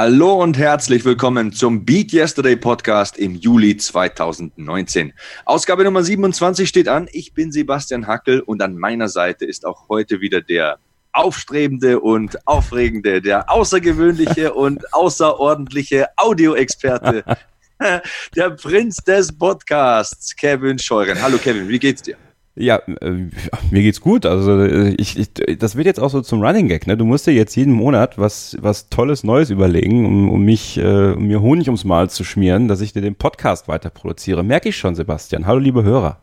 Hallo und herzlich willkommen zum Beat Yesterday Podcast im Juli 2019. Ausgabe Nummer 27 steht an. Ich bin Sebastian Hackel und an meiner Seite ist auch heute wieder der aufstrebende und aufregende, der außergewöhnliche und außerordentliche Audioexperte, der Prinz des Podcasts, Kevin Scheuren. Hallo Kevin, wie geht's dir? Ja, äh, mir geht's gut. Also äh, ich, ich, das wird jetzt auch so zum Running Gag. Ne? Du musst dir jetzt jeden Monat was, was Tolles Neues überlegen, um, um mich, äh, um mir Honig ums Maul zu schmieren, dass ich dir den Podcast weiter produziere. Merke ich schon, Sebastian. Hallo, liebe Hörer.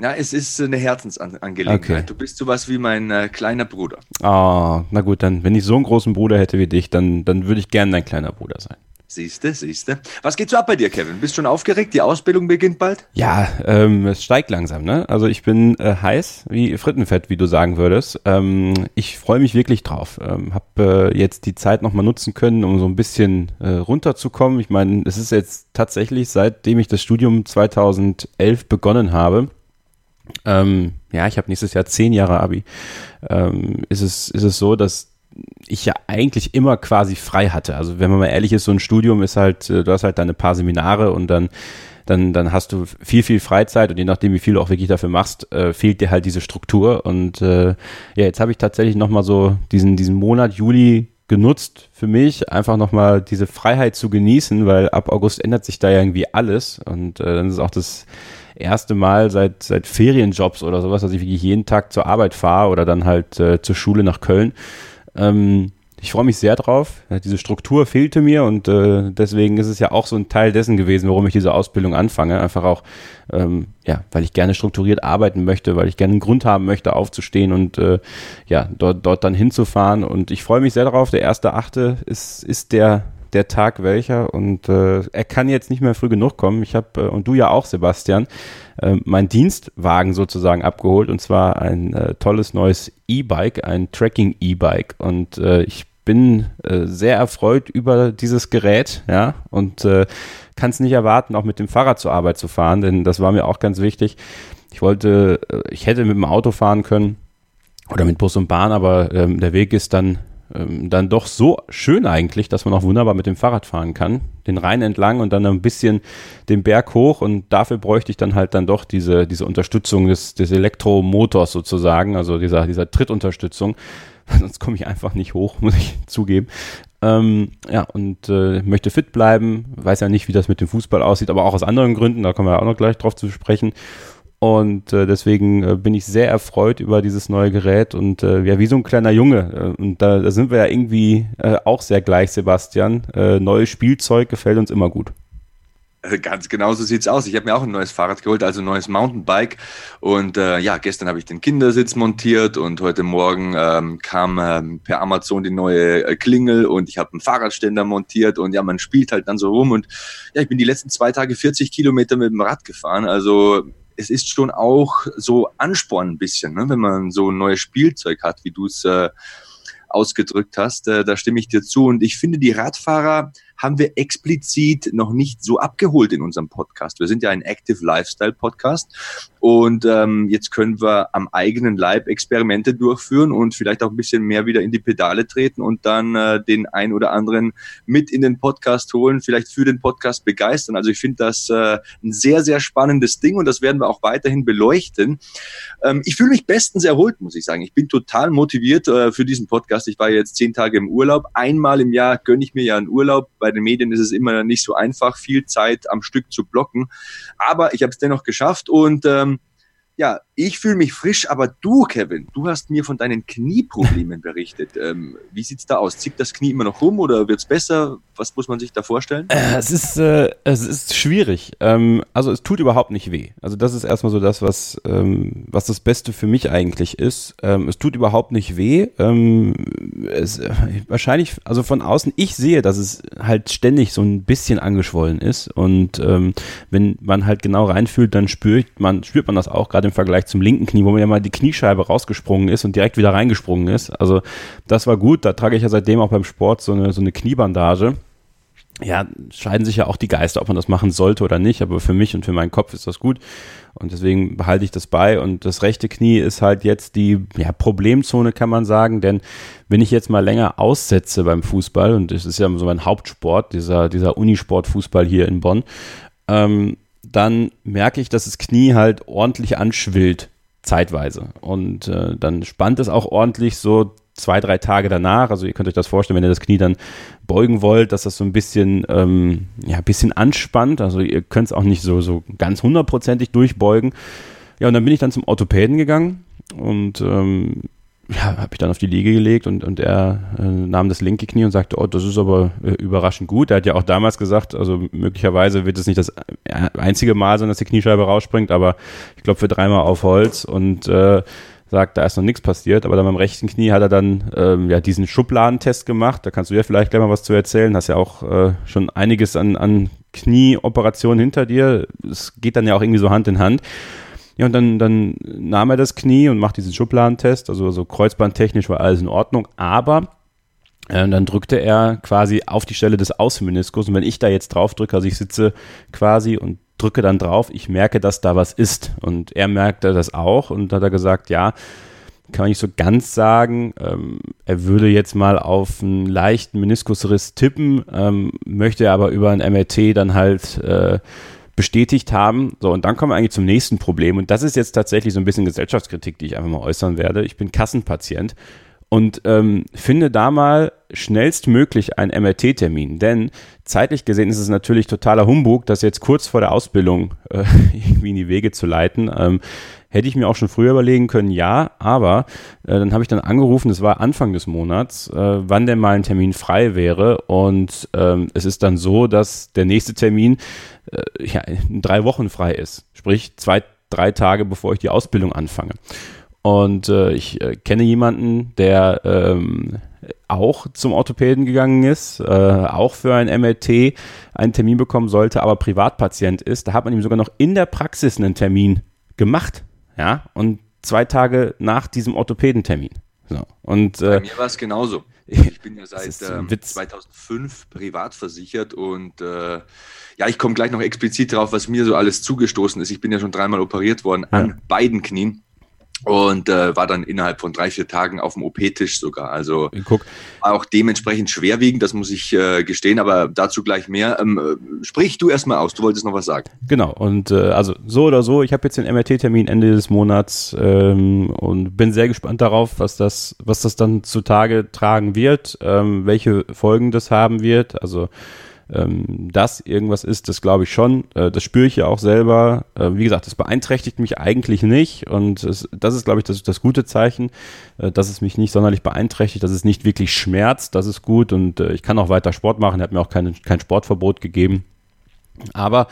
Ja, es ist eine Herzensangelegenheit. Okay. Du bist sowas wie mein äh, kleiner Bruder. Ah, na gut, dann, wenn ich so einen großen Bruder hätte wie dich, dann, dann würde ich gern dein kleiner Bruder sein. Siehste, siehste. Was geht so ab bei dir, Kevin? Bist du schon aufgeregt? Die Ausbildung beginnt bald? Ja, ähm, es steigt langsam, ne? Also ich bin äh, heiß wie Frittenfett, wie du sagen würdest. Ähm, ich freue mich wirklich drauf. Ähm, hab äh, jetzt die Zeit nochmal nutzen können, um so ein bisschen äh, runterzukommen. Ich meine, es ist jetzt tatsächlich, seitdem ich das Studium 2011 begonnen habe, ähm, ja, ich habe nächstes Jahr zehn Jahre Abi, ähm, ist, es, ist es so, dass ich ja eigentlich immer quasi frei hatte. Also wenn man mal ehrlich ist, so ein Studium ist halt, äh, du hast halt deine paar Seminare und dann dann, dann hast du viel, viel Freizeit und je nachdem, wie viel du auch wirklich dafür machst, äh, fehlt dir halt diese Struktur. Und äh, ja, jetzt habe ich tatsächlich nochmal so diesen, diesen Monat Juli genutzt für mich, einfach nochmal diese Freiheit zu genießen, weil ab August ändert sich da ja irgendwie alles. Und äh, dann ist auch das erste Mal seit, seit Ferienjobs oder sowas, dass ich wirklich jeden Tag zur Arbeit fahre oder dann halt äh, zur Schule nach Köln. Ähm, ich freue mich sehr drauf. Diese Struktur fehlte mir und äh, deswegen ist es ja auch so ein Teil dessen gewesen, warum ich diese Ausbildung anfange. Einfach auch, ähm, ja, weil ich gerne strukturiert arbeiten möchte, weil ich gerne einen Grund haben möchte, aufzustehen und äh, ja, dort, dort dann hinzufahren. Und ich freue mich sehr darauf. Der erste Achte ist, ist der der Tag welcher und äh, er kann jetzt nicht mehr früh genug kommen. Ich habe, äh, und du ja auch, Sebastian, äh, mein Dienstwagen sozusagen abgeholt und zwar ein äh, tolles neues E-Bike, ein Tracking-E-Bike und äh, ich bin äh, sehr erfreut über dieses Gerät, ja, und äh, kann es nicht erwarten, auch mit dem Fahrrad zur Arbeit zu fahren, denn das war mir auch ganz wichtig. Ich wollte, äh, ich hätte mit dem Auto fahren können oder mit Bus und Bahn, aber ähm, der Weg ist dann ähm, dann doch so schön eigentlich, dass man auch wunderbar mit dem Fahrrad fahren kann. Den Rhein entlang und dann ein bisschen den Berg hoch und dafür bräuchte ich dann halt dann doch diese, diese Unterstützung des, des Elektromotors sozusagen, also dieser, dieser Trittunterstützung. Sonst komme ich einfach nicht hoch, muss ich zugeben. Ähm, ja, und äh, möchte fit bleiben, weiß ja nicht, wie das mit dem Fußball aussieht, aber auch aus anderen Gründen, da kommen wir auch noch gleich drauf zu sprechen. Und äh, deswegen äh, bin ich sehr erfreut über dieses neue Gerät und äh, ja, wie so ein kleiner Junge. Äh, und da, da sind wir ja irgendwie äh, auch sehr gleich, Sebastian. Äh, neues Spielzeug gefällt uns immer gut. Ganz genau so sieht's aus. Ich habe mir auch ein neues Fahrrad geholt, also ein neues Mountainbike. Und äh, ja, gestern habe ich den Kindersitz montiert und heute Morgen ähm, kam ähm, per Amazon die neue äh, Klingel und ich habe einen Fahrradständer montiert und ja, man spielt halt dann so rum. Und ja, ich bin die letzten zwei Tage 40 Kilometer mit dem Rad gefahren. Also es ist schon auch so Ansporn ein bisschen, ne? wenn man so ein neues Spielzeug hat, wie du es äh, ausgedrückt hast. Äh, da stimme ich dir zu. Und ich finde, die Radfahrer haben wir explizit noch nicht so abgeholt in unserem Podcast. Wir sind ja ein Active Lifestyle Podcast und ähm, jetzt können wir am eigenen Leib Experimente durchführen und vielleicht auch ein bisschen mehr wieder in die Pedale treten und dann äh, den ein oder anderen mit in den Podcast holen, vielleicht für den Podcast begeistern. Also ich finde das äh, ein sehr, sehr spannendes Ding und das werden wir auch weiterhin beleuchten. Ähm, ich fühle mich bestens erholt, muss ich sagen. Ich bin total motiviert äh, für diesen Podcast. Ich war jetzt zehn Tage im Urlaub. Einmal im Jahr gönne ich mir ja einen Urlaub bei den Medien ist es immer nicht so einfach, viel Zeit am Stück zu blocken. Aber ich habe es dennoch geschafft und ähm, ja, ich fühle mich frisch, aber du, Kevin, du hast mir von deinen Knieproblemen berichtet. Ähm, wie sieht's da aus? Zieht das Knie immer noch rum oder wird's besser? Was muss man sich da vorstellen? Äh, es, ist, äh, es ist schwierig. Ähm, also es tut überhaupt nicht weh. Also das ist erstmal so das, was, ähm, was das Beste für mich eigentlich ist. Ähm, es tut überhaupt nicht weh. Ähm, es, äh, wahrscheinlich, also von außen, ich sehe, dass es halt ständig so ein bisschen angeschwollen ist. Und ähm, wenn man halt genau reinfühlt, dann spürt man, spürt man das auch gerade im Vergleich zum linken Knie, wo mir ja mal die Kniescheibe rausgesprungen ist und direkt wieder reingesprungen ist. Also das war gut. Da trage ich ja seitdem auch beim Sport so eine, so eine Kniebandage. ja, scheiden sich ja auch die Geister, ob man das machen sollte oder nicht, aber für mich und für meinen Kopf ist das gut und deswegen behalte ich das bei und das rechte Knie ist halt jetzt die ja, Problemzone, kann man sagen, denn wenn ich jetzt mal länger aussetze beim Fußball und das ist ja so mein Hauptsport, dieser, dieser Unisport-Fußball hier in Bonn, ähm, dann merke ich, dass das Knie halt ordentlich anschwillt, zeitweise und äh, dann spannt es auch ordentlich so zwei, drei Tage danach. Also ihr könnt euch das vorstellen, wenn ihr das Knie dann beugen wollt, dass das so ein bisschen, ähm, ja, ein bisschen anspannt. Also ihr könnt es auch nicht so, so ganz hundertprozentig durchbeugen. Ja, und dann bin ich dann zum Orthopäden gegangen und ähm, ja, habe ich dann auf die Liege gelegt und, und er äh, nahm das linke Knie und sagte, oh, das ist aber äh, überraschend gut. Er hat ja auch damals gesagt, also möglicherweise wird es nicht das äh, einzige Mal sein, dass die Kniescheibe rausspringt, aber ich für dreimal auf Holz und äh, sagt, da ist noch nichts passiert, aber dann beim rechten Knie hat er dann ähm, ja diesen Schubladentest gemacht. Da kannst du ja vielleicht gleich mal was zu erzählen. Hast ja auch äh, schon einiges an, an Knieoperationen hinter dir. Es geht dann ja auch irgendwie so Hand in Hand. Ja, und dann, dann nahm er das Knie und macht diesen Schubladentest. Also so kreuzbandtechnisch war alles in Ordnung, aber äh, dann drückte er quasi auf die Stelle des Außenmeniskus. Und wenn ich da jetzt drauf drücke, also ich sitze quasi und drücke dann drauf, ich merke, dass da was ist. Und er merkte das auch und hat er gesagt, ja, kann man nicht so ganz sagen. Ähm, er würde jetzt mal auf einen leichten Meniskusriss tippen, ähm, möchte aber über ein MRT dann halt äh, bestätigt haben. So, und dann kommen wir eigentlich zum nächsten Problem. Und das ist jetzt tatsächlich so ein bisschen Gesellschaftskritik, die ich einfach mal äußern werde. Ich bin Kassenpatient und ähm, finde da mal schnellstmöglich einen MRT-Termin. Denn zeitlich gesehen ist es natürlich totaler Humbug, das jetzt kurz vor der Ausbildung äh, irgendwie in die Wege zu leiten. Ähm, hätte ich mir auch schon früher überlegen können, ja, aber äh, dann habe ich dann angerufen, das war Anfang des Monats, äh, wann denn mal ein Termin frei wäre. Und ähm, es ist dann so, dass der nächste Termin äh, ja, in drei Wochen frei ist. Sprich, zwei, drei Tage bevor ich die Ausbildung anfange. Und äh, ich äh, kenne jemanden, der ähm, auch zum Orthopäden gegangen ist, äh, auch für ein MRT einen Termin bekommen sollte, aber Privatpatient ist. Da hat man ihm sogar noch in der Praxis einen Termin gemacht. Ja, und zwei Tage nach diesem Orthopädentermin. So. Und, äh, Bei mir war es genauso. Ich bin ja seit ähm, 2005 privat versichert und äh, ja, ich komme gleich noch explizit drauf, was mir so alles zugestoßen ist. Ich bin ja schon dreimal operiert worden ja. an beiden Knien und äh, war dann innerhalb von drei, vier Tagen auf dem OP-Tisch sogar. Also Guck. war auch dementsprechend schwerwiegend, das muss ich äh, gestehen, aber dazu gleich mehr. Ähm, äh, sprich du erstmal aus, du wolltest noch was sagen. Genau, und äh, also so oder so, ich habe jetzt den MRT-Termin Ende des Monats ähm, und bin sehr gespannt darauf, was das, was das dann zutage tragen wird, ähm, welche Folgen das haben wird. Also ähm, das irgendwas ist, das glaube ich schon. Äh, das spüre ich ja auch selber. Äh, wie gesagt, das beeinträchtigt mich eigentlich nicht und es, das ist, glaube ich, das, das gute Zeichen, äh, dass es mich nicht sonderlich beeinträchtigt, dass es nicht wirklich schmerzt. Das ist gut und äh, ich kann auch weiter Sport machen. Er hat mir auch kein, kein Sportverbot gegeben. Aber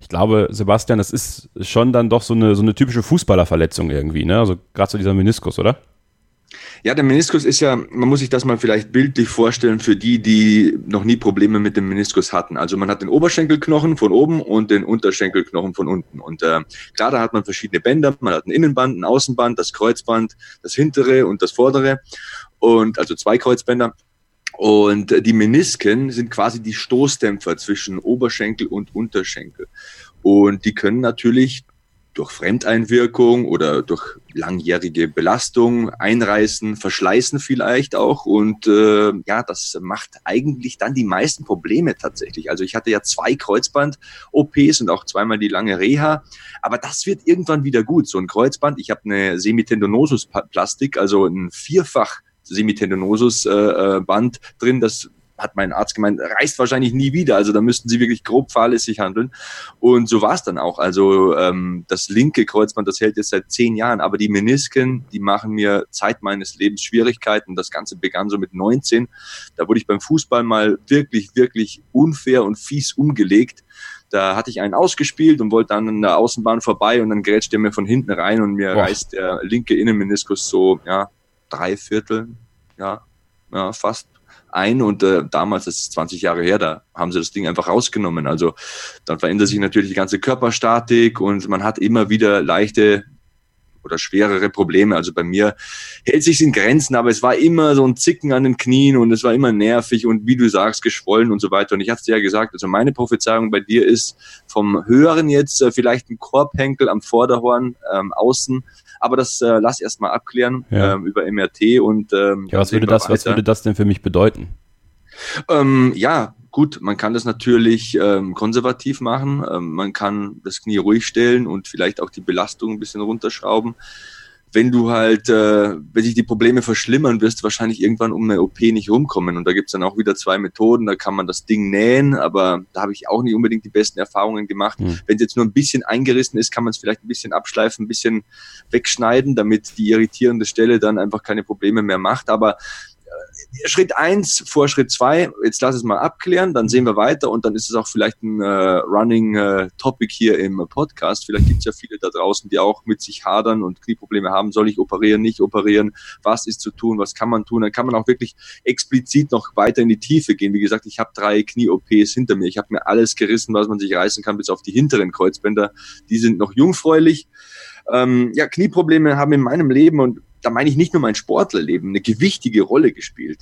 ich glaube, Sebastian, das ist schon dann doch so eine, so eine typische Fußballerverletzung irgendwie, ne? Also gerade so dieser Meniskus, oder? Ja, der Meniskus ist ja, man muss sich das mal vielleicht bildlich vorstellen für die, die noch nie Probleme mit dem Meniskus hatten. Also man hat den Oberschenkelknochen von oben und den Unterschenkelknochen von unten. Und äh, klar, da hat man verschiedene Bänder. Man hat ein Innenband, ein Außenband, das Kreuzband, das hintere und das vordere. Und also zwei Kreuzbänder. Und die Menisken sind quasi die Stoßdämpfer zwischen Oberschenkel und Unterschenkel. Und die können natürlich durch Fremdeinwirkung oder durch langjährige Belastung einreißen, verschleißen vielleicht auch. Und äh, ja, das macht eigentlich dann die meisten Probleme tatsächlich. Also ich hatte ja zwei Kreuzband-OPs und auch zweimal die lange Reha. Aber das wird irgendwann wieder gut. So ein Kreuzband, ich habe eine Semitendinosus-Plastik, also ein Vierfach Semitendinosus-Band äh, äh drin, das hat mein Arzt gemeint, reißt wahrscheinlich nie wieder. Also da müssten sie wirklich grob fahrlässig handeln. Und so war es dann auch. Also ähm, das linke Kreuzband, das hält jetzt seit zehn Jahren, aber die Menisken, die machen mir Zeit meines Lebens Schwierigkeiten. Das Ganze begann so mit 19. Da wurde ich beim Fußball mal wirklich, wirklich unfair und fies umgelegt. Da hatte ich einen ausgespielt und wollte dann an der Außenbahn vorbei und dann grätscht der mir von hinten rein und mir Boah. reißt der linke Innenmeniskus so, ja, drei Viertel, ja, ja, fast ein und äh, damals, das ist 20 Jahre her, da haben sie das Ding einfach rausgenommen. Also dann verändert sich natürlich die ganze Körperstatik und man hat immer wieder leichte oder schwerere Probleme. Also bei mir hält sich in Grenzen, aber es war immer so ein Zicken an den Knien und es war immer nervig und wie du sagst, geschwollen und so weiter. Und ich hatte dir ja gesagt, also meine Prophezeiung bei dir ist vom Hören jetzt äh, vielleicht ein Korbhenkel am Vorderhorn ähm, außen, aber das äh, lass erst mal abklären ja. ähm, über MRT und ähm, ja, was würde das, was würde das denn für mich bedeuten? Ähm, ja, gut, man kann das natürlich ähm, konservativ machen. Ähm, man kann das Knie ruhig stellen und vielleicht auch die Belastung ein bisschen runterschrauben. Wenn du halt, äh, wenn sich die Probleme verschlimmern, wirst du wahrscheinlich irgendwann um eine OP nicht rumkommen. Und da gibt's dann auch wieder zwei Methoden. Da kann man das Ding nähen, aber da habe ich auch nicht unbedingt die besten Erfahrungen gemacht. Mhm. Wenn es jetzt nur ein bisschen eingerissen ist, kann man es vielleicht ein bisschen abschleifen, ein bisschen wegschneiden, damit die irritierende Stelle dann einfach keine Probleme mehr macht. Aber Schritt eins vor Schritt zwei, jetzt lass es mal abklären, dann sehen wir weiter und dann ist es auch vielleicht ein äh, Running äh, Topic hier im Podcast. Vielleicht gibt es ja viele da draußen, die auch mit sich hadern und Knieprobleme haben. Soll ich operieren, nicht operieren? Was ist zu tun? Was kann man tun? Dann kann man auch wirklich explizit noch weiter in die Tiefe gehen. Wie gesagt, ich habe drei Knie-OPs hinter mir. Ich habe mir alles gerissen, was man sich reißen kann, bis auf die hinteren Kreuzbänder. Die sind noch jungfräulich. Ähm, ja, Knieprobleme haben in meinem Leben und da meine ich nicht nur mein Sportlerleben, eine gewichtige Rolle gespielt.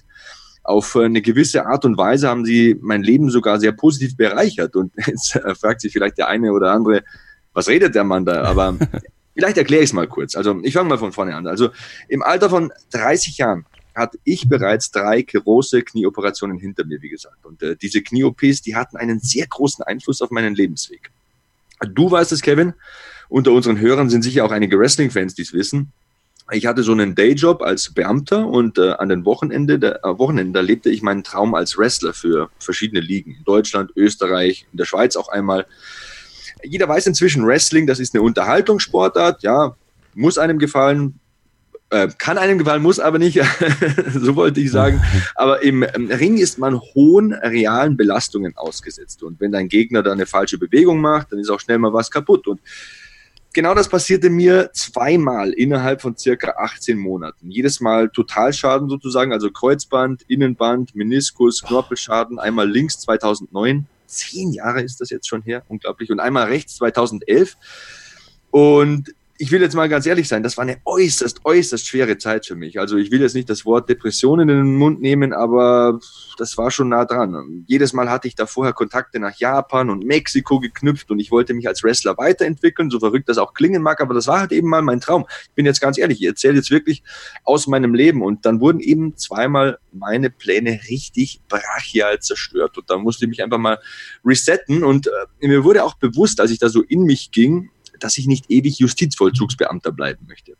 Auf eine gewisse Art und Weise haben sie mein Leben sogar sehr positiv bereichert. Und jetzt fragt sich vielleicht der eine oder andere, was redet der Mann da? Aber vielleicht erkläre ich es mal kurz. Also ich fange mal von vorne an. Also im Alter von 30 Jahren hatte ich bereits drei große Knieoperationen hinter mir, wie gesagt. Und äh, diese Knie-OPs, die hatten einen sehr großen Einfluss auf meinen Lebensweg. Du weißt es, Kevin. Unter unseren Hörern sind sicher auch einige Wrestling-Fans, die es wissen ich hatte so einen Dayjob als Beamter und äh, an den Wochenende, der, äh, Wochenenden, da lebte ich meinen Traum als Wrestler für verschiedene Ligen. In Deutschland, Österreich, in der Schweiz auch einmal. Jeder weiß inzwischen, Wrestling, das ist eine Unterhaltungssportart, ja, muss einem gefallen, äh, kann einem gefallen, muss aber nicht, so wollte ich sagen. Aber im, im Ring ist man hohen realen Belastungen ausgesetzt. Und wenn dein Gegner da eine falsche Bewegung macht, dann ist auch schnell mal was kaputt. Und genau das passierte mir zweimal innerhalb von circa 18 Monaten. Jedes Mal Totalschaden sozusagen, also Kreuzband, Innenband, Meniskus, Knorpelschaden, einmal links 2009. Zehn Jahre ist das jetzt schon her, unglaublich. Und einmal rechts 2011. Und ich will jetzt mal ganz ehrlich sein, das war eine äußerst, äußerst schwere Zeit für mich. Also ich will jetzt nicht das Wort Depression in den Mund nehmen, aber das war schon nah dran. Jedes Mal hatte ich da vorher Kontakte nach Japan und Mexiko geknüpft und ich wollte mich als Wrestler weiterentwickeln, so verrückt das auch klingen mag, aber das war halt eben mal mein Traum. Ich bin jetzt ganz ehrlich, ich erzähle jetzt wirklich aus meinem Leben und dann wurden eben zweimal meine Pläne richtig brachial zerstört und da musste ich mich einfach mal resetten und äh, mir wurde auch bewusst, als ich da so in mich ging, dass ich nicht ewig Justizvollzugsbeamter bleiben möchte.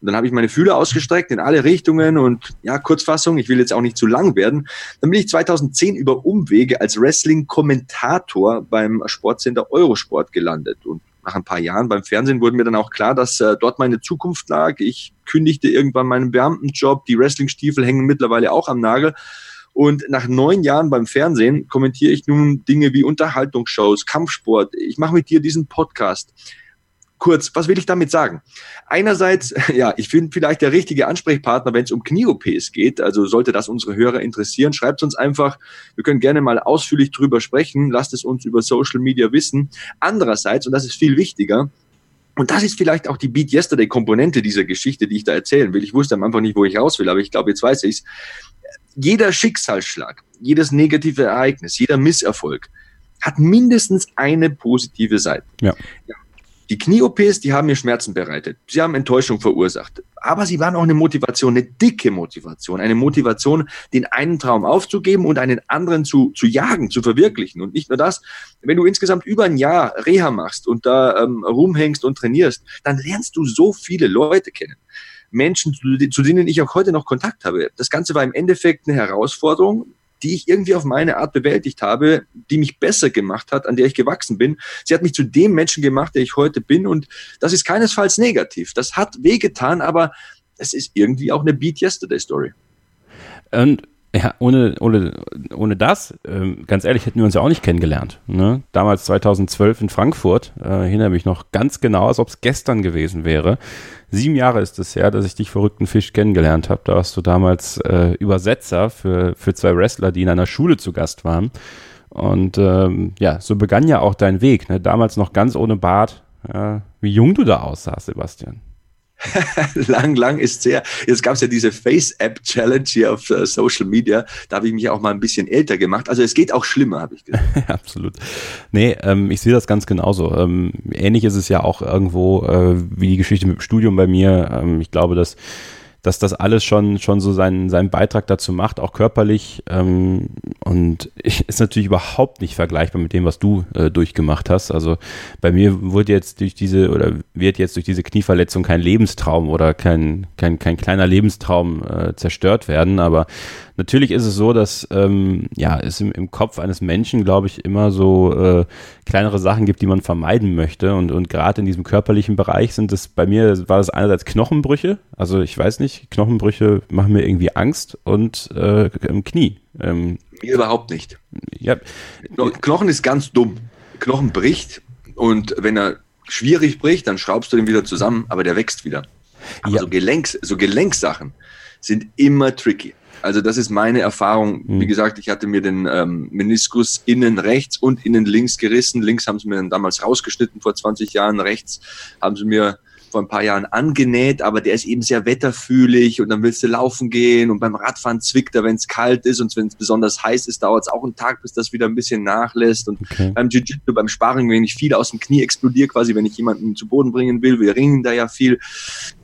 Und dann habe ich meine Fühler ausgestreckt in alle Richtungen und ja, Kurzfassung, ich will jetzt auch nicht zu lang werden. Dann bin ich 2010 über Umwege als Wrestling-Kommentator beim Sportsender Eurosport gelandet. Und nach ein paar Jahren beim Fernsehen wurde mir dann auch klar, dass äh, dort meine Zukunft lag. Ich kündigte irgendwann meinen Beamtenjob, die Wrestling-Stiefel hängen mittlerweile auch am Nagel. Und nach neun Jahren beim Fernsehen kommentiere ich nun Dinge wie Unterhaltungsshows, Kampfsport. Ich mache mit dir diesen Podcast kurz, was will ich damit sagen? Einerseits, ja, ich bin vielleicht der richtige Ansprechpartner, wenn es um Knie-OPs geht. Also sollte das unsere Hörer interessieren, schreibt uns einfach. Wir können gerne mal ausführlich drüber sprechen. Lasst es uns über Social Media wissen. Andererseits, und das ist viel wichtiger, und das ist vielleicht auch die Beat Yesterday Komponente dieser Geschichte, die ich da erzählen will. Ich wusste am Anfang nicht, wo ich raus will, aber ich glaube, jetzt weiß ich's. Jeder Schicksalsschlag, jedes negative Ereignis, jeder Misserfolg hat mindestens eine positive Seite. Ja. ja die Knie-OPs, die haben mir Schmerzen bereitet. Sie haben Enttäuschung verursacht. Aber sie waren auch eine Motivation, eine dicke Motivation. Eine Motivation, den einen Traum aufzugeben und einen anderen zu, zu jagen, zu verwirklichen. Und nicht nur das, wenn du insgesamt über ein Jahr Reha machst und da ähm, rumhängst und trainierst, dann lernst du so viele Leute kennen. Menschen, zu denen ich auch heute noch Kontakt habe. Das Ganze war im Endeffekt eine Herausforderung, die ich irgendwie auf meine Art bewältigt habe, die mich besser gemacht hat, an der ich gewachsen bin. Sie hat mich zu dem Menschen gemacht, der ich heute bin und das ist keinesfalls negativ. Das hat wehgetan, aber es ist irgendwie auch eine Beat Yesterday Story. Und ja, ohne, ohne, ohne das, ähm, ganz ehrlich, hätten wir uns ja auch nicht kennengelernt. Ne? Damals 2012 in Frankfurt, äh, erinnere mich noch ganz genau, als ob es gestern gewesen wäre. Sieben Jahre ist es her, dass ich dich verrückten Fisch kennengelernt habe. Da warst du damals äh, Übersetzer für, für zwei Wrestler, die in einer Schule zu Gast waren. Und ähm, ja, so begann ja auch dein Weg. Ne? Damals noch ganz ohne Bart. Ja, wie jung du da aussahst, Sebastian. lang, lang ist sehr. Jetzt gab es ja diese Face-App-Challenge hier auf uh, Social Media. Da habe ich mich auch mal ein bisschen älter gemacht. Also es geht auch schlimmer, habe ich gesagt. Absolut. Nee, ähm, ich sehe das ganz genauso. Ähm, ähnlich ist es ja auch irgendwo äh, wie die Geschichte mit dem Studium bei mir. Ähm, ich glaube, dass dass das alles schon, schon so seinen, seinen Beitrag dazu macht, auch körperlich. Ähm, und ich, ist natürlich überhaupt nicht vergleichbar mit dem, was du äh, durchgemacht hast. Also bei mir wurde jetzt durch diese oder wird jetzt durch diese Knieverletzung kein Lebenstraum oder kein, kein, kein kleiner Lebenstraum äh, zerstört werden. Aber Natürlich ist es so, dass ähm, ja, es im, im Kopf eines Menschen, glaube ich, immer so äh, kleinere Sachen gibt, die man vermeiden möchte. Und, und gerade in diesem körperlichen Bereich sind es, bei mir war das einerseits Knochenbrüche. Also ich weiß nicht, Knochenbrüche machen mir irgendwie Angst und äh, im Knie. Ähm, mir überhaupt nicht. Ja. Knochen ist ganz dumm. Knochen bricht und wenn er schwierig bricht, dann schraubst du den wieder zusammen, aber der wächst wieder. Aber ja. so, Gelenks, so Gelenksachen sind immer tricky. Also das ist meine Erfahrung. Wie gesagt, ich hatte mir den ähm, Meniskus innen rechts und innen links gerissen. Links haben sie mir dann damals rausgeschnitten vor 20 Jahren. Rechts haben sie mir vor ein paar Jahren angenäht, aber der ist eben sehr wetterfühlig und dann willst du laufen gehen und beim Radfahren zwickt er, wenn es kalt ist und wenn es besonders heiß ist, dauert es auch einen Tag, bis das wieder ein bisschen nachlässt und okay. beim Jiu-Jitsu, beim Sparring, wenn ich viel aus dem Knie explodiere, quasi, wenn ich jemanden zu Boden bringen will, wir ringen da ja viel,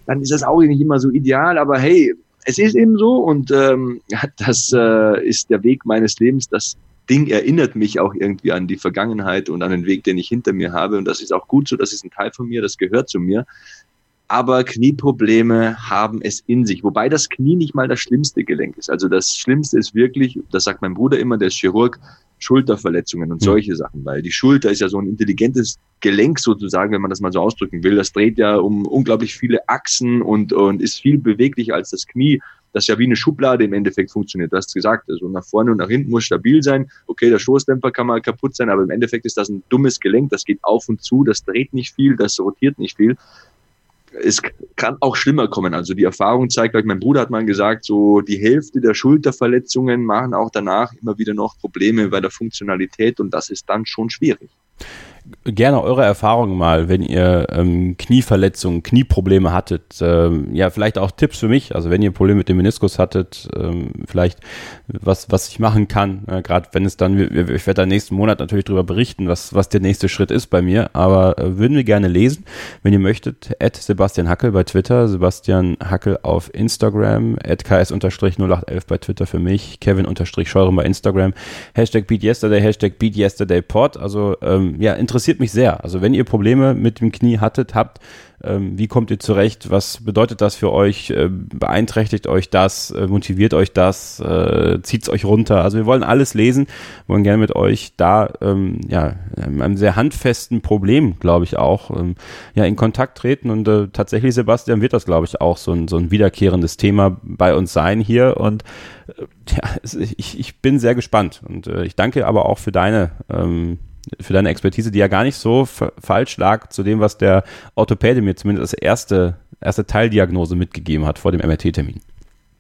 dann ist das auch nicht immer so ideal, aber hey, es ist eben so und ähm, das äh, ist der Weg meines Lebens. Das Ding erinnert mich auch irgendwie an die Vergangenheit und an den Weg, den ich hinter mir habe. Und das ist auch gut so, das ist ein Teil von mir, das gehört zu mir. Aber Knieprobleme haben es in sich, wobei das Knie nicht mal das schlimmste Gelenk ist. Also das Schlimmste ist wirklich, das sagt mein Bruder immer, der ist Chirurg, Schulterverletzungen und hm. solche mhm. Sachen, weil die Schulter ist ja so ein intelligentes Gelenk sozusagen, wenn man das mal so ausdrücken will. Das dreht ja um unglaublich viele Achsen und, und ist viel beweglicher als das Knie, das ja wie eine Schublade im Endeffekt funktioniert. Du hast gesagt, also nach vorne und nach hinten muss stabil sein. Okay, der Stoßdämpfer kann mal kaputt sein, aber im Endeffekt ist das ein dummes Gelenk, das geht auf und zu, das dreht nicht viel, das rotiert nicht viel es kann auch schlimmer kommen. Also die Erfahrung zeigt, like mein Bruder hat mal gesagt, so die Hälfte der Schulterverletzungen machen auch danach immer wieder noch Probleme bei der Funktionalität und das ist dann schon schwierig gerne eure Erfahrungen mal, wenn ihr ähm, Knieverletzungen, Knieprobleme hattet. Ähm, ja, vielleicht auch Tipps für mich. Also wenn ihr Probleme mit dem Meniskus hattet, ähm, vielleicht was, was ich machen kann. Äh, Gerade wenn es dann, ich werde da nächsten Monat natürlich darüber berichten, was, was der nächste Schritt ist bei mir. Aber äh, würden wir gerne lesen, wenn ihr möchtet. At Sebastian Hackel bei Twitter, Sebastian Hackel auf Instagram, at ks-0811 bei Twitter für mich, Kevin-Scheuren bei Instagram, Hashtag BeatYesterday, Hashtag BeatYesterdayPod. Also ähm, ja, interessant interessiert mich sehr. Also wenn ihr Probleme mit dem Knie hattet, habt, ähm, wie kommt ihr zurecht? Was bedeutet das für euch? Äh, beeinträchtigt euch das? Äh, motiviert euch das? Äh, Zieht es euch runter? Also wir wollen alles lesen, wollen gerne mit euch da ähm, ja einem sehr handfesten Problem, glaube ich auch, ähm, ja in Kontakt treten und äh, tatsächlich Sebastian wird das, glaube ich, auch so ein, so ein wiederkehrendes Thema bei uns sein hier und äh, ja, ich, ich bin sehr gespannt und äh, ich danke aber auch für deine ähm, für deine Expertise, die ja gar nicht so falsch lag zu dem, was der Orthopäde mir zumindest als erste, erste Teildiagnose mitgegeben hat vor dem MRT-Termin.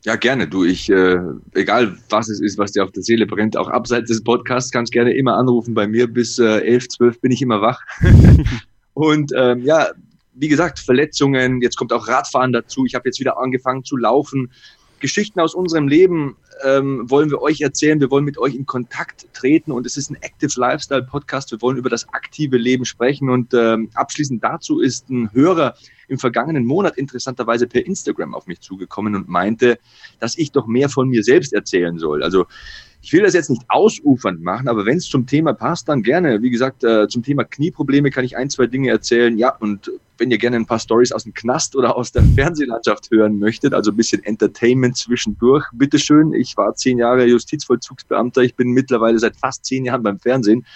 Ja, gerne. Du, ich, äh, egal was es ist, was dir auf der Seele brennt, auch abseits des Podcasts, kannst gerne immer anrufen bei mir. Bis äh, 11, 12 bin ich immer wach. Und ähm, ja, wie gesagt, Verletzungen, jetzt kommt auch Radfahren dazu. Ich habe jetzt wieder angefangen zu laufen. Geschichten aus unserem Leben ähm, wollen wir euch erzählen. Wir wollen mit euch in Kontakt treten und es ist ein Active Lifestyle Podcast. Wir wollen über das aktive Leben sprechen und ähm, abschließend dazu ist ein Hörer im vergangenen Monat interessanterweise per Instagram auf mich zugekommen und meinte, dass ich doch mehr von mir selbst erzählen soll. Also ich will das jetzt nicht ausufernd machen, aber wenn es zum Thema passt, dann gerne. Wie gesagt, äh, zum Thema Knieprobleme kann ich ein, zwei Dinge erzählen. Ja, und wenn ihr gerne ein paar Stories aus dem Knast oder aus der Fernsehlandschaft hören möchtet, also ein bisschen Entertainment zwischendurch, bitteschön. Ich war zehn Jahre Justizvollzugsbeamter. Ich bin mittlerweile seit fast zehn Jahren beim Fernsehen.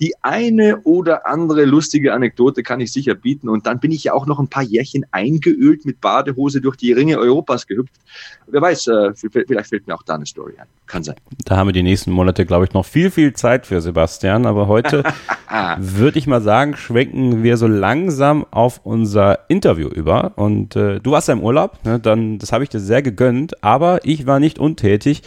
Die eine oder andere lustige Anekdote kann ich sicher bieten. Und dann bin ich ja auch noch ein paar Jährchen eingeölt mit Badehose durch die Ringe Europas gehüpft. Wer weiß, äh, vielleicht fällt mir auch da eine Story ein. Kann sein. Da haben wir die nächsten Monate, glaube ich, noch viel, viel Zeit für Sebastian. Aber heute würde ich mal sagen, schwenken wir so langsam auf unser Interview über. Und äh, du warst ja im Urlaub, ne? dann, das habe ich dir sehr gegönnt. Aber ich war nicht untätig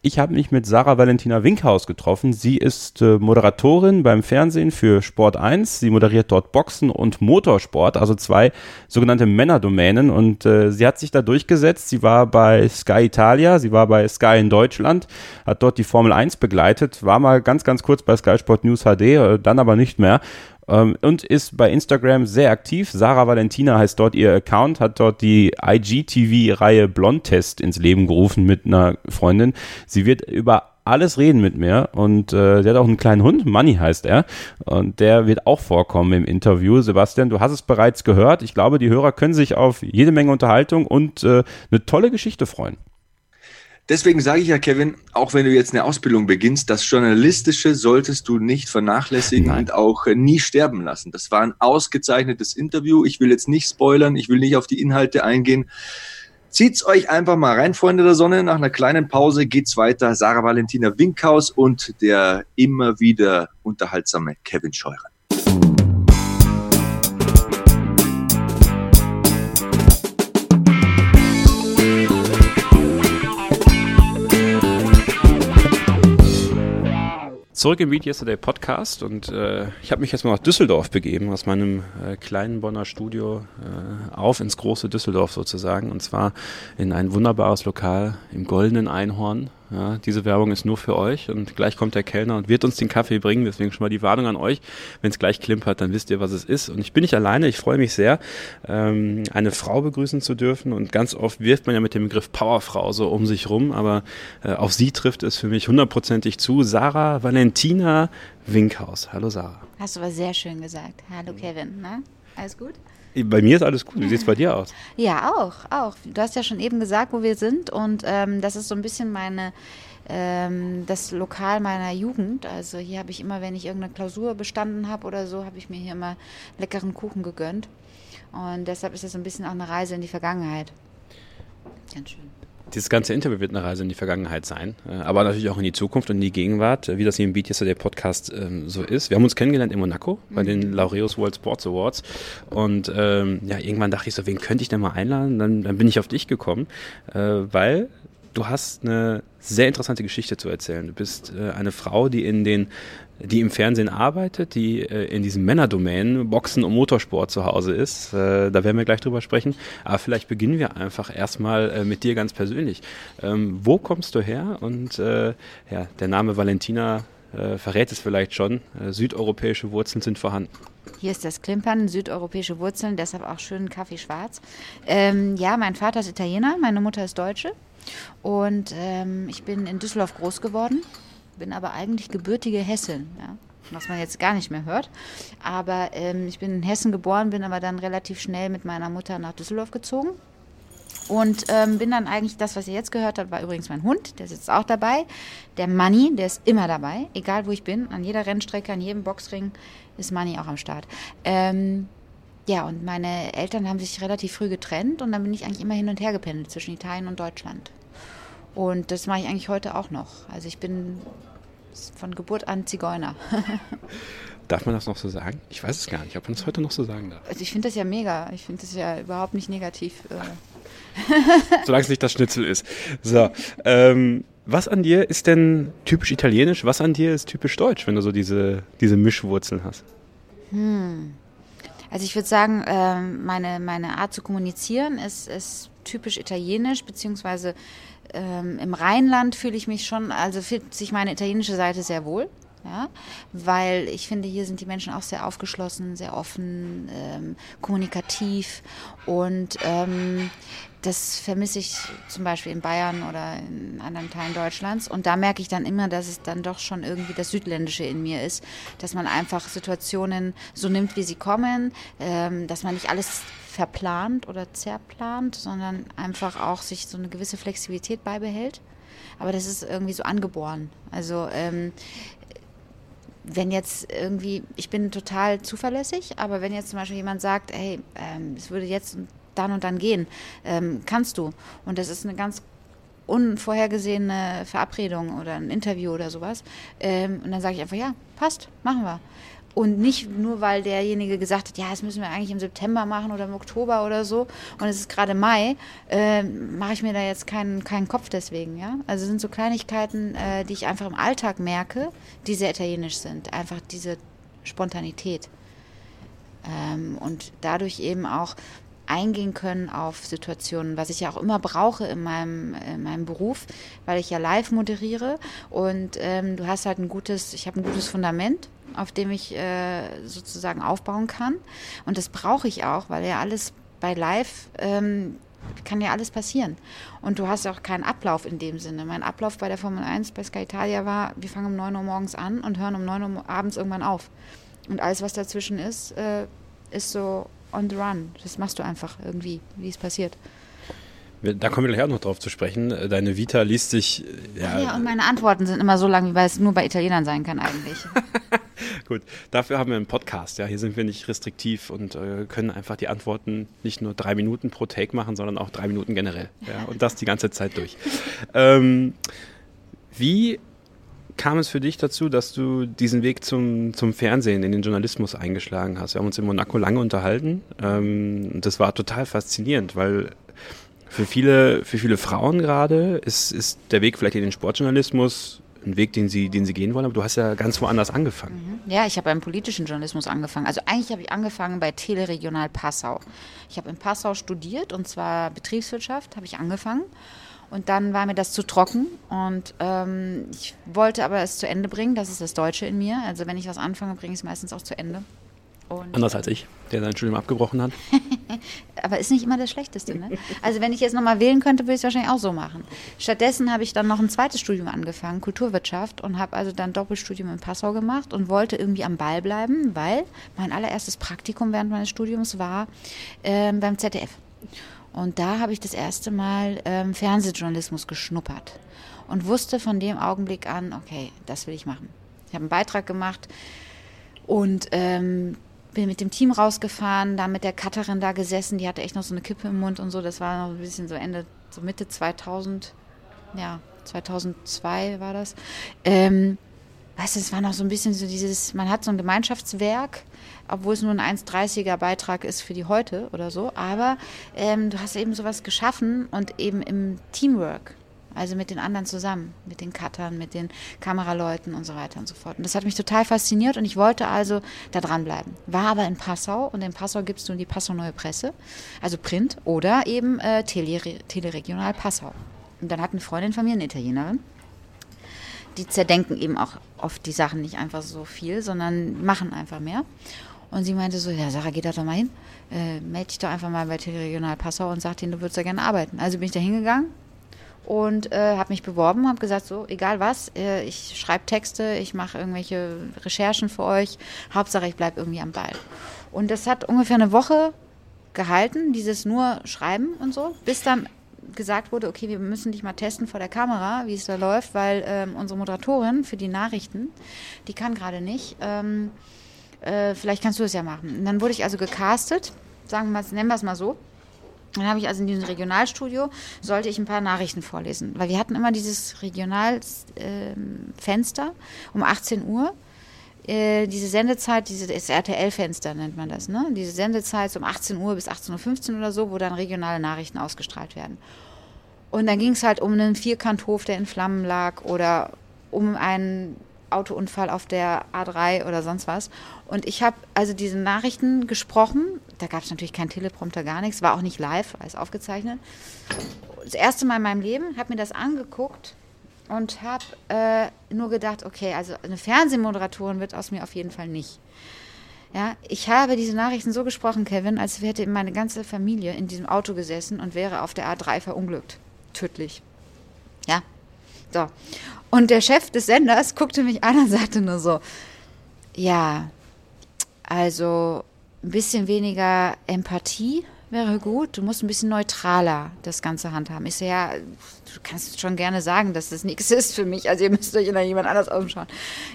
Ich habe mich mit Sarah Valentina Winkhaus getroffen. Sie ist äh, Moderatorin beim Fernsehen für Sport 1. Sie moderiert dort Boxen und Motorsport, also zwei sogenannte Männerdomänen. Und äh, sie hat sich da durchgesetzt. Sie war bei Sky Italia, sie war bei Sky in Deutschland, hat dort die Formel 1 begleitet, war mal ganz, ganz kurz bei Sky Sport News HD, äh, dann aber nicht mehr ähm, und ist bei Instagram sehr aktiv. Sarah Valentina heißt dort ihr Account, hat dort die IGTV-Reihe Blondtest ins Leben gerufen mit einer Freundin. Sie wird über alles reden mit mir und äh, der hat auch einen kleinen Hund, Money heißt er und der wird auch vorkommen im Interview. Sebastian, du hast es bereits gehört. Ich glaube, die Hörer können sich auf jede Menge Unterhaltung und äh, eine tolle Geschichte freuen. Deswegen sage ich ja, Kevin, auch wenn du jetzt eine Ausbildung beginnst, das Journalistische solltest du nicht vernachlässigen Nein. und auch äh, nie sterben lassen. Das war ein ausgezeichnetes Interview. Ich will jetzt nicht spoilern, ich will nicht auf die Inhalte eingehen. Zieht's euch einfach mal rein, Freunde der Sonne. Nach einer kleinen Pause geht's weiter. Sarah Valentina Winkhaus und der immer wieder unterhaltsame Kevin Scheurer. Zurück im Meet Yesterday Podcast und äh, ich habe mich jetzt mal nach Düsseldorf begeben, aus meinem äh, kleinen Bonner Studio äh, auf ins große Düsseldorf sozusagen und zwar in ein wunderbares Lokal im Goldenen Einhorn ja, diese Werbung ist nur für euch und gleich kommt der Kellner und wird uns den Kaffee bringen. Deswegen schon mal die Warnung an euch. Wenn es gleich klimpert, dann wisst ihr, was es ist. Und ich bin nicht alleine. Ich freue mich sehr, ähm, eine Frau begrüßen zu dürfen. Und ganz oft wirft man ja mit dem Begriff Powerfrau so um sich rum. Aber äh, auf sie trifft es für mich hundertprozentig zu. Sarah Valentina Winkhaus. Hallo Sarah. Hast du aber sehr schön gesagt. Hallo Kevin. Na? Alles gut? Bei mir ist alles gut. Wie sieht es bei dir aus? Ja, auch, auch. Du hast ja schon eben gesagt, wo wir sind und ähm, das ist so ein bisschen meine ähm, das Lokal meiner Jugend. Also hier habe ich immer, wenn ich irgendeine Klausur bestanden habe oder so, habe ich mir hier immer leckeren Kuchen gegönnt. Und deshalb ist das so ein bisschen auch eine Reise in die Vergangenheit. Ganz schön. Dieses ganze Interview wird eine Reise in die Vergangenheit sein, äh, aber natürlich auch in die Zukunft und in die Gegenwart, wie das hier im Beat Yesterday Podcast ähm, so ist. Wir haben uns kennengelernt in Monaco bei den mhm. Laureus World Sports Awards und ähm, ja, irgendwann dachte ich so, wen könnte ich denn mal einladen? Dann, dann bin ich auf dich gekommen, äh, weil du hast eine sehr interessante Geschichte zu erzählen. Du bist äh, eine Frau, die in den die im Fernsehen arbeitet, die äh, in diesem Männerdomain Boxen und Motorsport zu Hause ist. Äh, da werden wir gleich drüber sprechen. Aber vielleicht beginnen wir einfach erstmal äh, mit dir ganz persönlich. Ähm, wo kommst du her? Und äh, ja, der Name Valentina äh, verrät es vielleicht schon. Äh, südeuropäische Wurzeln sind vorhanden. Hier ist das Klimpern, südeuropäische Wurzeln, deshalb auch schön Kaffee schwarz. Ähm, ja, mein Vater ist Italiener, meine Mutter ist Deutsche. Und ähm, ich bin in Düsseldorf groß geworden bin aber eigentlich gebürtige Hessin, ja, was man jetzt gar nicht mehr hört. Aber ähm, ich bin in Hessen geboren, bin aber dann relativ schnell mit meiner Mutter nach Düsseldorf gezogen. Und ähm, bin dann eigentlich, das, was ihr jetzt gehört habt, war übrigens mein Hund, der sitzt auch dabei. Der Money, der ist immer dabei, egal wo ich bin, an jeder Rennstrecke, an jedem Boxring ist Money auch am Start. Ähm, ja, und meine Eltern haben sich relativ früh getrennt und dann bin ich eigentlich immer hin und her gependelt zwischen Italien und Deutschland. Und das mache ich eigentlich heute auch noch. Also ich bin von Geburt an Zigeuner. Darf man das noch so sagen? Ich weiß es gar nicht, ob man das heute noch so sagen darf. Also ich finde das ja mega. Ich finde das ja überhaupt nicht negativ. Äh. Solange es nicht das Schnitzel ist. So, ähm, was an dir ist denn typisch italienisch? Was an dir ist typisch deutsch, wenn du so diese, diese Mischwurzeln hast? Hm. Also ich würde sagen, ähm, meine, meine Art zu kommunizieren ist, ist typisch italienisch, beziehungsweise ähm, im Rheinland fühle ich mich schon, also fühlt sich meine italienische Seite sehr wohl. Ja, weil ich finde, hier sind die Menschen auch sehr aufgeschlossen, sehr offen, ähm, kommunikativ und ähm, das vermisse ich zum Beispiel in Bayern oder in anderen Teilen Deutschlands. Und da merke ich dann immer, dass es dann doch schon irgendwie das Südländische in mir ist, dass man einfach Situationen so nimmt, wie sie kommen, ähm, dass man nicht alles verplant oder zerplant, sondern einfach auch sich so eine gewisse Flexibilität beibehält. Aber das ist irgendwie so angeboren. Also ähm, wenn jetzt irgendwie, ich bin total zuverlässig, aber wenn jetzt zum Beispiel jemand sagt, hey, ähm, es würde jetzt dann und dann gehen, ähm, kannst du. Und das ist eine ganz unvorhergesehene Verabredung oder ein Interview oder sowas. Ähm, und dann sage ich einfach, ja, passt, machen wir. Und nicht nur, weil derjenige gesagt hat, ja, das müssen wir eigentlich im September machen oder im Oktober oder so. Und es ist gerade Mai, äh, mache ich mir da jetzt keinen, keinen Kopf deswegen. Ja? Also sind so Kleinigkeiten, äh, die ich einfach im Alltag merke, die sehr italienisch sind. Einfach diese Spontanität. Ähm, und dadurch eben auch eingehen können auf Situationen, was ich ja auch immer brauche in meinem, in meinem Beruf, weil ich ja live moderiere und ähm, du hast halt ein gutes, ich habe ein gutes Fundament, auf dem ich äh, sozusagen aufbauen kann und das brauche ich auch, weil ja alles bei live ähm, kann ja alles passieren. Und du hast auch keinen Ablauf in dem Sinne. Mein Ablauf bei der Formel 1 bei Sky Italia war, wir fangen um 9 Uhr morgens an und hören um 9 Uhr abends irgendwann auf. Und alles, was dazwischen ist, äh, ist so on the run. Das machst du einfach irgendwie, wie es passiert. Da kommen wir gleich auch noch drauf zu sprechen. Deine Vita liest sich. Ja, ja und meine Antworten sind immer so lang, wie es nur bei Italienern sein kann, eigentlich. Gut, dafür haben wir einen Podcast. Ja, hier sind wir nicht restriktiv und äh, können einfach die Antworten nicht nur drei Minuten pro Take machen, sondern auch drei Minuten generell. Ja, und das die ganze Zeit durch. ähm, wie kam es für dich dazu, dass du diesen Weg zum, zum Fernsehen, in den Journalismus eingeschlagen hast? Wir haben uns in Monaco lange unterhalten. Ähm, das war total faszinierend, weil für viele, für viele Frauen gerade ist, ist der Weg vielleicht in den Sportjournalismus ein Weg, den sie, den sie gehen wollen, aber du hast ja ganz woanders angefangen. Mhm. Ja, ich habe beim politischen Journalismus angefangen. Also eigentlich habe ich angefangen bei Teleregional Passau. Ich habe in Passau studiert und zwar Betriebswirtschaft habe ich angefangen. Und dann war mir das zu trocken und ähm, ich wollte aber es zu Ende bringen. Das ist das Deutsche in mir. Also wenn ich was anfange, bringe ich es meistens auch zu Ende. Und Anders als ich, der sein Studium abgebrochen hat. aber ist nicht immer das Schlechteste. Ne? Also wenn ich jetzt nochmal wählen könnte, würde ich es wahrscheinlich auch so machen. Stattdessen habe ich dann noch ein zweites Studium angefangen, Kulturwirtschaft, und habe also dann Doppelstudium in Passau gemacht und wollte irgendwie am Ball bleiben, weil mein allererstes Praktikum während meines Studiums war äh, beim ZDF. Und da habe ich das erste Mal ähm, Fernsehjournalismus geschnuppert und wusste von dem Augenblick an, okay, das will ich machen. Ich habe einen Beitrag gemacht und ähm, bin mit dem Team rausgefahren, da mit der Cutterin da gesessen, die hatte echt noch so eine Kippe im Mund und so. Das war noch ein bisschen so Ende, so Mitte 2000, ja, 2002 war das. Ähm, weißt du, es war noch so ein bisschen so dieses, man hat so ein Gemeinschaftswerk obwohl es nur ein 1,30er Beitrag ist für die heute oder so. Aber ähm, du hast eben sowas geschaffen und eben im Teamwork. Also mit den anderen zusammen, mit den Cuttern, mit den Kameraleuten und so weiter und so fort. Und das hat mich total fasziniert und ich wollte also da dranbleiben. War aber in Passau und in Passau gibt es nun die Passau Neue Presse, also Print oder eben äh, Tele Teleregional Passau. Und dann hat eine Freundin von mir, eine Italienerin, die zerdenken eben auch oft die Sachen nicht einfach so viel, sondern machen einfach mehr. Und sie meinte so, ja, Sarah, geh da doch mal hin. Äh, melde dich doch einfach mal bei Teleregional Passau und sag denen, du würdest da gerne arbeiten. Also bin ich da hingegangen und äh, habe mich beworben, habe gesagt, so, egal was, äh, ich schreibe Texte, ich mache irgendwelche Recherchen für euch. Hauptsache, ich bleibe irgendwie am Ball. Und das hat ungefähr eine Woche gehalten, dieses nur Schreiben und so, bis dann gesagt wurde, okay, wir müssen dich mal testen vor der Kamera, wie es da läuft, weil ähm, unsere Moderatorin für die Nachrichten, die kann gerade nicht. Ähm, äh, vielleicht kannst du es ja machen. Und dann wurde ich also gecastet, sagen wir mal, nennen wir es mal so. Dann habe ich also in diesem Regionalstudio, sollte ich ein paar Nachrichten vorlesen. Weil wir hatten immer dieses Regionalfenster ähm, um 18 Uhr. Äh, diese Sendezeit, dieses RTL-Fenster nennt man das, ne? Diese Sendezeit um 18 Uhr bis 18.15 Uhr oder so, wo dann regionale Nachrichten ausgestrahlt werden. Und dann ging es halt um einen Vierkanthof, der in Flammen lag oder um einen Autounfall auf der A3 oder sonst was. Und ich habe also diese Nachrichten gesprochen. Da gab es natürlich keinen Teleprompter, gar nichts. War auch nicht live, alles aufgezeichnet. Das erste Mal in meinem Leben, habe mir das angeguckt und habe äh, nur gedacht, okay, also eine Fernsehmoderatorin wird aus mir auf jeden Fall nicht. Ja, ich habe diese Nachrichten so gesprochen, Kevin, als hätte meine ganze Familie in diesem Auto gesessen und wäre auf der A3 verunglückt. Tödlich. Ja. So. Und der Chef des Senders guckte mich an und sagte nur so, ja, also ein bisschen weniger Empathie wäre gut. Du musst ein bisschen neutraler das Ganze handhaben. Ich so, ja, du kannst schon gerne sagen, dass das nichts ist für mich. Also ihr müsst euch nach jemand anders umschauen.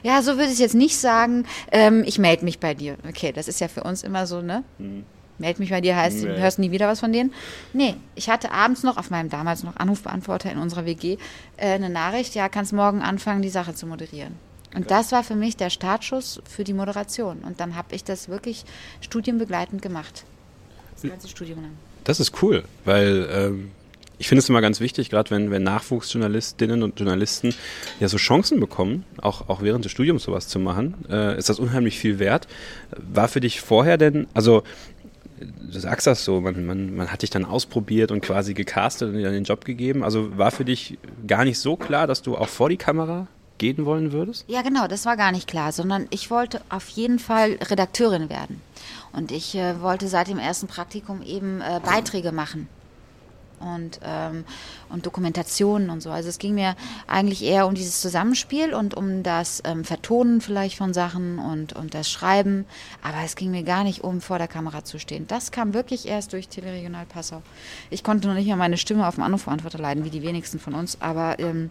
Ja, so würde ich jetzt nicht sagen. Ähm, ich melde mich bei dir. Okay, das ist ja für uns immer so, ne? Mhm. meld mich bei dir, heißt, nee. hörst nie wieder was von denen. Nee, ich hatte abends noch auf meinem damals noch Anrufbeantworter in unserer WG äh, eine Nachricht, ja, kannst morgen anfangen, die Sache zu moderieren. Und das war für mich der Startschuss für die Moderation. Und dann habe ich das wirklich studienbegleitend gemacht. Das ganze Studium lang. Das ist cool, weil ähm, ich finde es immer ganz wichtig, gerade wenn, wenn Nachwuchsjournalistinnen und Journalisten ja so Chancen bekommen, auch, auch während des Studiums sowas zu machen, äh, ist das unheimlich viel wert. War für dich vorher denn, also du sagst das so, man, man, man hat dich dann ausprobiert und quasi gecastet und dir dann den Job gegeben. Also war für dich gar nicht so klar, dass du auch vor die Kamera gehen wollen würdest? Ja, genau, das war gar nicht klar, sondern ich wollte auf jeden Fall Redakteurin werden. Und ich äh, wollte seit dem ersten Praktikum eben äh, Beiträge machen und, ähm, und Dokumentationen und so. Also es ging mir eigentlich eher um dieses Zusammenspiel und um das ähm, Vertonen vielleicht von Sachen und, und das Schreiben. Aber es ging mir gar nicht um, vor der Kamera zu stehen. Das kam wirklich erst durch Teleregional Passau. Ich konnte noch nicht mehr meine Stimme auf dem Anrufbeantworter leiden, wie die wenigsten von uns, aber ähm,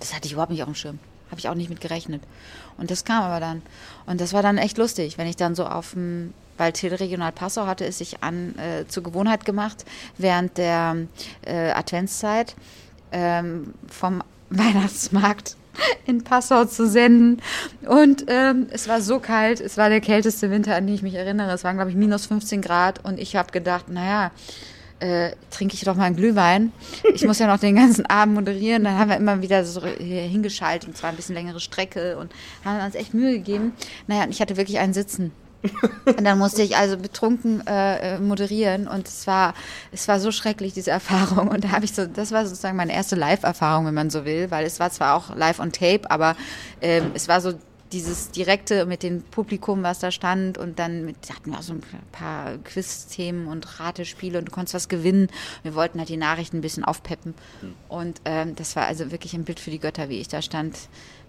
das hatte ich überhaupt nicht auf dem Schirm. Habe ich auch nicht mit gerechnet. Und das kam aber dann. Und das war dann echt lustig, wenn ich dann so auf dem weil Teleregional Passau hatte es sich an äh, zur Gewohnheit gemacht, während der äh, Adventszeit ähm, vom Weihnachtsmarkt in Passau zu senden. Und ähm, es war so kalt, es war der kälteste Winter, an den ich mich erinnere. Es waren, glaube ich, minus 15 Grad und ich habe gedacht, naja, äh, trinke ich doch mal einen Glühwein. Ich muss ja noch den ganzen Abend moderieren. Dann haben wir immer wieder so hingeschaltet, und zwar ein bisschen längere Strecke und haben uns echt Mühe gegeben. Naja, und ich hatte wirklich einen Sitzen. Und dann musste ich also betrunken äh, äh, moderieren und es war, es war so schrecklich, diese Erfahrung. Und da habe ich so, das war sozusagen meine erste Live-Erfahrung, wenn man so will, weil es war zwar auch live on tape, aber ähm, es war so dieses direkte mit dem Publikum, was da stand und dann mit, hatten wir auch so ein paar Quiz-Themen und Ratespiele und du konntest was gewinnen. Wir wollten halt die Nachrichten ein bisschen aufpeppen hm. und ähm, das war also wirklich ein Bild für die Götter, wie ich da stand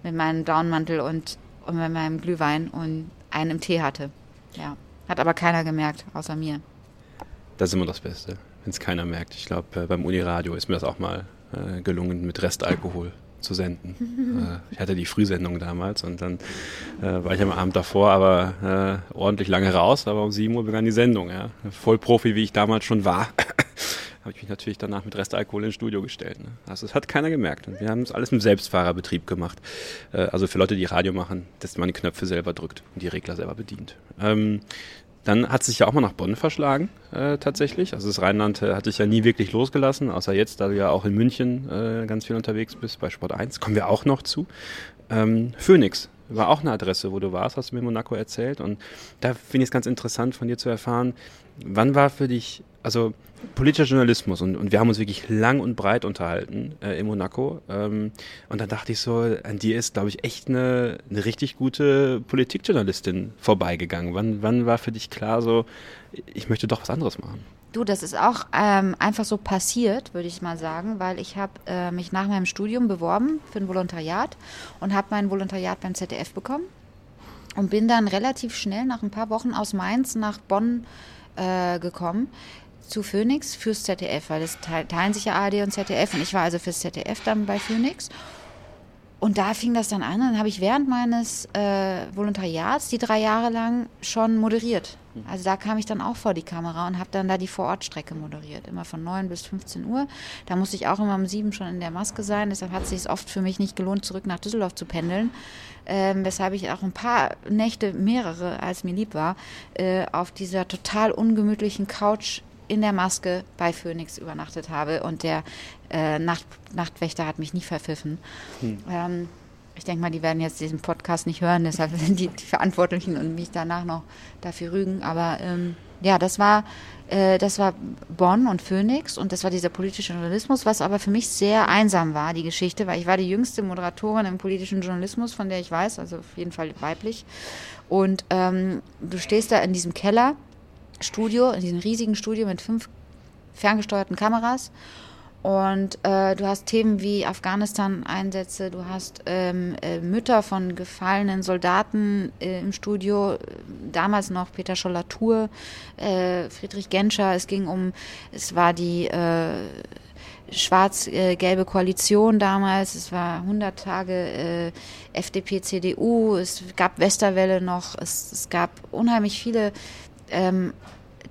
mit meinem Downmantel und, und mit meinem Glühwein und einen Tee hatte. Ja, hat aber keiner gemerkt, außer mir. Das ist immer das Beste, wenn es keiner merkt. Ich glaube, äh, beim Uniradio ist mir das auch mal äh, gelungen mit Restalkohol zu senden. äh, ich hatte die Frühsendung damals und dann äh, war ich am Abend davor aber äh, ordentlich lange raus, aber um 7 Uhr begann die Sendung. Ja. Vollprofi, wie ich damals schon war, habe ich mich natürlich danach mit Restalkohol ins Studio gestellt. Ne? Also das hat keiner gemerkt. Und wir haben es alles im Selbstfahrerbetrieb gemacht. Äh, also für Leute, die Radio machen, dass man die Knöpfe selber drückt und die Regler selber bedient. Ähm, dann hat sich ja auch mal nach Bonn verschlagen, äh, tatsächlich. Also das Rheinland äh, hat sich ja nie wirklich losgelassen, außer jetzt, da du ja auch in München äh, ganz viel unterwegs bist, bei Sport 1. Kommen wir auch noch zu. Ähm, Phoenix war auch eine Adresse, wo du warst, hast du mir Monaco erzählt. Und da finde ich es ganz interessant von dir zu erfahren, wann war für dich also politischer Journalismus und, und wir haben uns wirklich lang und breit unterhalten äh, in Monaco. Ähm, und dann dachte ich so, an dir ist, glaube ich, echt eine, eine richtig gute Politikjournalistin vorbeigegangen. Wann, wann war für dich klar so, ich möchte doch was anderes machen? Du, das ist auch ähm, einfach so passiert, würde ich mal sagen, weil ich habe äh, mich nach meinem Studium beworben für ein Volontariat und habe mein Volontariat beim ZDF bekommen und bin dann relativ schnell nach ein paar Wochen aus Mainz nach Bonn äh, gekommen zu Phoenix fürs ZDF, weil es teilen sich ja ARD und ZDF und ich war also fürs ZDF dann bei Phoenix. Und da fing das dann an, dann habe ich während meines äh, Volontariats die drei Jahre lang schon moderiert. Mhm. Also da kam ich dann auch vor die Kamera und habe dann da die Vorortstrecke moderiert, immer von 9 bis 15 Uhr. Da musste ich auch immer um 7 schon in der Maske sein, deshalb hat es sich oft für mich nicht gelohnt, zurück nach Düsseldorf zu pendeln. Ähm, weshalb ich auch ein paar Nächte, mehrere als mir lieb war, äh, auf dieser total ungemütlichen Couch in der Maske bei Phoenix übernachtet habe und der äh, Nacht, Nachtwächter hat mich nie verpfiffen. Hm. Ähm, ich denke mal, die werden jetzt diesen Podcast nicht hören, deshalb sind die, die Verantwortlichen und mich danach noch dafür rügen. Aber ähm, ja, das war, äh, das war Bonn und Phoenix und das war dieser politische Journalismus, was aber für mich sehr einsam war, die Geschichte, weil ich war die jüngste Moderatorin im politischen Journalismus, von der ich weiß, also auf jeden Fall weiblich. Und ähm, du stehst da in diesem Keller Studio, in diesem riesigen Studio mit fünf ferngesteuerten Kameras. Und äh, du hast Themen wie Afghanistan-Einsätze, du hast ähm, äh, Mütter von gefallenen Soldaten äh, im Studio, damals noch Peter Scholler-Tour, äh, Friedrich Genscher, es ging um, es war die äh, schwarz-gelbe Koalition damals, es war 100 Tage äh, FDP, CDU, es gab Westerwelle noch, es, es gab unheimlich viele ähm,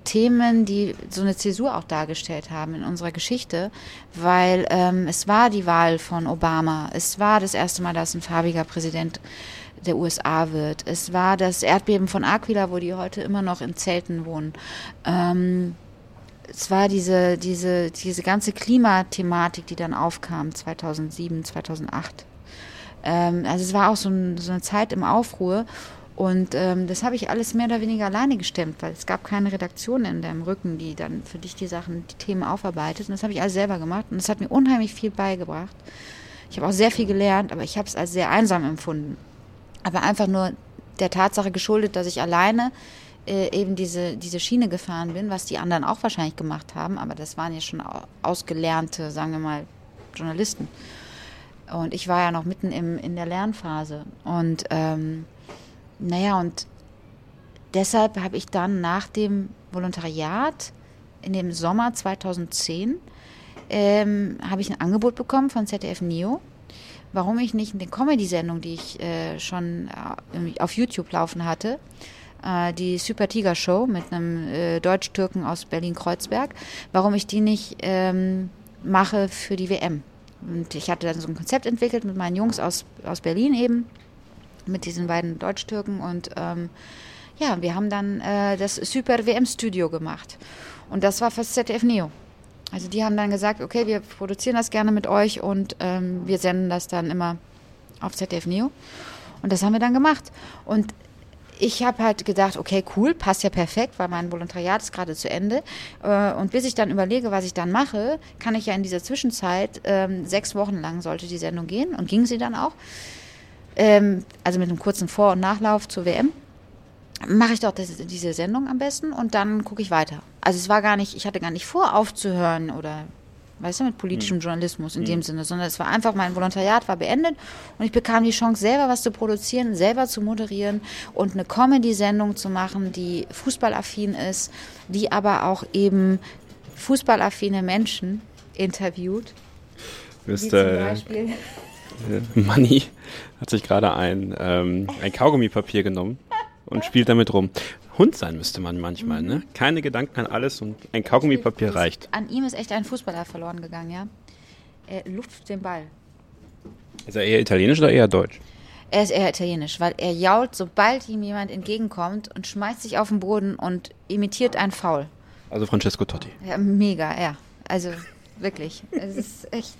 Themen, die so eine Zäsur auch dargestellt haben in unserer Geschichte, weil ähm, es war die Wahl von Obama, es war das erste Mal, dass ein farbiger Präsident der USA wird, es war das Erdbeben von Aquila, wo die heute immer noch in Zelten wohnen. Ähm, es war diese, diese, diese ganze Klimathematik, die dann aufkam 2007, 2008. Ähm, also es war auch so, ein, so eine Zeit im Aufruhr und ähm, das habe ich alles mehr oder weniger alleine gestemmt, weil es gab keine Redaktion in deinem Rücken, die dann für dich die Sachen, die Themen aufarbeitet. Und das habe ich alles selber gemacht und das hat mir unheimlich viel beigebracht. Ich habe auch sehr viel gelernt, aber ich habe es als sehr einsam empfunden. Aber einfach nur der Tatsache geschuldet, dass ich alleine äh, eben diese, diese Schiene gefahren bin, was die anderen auch wahrscheinlich gemacht haben, aber das waren ja schon ausgelernte, sagen wir mal, Journalisten. Und ich war ja noch mitten im, in der Lernphase. Und ähm, naja, und deshalb habe ich dann nach dem Volontariat in dem Sommer 2010 ähm, habe ich ein Angebot bekommen von ZDF Neo, warum ich nicht eine Comedy-Sendung, die ich äh, schon äh, auf YouTube laufen hatte, äh, die Super Tiger Show mit einem äh, Deutsch-Türken aus Berlin-Kreuzberg, warum ich die nicht ähm, mache für die WM. Und ich hatte dann so ein Konzept entwickelt mit meinen Jungs aus, aus Berlin eben mit diesen beiden Deutsch-Türken und ähm, ja, wir haben dann äh, das Super WM-Studio gemacht. Und das war fürs ZDF Neo. Also die haben dann gesagt, okay, wir produzieren das gerne mit euch und ähm, wir senden das dann immer auf ZDF Neo. Und das haben wir dann gemacht. Und ich habe halt gedacht, okay, cool, passt ja perfekt, weil mein Volontariat ist gerade zu Ende. Äh, und bis ich dann überlege, was ich dann mache, kann ich ja in dieser Zwischenzeit, ähm, sechs Wochen lang sollte die Sendung gehen und ging sie dann auch ähm, also mit einem kurzen Vor- und Nachlauf zur WM, mache ich doch das, diese Sendung am besten und dann gucke ich weiter. Also es war gar nicht, ich hatte gar nicht vor, aufzuhören oder weißt du, mit politischem hm. Journalismus in hm. dem Sinne, sondern es war einfach, mein Volontariat war beendet und ich bekam die Chance, selber was zu produzieren, selber zu moderieren und eine Comedy-Sendung zu machen, die fußballaffin ist, die aber auch eben fußballaffine Menschen interviewt. Mr. Money hat sich gerade ein, ähm, ein Kaugummipapier genommen und spielt damit rum. Hund sein müsste man manchmal, ne? Keine Gedanken an alles und ein Kaugummipapier reicht. An ihm ist echt ein Fußballer verloren gegangen, ja. Er luft den Ball. Ist er eher italienisch oder eher deutsch? Er ist eher italienisch, weil er jault, sobald ihm jemand entgegenkommt und schmeißt sich auf den Boden und imitiert einen Foul. Also Francesco Totti. Ja, mega, ja. Also wirklich. Es ist echt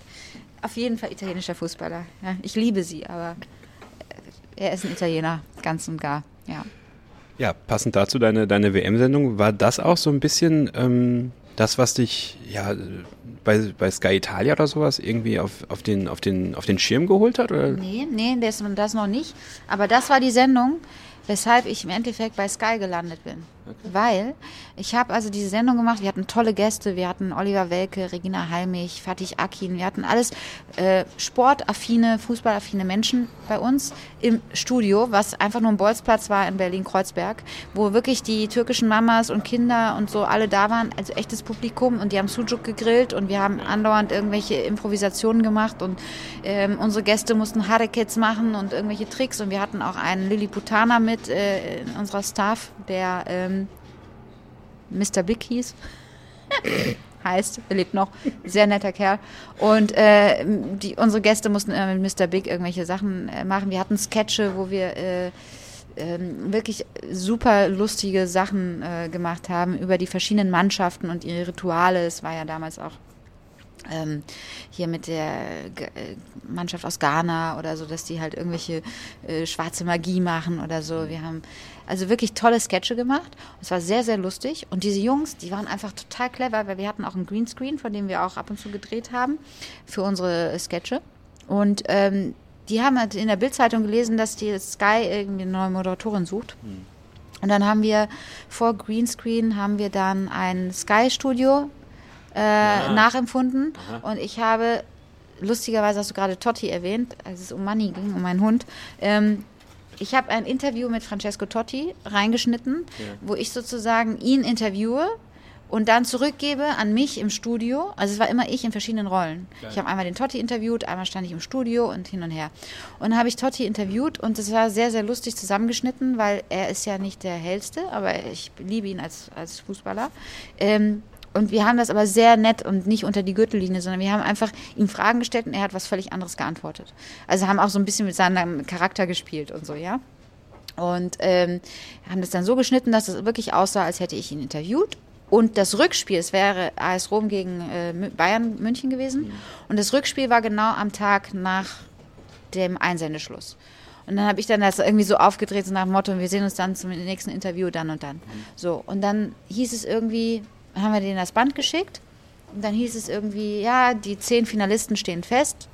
auf jeden Fall italienischer Fußballer. Ja, ich liebe sie, aber er ist ein Italiener, ganz und gar, ja. Ja, passend dazu deine, deine WM-Sendung, war das auch so ein bisschen ähm, das, was dich ja bei, bei Sky Italia oder sowas irgendwie auf, auf, den, auf, den, auf den Schirm geholt hat? Oder? Nee, nee, das, das noch nicht. Aber das war die Sendung, weshalb ich im Endeffekt bei Sky gelandet bin. Weil ich habe also diese Sendung gemacht, wir hatten tolle Gäste, wir hatten Oliver Welke, Regina Halmich, Fatih Akin, wir hatten alles äh, sportaffine, fußballaffine Menschen bei uns im Studio, was einfach nur ein Bolzplatz war in Berlin-Kreuzberg, wo wirklich die türkischen Mamas und Kinder und so alle da waren, also echtes Publikum und die haben Sujuk gegrillt und wir haben andauernd irgendwelche Improvisationen gemacht und ähm, unsere Gäste mussten Harekets machen und irgendwelche Tricks und wir hatten auch einen Lilliputaner mit äh, in unserer Staff, der ähm, Mr. Big hieß. heißt, er lebt noch, sehr netter Kerl. Und äh, die, unsere Gäste mussten immer mit Mr. Big irgendwelche Sachen äh, machen. Wir hatten Sketche, wo wir äh, ähm, wirklich super lustige Sachen äh, gemacht haben über die verschiedenen Mannschaften und ihre Rituale. Es war ja damals auch ähm, hier mit der G äh, Mannschaft aus Ghana oder so, dass die halt irgendwelche äh, schwarze Magie machen oder so. Wir haben also wirklich tolle Sketche gemacht. Es war sehr, sehr lustig. Und diese Jungs, die waren einfach total clever, weil wir hatten auch einen Greenscreen, von dem wir auch ab und zu gedreht haben für unsere Sketche. Und ähm, die haben halt in der Bildzeitung gelesen, dass die Sky irgendwie eine neue Moderatorin sucht. Mhm. Und dann haben wir vor Greenscreen haben wir dann ein Sky-Studio äh, ja. nachempfunden. Aha. Und ich habe, lustigerweise hast du gerade Totti erwähnt, als es um Money ging, um meinen Hund. Ähm, ich habe ein Interview mit Francesco Totti reingeschnitten, ja. wo ich sozusagen ihn interviewe und dann zurückgebe an mich im Studio. Also es war immer ich in verschiedenen Rollen. Ich habe einmal den Totti interviewt, einmal stand ich im Studio und hin und her. Und dann habe ich Totti interviewt und es war sehr, sehr lustig zusammengeschnitten, weil er ist ja nicht der hellste, aber ich liebe ihn als, als Fußballer. Ähm, und wir haben das aber sehr nett und nicht unter die Gürtellinie, sondern wir haben einfach ihm Fragen gestellt und er hat was völlig anderes geantwortet. Also haben auch so ein bisschen mit seinem Charakter gespielt und so, ja. Und ähm, haben das dann so geschnitten, dass es wirklich aussah, als hätte ich ihn interviewt. Und das Rückspiel, es wäre AS Rom gegen äh, Bayern München gewesen. Und das Rückspiel war genau am Tag nach dem Einsendeschluss. Und dann habe ich dann das irgendwie so aufgedreht, so nach dem Motto, wir sehen uns dann zum nächsten Interview dann und dann. So, und dann hieß es irgendwie, haben wir denen das Band geschickt. Und dann hieß es irgendwie, ja, die zehn Finalisten stehen fest,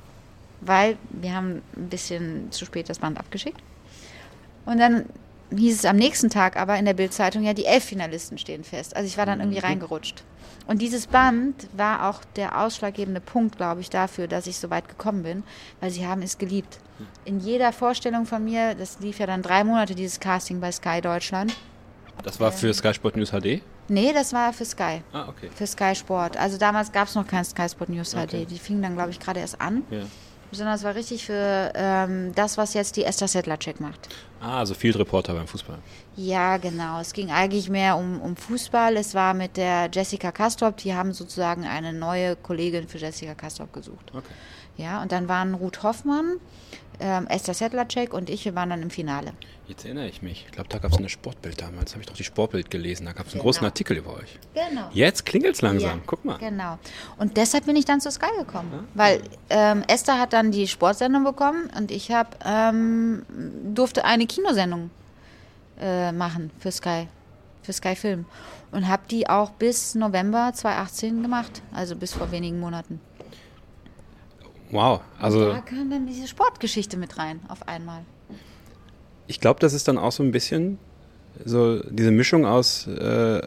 weil wir haben ein bisschen zu spät das Band abgeschickt. Und dann hieß es am nächsten Tag aber in der Bildzeitung, ja, die elf Finalisten stehen fest. Also ich war dann irgendwie Mhm. reingerutscht. Und dieses Band war auch der ausschlaggebende Punkt, glaube ich, dafür, dass ich so weit gekommen bin, weil sie haben es geliebt. In jeder Vorstellung von mir, das lief ja dann drei Monate, dieses Casting bei Sky Deutschland. Das war für Sky Sport News HD? Nee, das war für Sky, Ah, okay. für Sky Sport. Also damals gab es noch kein Sky Sport News Okay. HD. Die fingen dann, glaube ich, gerade erst an. Ja. Sondern es war richtig für ähm, das, was jetzt die Esther Sedlacek macht. Ah, also Field Reporter beim Fußball. Ja, genau. Es ging eigentlich mehr um, um Fußball. Es war mit der Jessica Kastrop. Die haben sozusagen eine neue Kollegin für Jessica Kastrop gesucht. Okay. Ja, und dann waren Ruth Hoffmann, ähm, Esther Sedlacek und ich, wir waren dann im Finale. Jetzt erinnere ich mich. Ich glaube, da gab es eine Sportbild damals. Habe ich doch die Sportbild gelesen. Da gab es einen Genau. großen Artikel über euch. Genau. Jetzt klingelt es langsam. Ja, Guck mal. Genau. Und deshalb bin ich dann zu Sky gekommen. Weil ähm, Esther hat dann die Sportsendung bekommen und ich hab, ähm, durfte eine Kinosendung äh, machen für Sky, für Sky Film. Und habe die auch bis November 2018 gemacht, also bis vor wenigen Monaten. Wow. Also da kam dann diese Sportgeschichte mit rein, auf einmal. ich glaube, das ist dann auch so ein bisschen so diese Mischung aus, äh,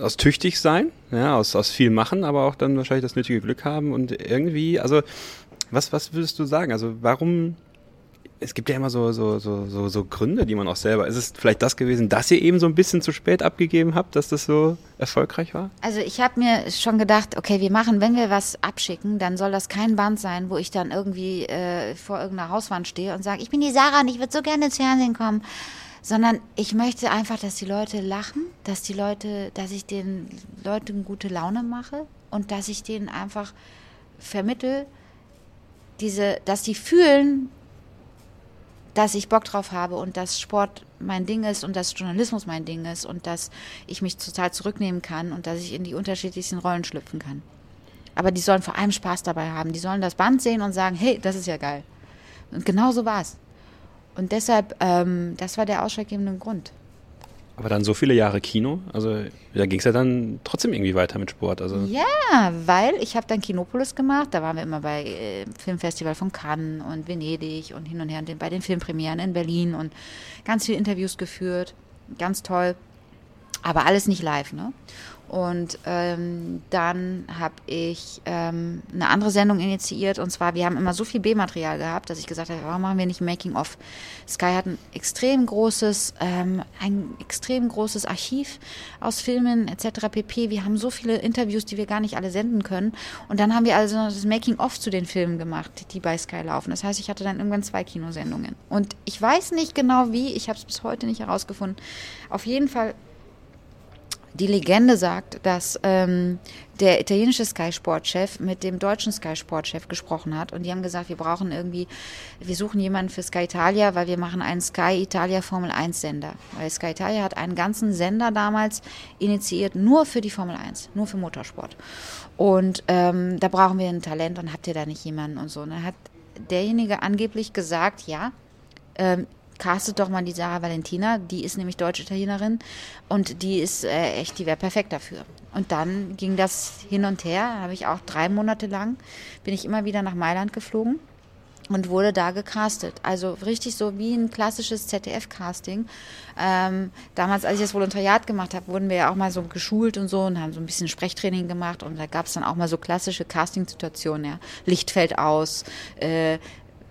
aus tüchtig sein, ja, aus, aus viel machen, aber auch dann wahrscheinlich das nötige Glück haben und irgendwie, also was, was würdest du sagen? Also warum, es gibt ja immer so, so, so, so, so Gründe, die man auch selber, ist es vielleicht das gewesen, dass ihr eben so ein bisschen zu spät abgegeben habt, dass das so erfolgreich war? Also ich habe mir schon gedacht, okay, wir machen, wenn wir was abschicken, dann soll das kein Band sein, wo ich dann irgendwie äh, vor irgendeiner Hauswand stehe und sage, ich bin die Sarah und ich würde so gerne ins Fernsehen kommen. Sondern ich möchte einfach, dass die Leute lachen, dass die Leute, dass ich den Leuten gute Laune mache und dass ich denen einfach vermittel, diese, dass sie fühlen, dass ich Bock drauf habe und dass Sport mein Ding ist und dass Journalismus mein Ding ist und dass ich mich total zurücknehmen kann und dass ich in die unterschiedlichsten Rollen schlüpfen kann. Aber die sollen vor allem Spaß dabei haben. Die sollen das Band sehen und sagen, hey, das ist ja geil. Und genau so war es. Und deshalb, ähm, das war der ausschlaggebende Grund. Aber dann so viele Jahre Kino, also da ging es ja dann trotzdem irgendwie weiter mit Sport. Also Ja, weil ich habe dann Kinopolis gemacht. Da waren wir immer bei äh, Filmfestival von Cannes und Venedig und hin und her und bei den Filmpremieren in Berlin und ganz viele Interviews geführt. Ganz toll. Aber alles nicht live, ne? Und ähm, dann habe ich ähm, eine andere Sendung initiiert und zwar, wir haben immer so viel B-Material gehabt, dass ich gesagt habe, warum machen wir nicht Making-of? Sky hat ein extrem großes, ähm, ein extrem großes Archiv aus Filmen etc. pp. Wir haben so viele Interviews, die wir gar nicht alle senden können. Und dann haben wir also das Making-of zu den Filmen gemacht, die bei Sky laufen. Das heißt, ich hatte dann irgendwann zwei Kinosendungen. Und ich weiß nicht genau wie, ich habe es bis heute nicht herausgefunden. Auf jeden Fall die Legende sagt, dass ähm, der italienische Sky-Sport-Chef mit dem deutschen Sky-Sport-Chef gesprochen hat und die haben gesagt, wir brauchen irgendwie, wir suchen jemanden für Sky Italia, weil wir machen einen Sky Italia Formel 1 Sender. Weil Sky Italia hat einen ganzen Sender damals initiiert, nur für die Formel 1, nur für Motorsport. Und ähm, da brauchen wir ein Talent und habt ihr da nicht jemanden und so. Und dann hat derjenige angeblich gesagt, ja, ähm, castet doch mal die Sarah Valentina, die ist nämlich Deutsch-Italienerin und die ist äh, echt, die wäre perfekt dafür. Und dann ging das hin und her, habe ich auch drei Monate lang, bin ich immer wieder nach Mailand geflogen und wurde da gecastet. Also richtig so wie ein klassisches ZDF-Casting. Ähm, damals, als ich das Volontariat gemacht habe, wurden wir ja auch mal so geschult und so und haben so ein bisschen Sprechtraining gemacht und da gab es dann auch mal so klassische Casting-Situationen, ja. Licht fällt aus, äh,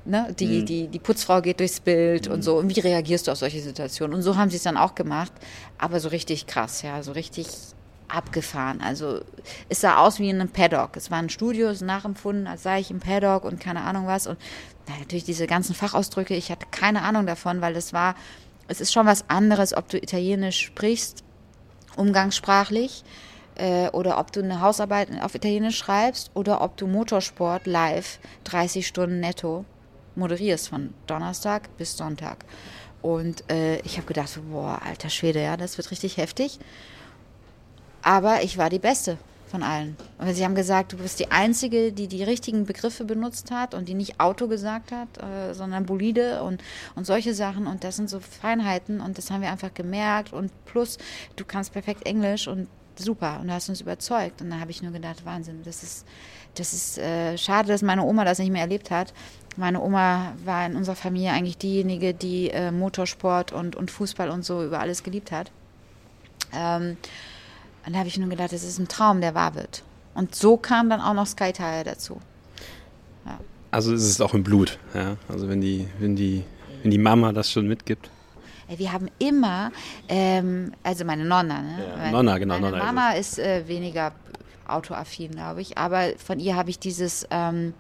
Ne, die, die, die Putzfrau geht durchs Bild und so. Und wie reagierst du auf solche Situationen? Und so haben sie es dann auch gemacht. Aber so richtig krass, ja. So richtig abgefahren. Also es sah aus wie in einem Paddock. Es war ein Studio, es nachempfunden, als sei ich im Paddock und keine Ahnung was. Und natürlich diese ganzen Fachausdrücke, ich hatte keine Ahnung davon, weil es war, es ist schon was anderes, ob du Italienisch sprichst, umgangssprachlich, äh, oder ob du eine Hausarbeit auf Italienisch schreibst oder ob du Motorsport live 30 Stunden netto moderierst von Donnerstag bis Sonntag. Und äh, ich habe gedacht, boah, alter Schwede, ja, das wird richtig heftig. Aber ich war die Beste von allen. Und sie haben gesagt, du bist die Einzige, die die richtigen Begriffe benutzt hat und die nicht Auto gesagt hat, äh, sondern Bolide und, und solche Sachen. Und das sind so Feinheiten und das haben wir einfach gemerkt. Und plus, du kannst perfekt Englisch und super. Und du hast uns überzeugt. Und da habe ich nur gedacht, Wahnsinn, das ist, das ist äh, schade, dass meine Oma das nicht mehr erlebt hat. Meine Oma war in unserer Familie eigentlich diejenige, die äh, Motorsport und, und Fußball und so über alles geliebt hat. Ähm, und da habe ich nur gedacht, das ist ein Traum, der wahr wird. Und so kam dann auch noch Sky Tire dazu. Ja. Also ist es auch im Blut, ja. Also wenn die, wenn die, wenn die Mama das schon mitgibt. Wir haben immer, ähm, also meine Nonna, ne? Ja, Nonna, genau. Meine Nonna Mama ist, ist äh, weniger autoaffin, glaube ich. Aber von ihr habe ich dieses, ähm,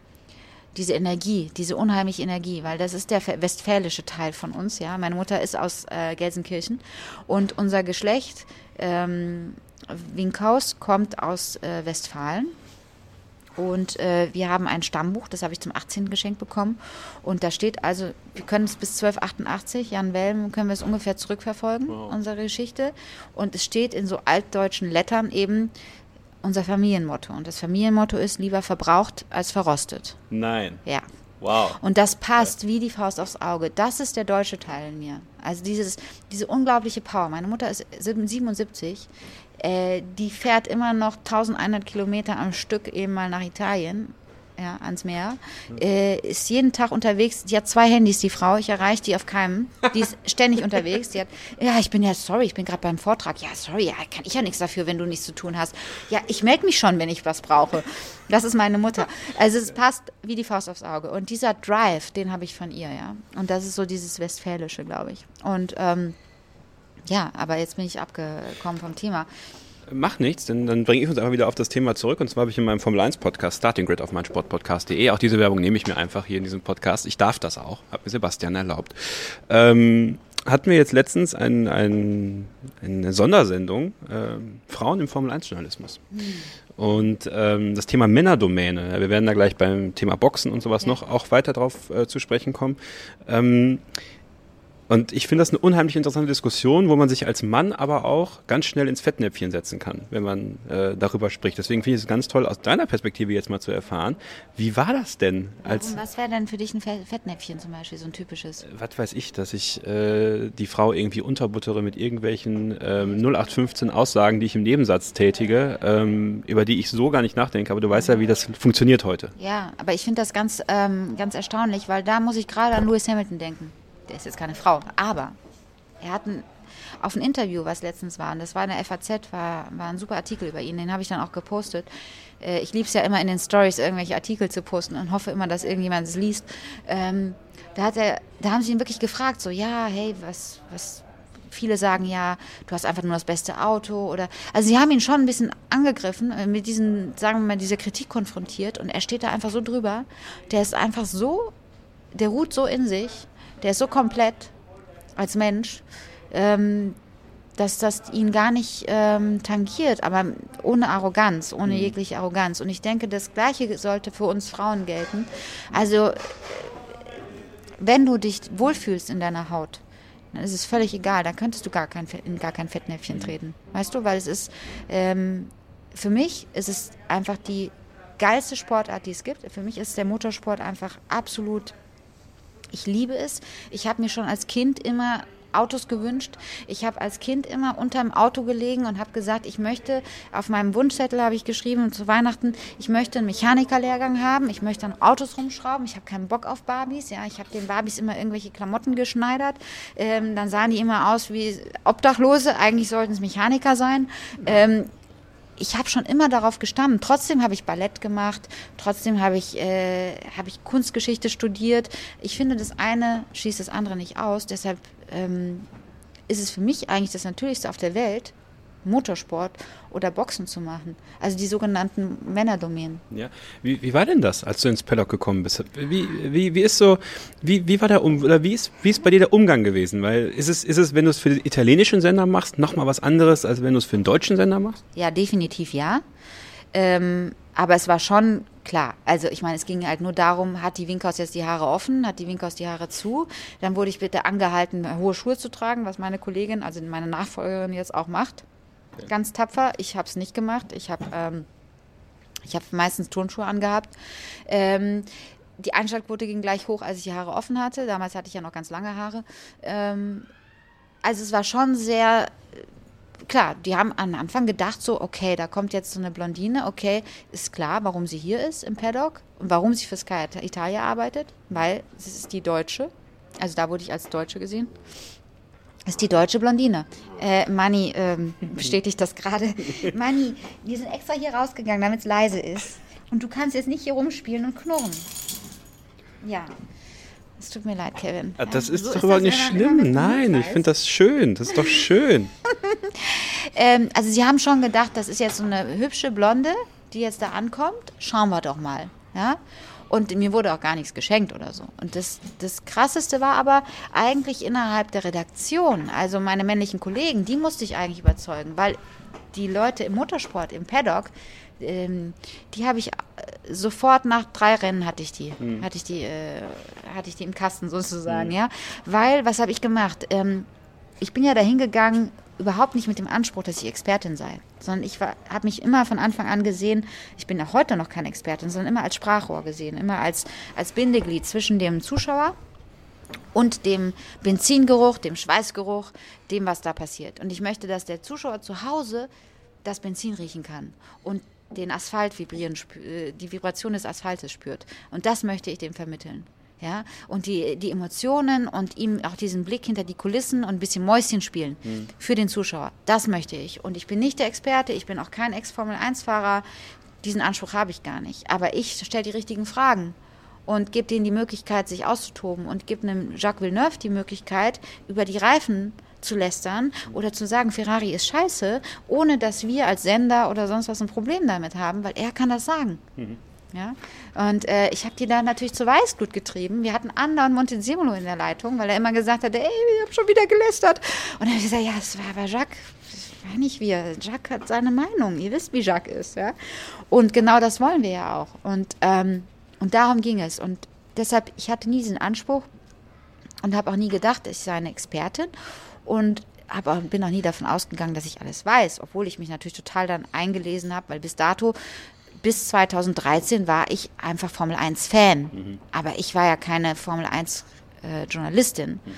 diese Energie, diese unheimliche Energie, weil das ist der westfälische Teil von uns, ja. Meine Mutter ist aus äh, Gelsenkirchen und unser Geschlecht ähm, Winkhaus kommt aus äh, Westfalen. Und äh, wir haben ein Stammbuch, das habe ich zum 18. geschenkt bekommen. Und da steht also, wir können es bis 1288, Jan Welm, können wir es ungefähr zurückverfolgen, wow. unsere Geschichte. Und es steht in so altdeutschen Lettern eben unser Familienmotto. Und das Familienmotto ist lieber verbraucht als verrostet. Nein. Ja. Wow. Und das passt ja. wie die Faust aufs Auge. Das ist der deutsche Teil in mir. Also dieses, diese unglaubliche Power. Meine Mutter ist 77. Äh, die fährt immer noch 1100 Kilometer am Stück eben mal nach Italien, ja, ans Meer. Äh, ist jeden Tag unterwegs. Die hat zwei Handys, die Frau. Ich erreiche die auf keinem. Die ist ständig unterwegs. Die hat, ja, ich bin ja sorry, ich bin gerade beim Vortrag. Ja, sorry, ja, kann ich ja nichts dafür, wenn du nichts zu tun hast. Ja, ich melde mich schon, wenn ich was brauche. Das ist meine Mutter. Also es passt wie die Faust aufs Auge. Und dieser Drive, den habe ich von ihr, ja. Und das ist so dieses Westfälische, glaube ich. Und ähm, ja, aber jetzt bin ich abgekommen vom Thema. Macht nichts, denn dann bringe ich uns einfach wieder auf das Thema zurück. Und zwar habe ich in meinem Formel 1 Podcast Starting Grid auf meinsportpodcast.de. Auch diese Werbung nehme ich mir einfach hier in diesem Podcast. Ich darf das auch, hat mir Sebastian erlaubt. Ähm, hatten wir jetzt letztens ein, ein, eine Sondersendung äh, Frauen im Formel 1 Journalismus. Mhm. Und ähm, das Thema Männerdomäne, wir werden da gleich beim Thema Boxen und sowas ja. noch auch weiter drauf äh, zu sprechen kommen. Ähm, und ich finde das eine unheimlich interessante Diskussion, wo man sich als Mann aber auch ganz schnell ins Fettnäpfchen setzen kann, wenn man äh, darüber spricht. Deswegen finde ich es ganz toll, aus deiner Perspektive jetzt mal zu erfahren, wie war das denn? Als was wäre denn für dich ein Fettnäpfchen zum Beispiel, so ein typisches? Äh, was weiß ich, dass ich äh, die Frau irgendwie unterbuttere mit irgendwelchen ähm, 0815 Aussagen, die ich im Nebensatz tätige, ähm, über die ich so gar nicht nachdenke. Aber du weißt ja, wie das funktioniert heute. Ja, aber ich finde das ganz, ähm, ganz erstaunlich, weil da muss ich gerade an Lewis Hamilton denken der ist jetzt keine Frau, aber er hat ein, auf ein Interview, was letztens war, und das war in der FAZ, war, war ein super Artikel über ihn, den habe ich dann auch gepostet. Äh, ich liebe es ja immer in den Stories irgendwelche Artikel zu posten und hoffe immer, dass irgendjemand es liest. Ähm, da, hat er, da haben sie ihn wirklich gefragt, so, ja, hey, was, was, viele sagen ja, du hast einfach nur das beste Auto oder also sie haben ihn schon ein bisschen angegriffen, äh, mit diesen, sagen wir mal, dieser Kritik konfrontiert und er steht da einfach so drüber. Der ist einfach so, der ruht so in sich der ist so komplett als Mensch, ähm, dass das ihn gar nicht ähm, tangiert, aber ohne Arroganz, ohne mhm. jegliche Arroganz. Und ich denke, das Gleiche sollte für uns Frauen gelten. Also, wenn du dich wohlfühlst in deiner Haut, dann ist es völlig egal. Dann könntest du gar kein, in gar kein Fettnäpfchen treten. Weißt du, weil es ist, ähm, für mich ist es einfach die geilste Sportart, die es gibt. Für mich ist der Motorsport einfach absolut ich liebe es. Ich habe mir schon als Kind immer Autos gewünscht. Ich habe als Kind immer unterm Auto gelegen und habe gesagt, ich möchte, auf meinem Wunschzettel habe ich geschrieben zu Weihnachten, ich möchte einen Mechanikerlehrgang haben, ich möchte an Autos rumschrauben, ich habe keinen Bock auf Barbies, ja, ich habe den Barbies immer irgendwelche Klamotten geschneidert, ähm, dann sahen die immer aus wie Obdachlose, eigentlich sollten es Mechaniker sein. Ähm, ich habe schon immer darauf gestanden. Trotzdem habe ich Ballett gemacht, trotzdem habe ich, äh, hab ich Kunstgeschichte studiert. Ich finde, das eine schließt das andere nicht aus. Deshalb ähm, ist es für mich eigentlich das Natürlichste auf der Welt, Motorsport oder Boxen zu machen. Also die sogenannten Männerdomänen. Ja. Wie, wie war denn das, als du ins Paddock gekommen bist? Wie, wie, wie ist so, wie, wie war der um oder wie ist, wie ist bei dir der Umgang gewesen? Weil ist es, ist es, wenn du es für den italienischen Sender machst, nochmal was anderes, als wenn du es für den deutschen Sender machst? Ja, definitiv ja. Ähm, aber es war schon klar. Also ich meine, es ging halt nur darum, hat die Winkhaus jetzt die Haare offen, hat die Winkhaus die Haare zu. Dann wurde ich bitte angehalten, hohe Schuhe zu tragen, was meine Kollegin, also meine Nachfolgerin jetzt auch macht. Ganz tapfer. Ich habe es nicht gemacht. Ich habe ähm, hab meistens Turnschuhe angehabt. Ähm, die Einschaltquote ging gleich hoch, als ich die Haare offen hatte. Damals hatte ich ja noch ganz lange Haare. Ähm, also es war schon sehr klar, die haben am Anfang gedacht so, okay, da kommt jetzt so eine Blondine, okay, ist klar, warum sie hier ist im Paddock und warum sie für Sky Italia arbeitet, weil sie ist die Deutsche, also da wurde ich als Deutsche gesehen. Ist die deutsche Blondine. Äh, Manni ähm, bestätigt das gerade. Manni, wir sind extra hier rausgegangen, damit es leise ist. Und du kannst jetzt nicht hier rumspielen und knurren. Ja. Es tut mir leid, Kevin. Ah, das ja, ist so doch überhaupt nicht schlimm. Nein, ich finde das schön. Das ist doch schön. ähm, also sie haben schon gedacht, das ist jetzt so eine hübsche Blonde, die jetzt da ankommt. Schauen wir doch mal. Ja? Und mir wurde auch gar nichts geschenkt oder so. Und das, das Krasseste war aber eigentlich innerhalb der Redaktion, also meine männlichen Kollegen, die musste ich eigentlich überzeugen, weil die Leute im Motorsport, im Paddock, ähm, die habe ich äh, sofort nach drei Rennen hatte ich die, mhm. hatte ich die, äh, hatte ich die im Kasten sozusagen, mhm. ja. Weil, was habe ich gemacht? Ähm, ich bin ja dahin gegangen, überhaupt nicht mit dem Anspruch, dass ich Expertin sei, sondern ich habe mich immer von Anfang an gesehen, ich bin auch heute noch keine Expertin, sondern immer als Sprachrohr gesehen, immer als, als Bindeglied zwischen dem Zuschauer und dem Benzingeruch, dem Schweißgeruch, dem, was da passiert. Und ich möchte, dass der Zuschauer zu Hause das Benzin riechen kann und den Asphalt vibrieren, äh, die Vibration des Asphaltes spürt. Und das möchte ich dem vermitteln. Ja, und die, die Emotionen und ihm auch diesen Blick hinter die Kulissen und ein bisschen Mäuschen spielen mhm. für den Zuschauer. Das möchte ich. Und ich bin nicht der Experte, ich bin auch kein Ex-Formel-1-Fahrer. Diesen Anspruch habe ich gar nicht. Aber ich stelle die richtigen Fragen und gebe denen die Möglichkeit, sich auszutoben und gebe einem Jacques Villeneuve die Möglichkeit, über die Reifen zu lästern oder zu sagen, Ferrari ist scheiße, ohne dass wir als Sender oder sonst was ein Problem damit haben, weil er kann das sagen. Mhm. Ja? Und äh, ich habe die da natürlich zu Weißblut getrieben. Wir hatten Anna und Montezemolo in der Leitung, weil er immer gesagt hat, ey, wir haben schon wieder gelästert. Und dann habe ich gesagt, ja, es war aber Jacques, das war nicht wir. Jacques hat seine Meinung. Ihr wisst, wie Jacques ist. Ja? Und genau das wollen wir ja auch. Und, ähm, und darum ging es. Und deshalb, ich hatte nie diesen Anspruch und habe auch nie gedacht, ich sei eine Expertin und auch, bin auch nie davon ausgegangen, dass ich alles weiß, obwohl ich mich natürlich total dann eingelesen habe, weil bis dato, bis 2013 war ich einfach Formel 1 Fan, mhm. aber ich war ja keine Formel 1 äh, Journalistin. Mhm.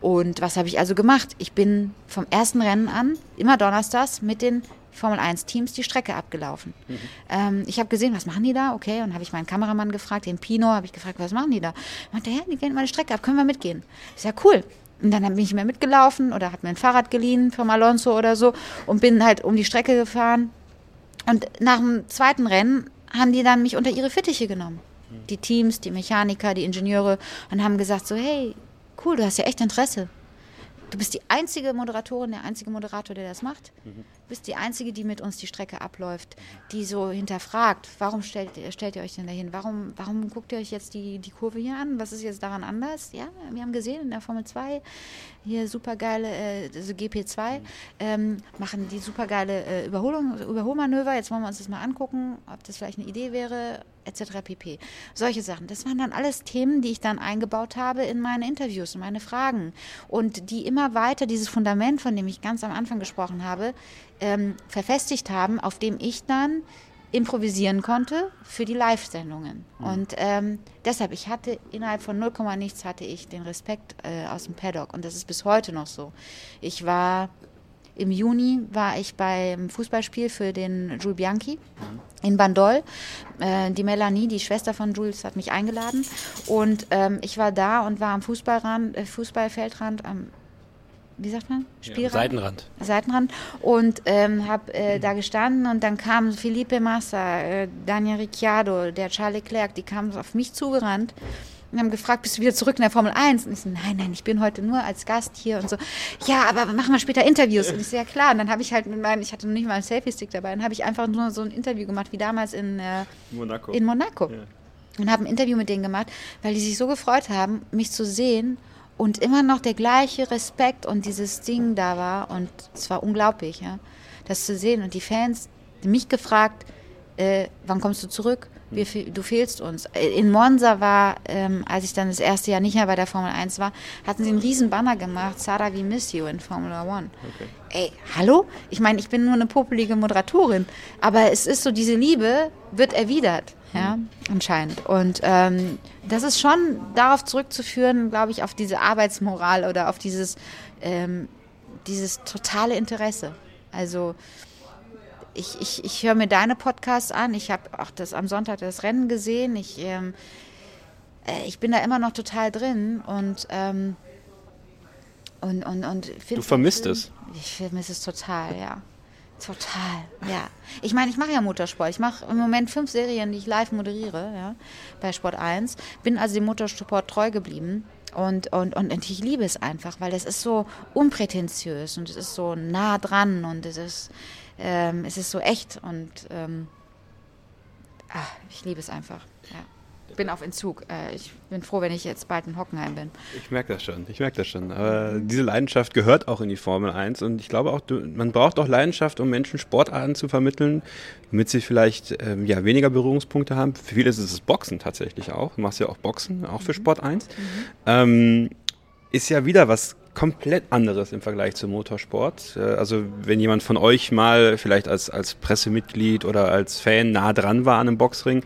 Und was habe ich also gemacht? Ich bin vom ersten Rennen an, immer donnerstags, mit den Formel 1 Teams die Strecke abgelaufen. Mhm. Ähm, ich habe gesehen, was machen die da? Okay, und habe ich meinen Kameramann gefragt, den Pino, habe ich gefragt, was machen die da? Meinte, ja, die gehen die Strecke ab, können wir mitgehen? Ich sage, cool. Und dann bin ich mehr mitgelaufen oder habe mir ein Fahrrad geliehen vom Alonso oder so und bin halt um die Strecke gefahren. Und nach dem zweiten Rennen haben die dann mich unter ihre Fittiche genommen. Die Teams, die Mechaniker, die Ingenieure und haben gesagt so, hey, cool, du hast ja echt Interesse. Du bist die einzige Moderatorin, der einzige Moderator, der das macht. Mhm. Bist die einzige, die mit uns die Strecke abläuft, die so hinterfragt, warum stellt, stellt ihr euch denn dahin? Warum, warum guckt ihr euch jetzt die, die Kurve hier an? Was ist jetzt daran anders? Ja, wir haben gesehen in der Formel 2, hier supergeile, äh, also GP2, ähm, machen die supergeile äh, Überholung, Überholmanöver. Jetzt wollen wir uns das mal angucken, ob das vielleicht eine Idee wäre, etc. pp. Solche Sachen. Das waren dann alles Themen, die ich dann eingebaut habe in meine Interviews, in meine Fragen und die immer weiter dieses Fundament, von dem ich ganz am Anfang gesprochen habe, ähm, verfestigt haben, auf dem ich dann improvisieren konnte für die Live-Sendungen. Mhm. Und ähm, deshalb, ich hatte innerhalb von 0, nichts hatte ich den Respekt äh, aus dem Paddock und das ist bis heute noch so. Ich war im Juni war ich beim Fußballspiel für den Jules Bianchi in Bandol. Äh, die Melanie, die Schwester von Jules, hat mich eingeladen und ähm, ich war da und war am Fußballrand, äh, Fußballfeldrand am wie sagt man? Spielrand? Ja, Seitenrand. Seitenrand. Und ähm, habe äh, da gestanden und dann kam Felipe Massa, äh, Daniel Ricciardo, der Charles Leclerc, die kamen auf mich zugerannt und haben gefragt, bist du wieder zurück in der Formel 1? Und ich so, nein, nein, ich bin heute nur als Gast hier und so. Ja, aber machen wir später Interviews. Und ich so, ja klar. Und dann habe ich halt mit meinem, ich hatte noch nicht mal einen Selfie-Stick dabei, dann habe ich einfach nur so ein Interview gemacht, wie damals in äh, Monaco. In Monaco. Ja. Und habe ein Interview mit denen gemacht, weil die sich so gefreut haben, mich zu sehen und immer noch der gleiche Respekt und dieses Ding da war. Und es war unglaublich, ja, das zu sehen. Und die Fans, mich gefragt, äh, wann kommst du zurück? Wir, du fehlst uns. In Monza war, ähm, als ich dann das erste Jahr nicht mehr bei der Formel 1 war, hatten sie einen riesen Banner gemacht, Sarah, we miss you in Formula One. Okay. Ey, hallo? Ich meine, ich bin nur eine popelige Moderatorin, aber es ist so, diese Liebe wird erwidert, ja, mhm. anscheinend. Und ähm, das ist schon darauf zurückzuführen, glaube ich, auf diese Arbeitsmoral oder auf dieses, ähm, dieses totale Interesse. Also ich, ich, ich höre mir deine Podcasts an. Ich habe auch das am Sonntag das Rennen gesehen. Ich, ähm, äh, ich bin da immer noch total drin und ähm, und, und, und Du vermisst es? Ich vermisse es total, ja. Total, ja. Ich meine, ich mache ja Motorsport. Ich mache im Moment fünf Serien, die ich live moderiere, ja, bei Sport 1. Bin also dem Motorsport treu geblieben. Und, und, und ich liebe es einfach, weil es ist so unprätentiös und es ist so nah dran und es ist, ähm, es ist so echt und ähm, ach, ich liebe es einfach. Ja. Bin auf Entzug. Äh, ich bin froh, wenn ich jetzt bald in Hockenheim bin. Ich merke das schon. Ich merke das schon. Aber diese Leidenschaft gehört auch in die Formel 1 und ich glaube auch, man braucht auch Leidenschaft, um Menschen Sportarten zu vermitteln, damit sie vielleicht ähm, ja, weniger Berührungspunkte haben. Für viele ist es Boxen tatsächlich auch. Du machst ja auch Boxen, auch für mhm. Sport 1. Mhm. Ähm, ist ja wieder was komplett anderes im Vergleich zum Motorsport. Äh, also wenn jemand von euch mal vielleicht als, als Pressemitglied oder als Fan nah dran war an einem Boxring,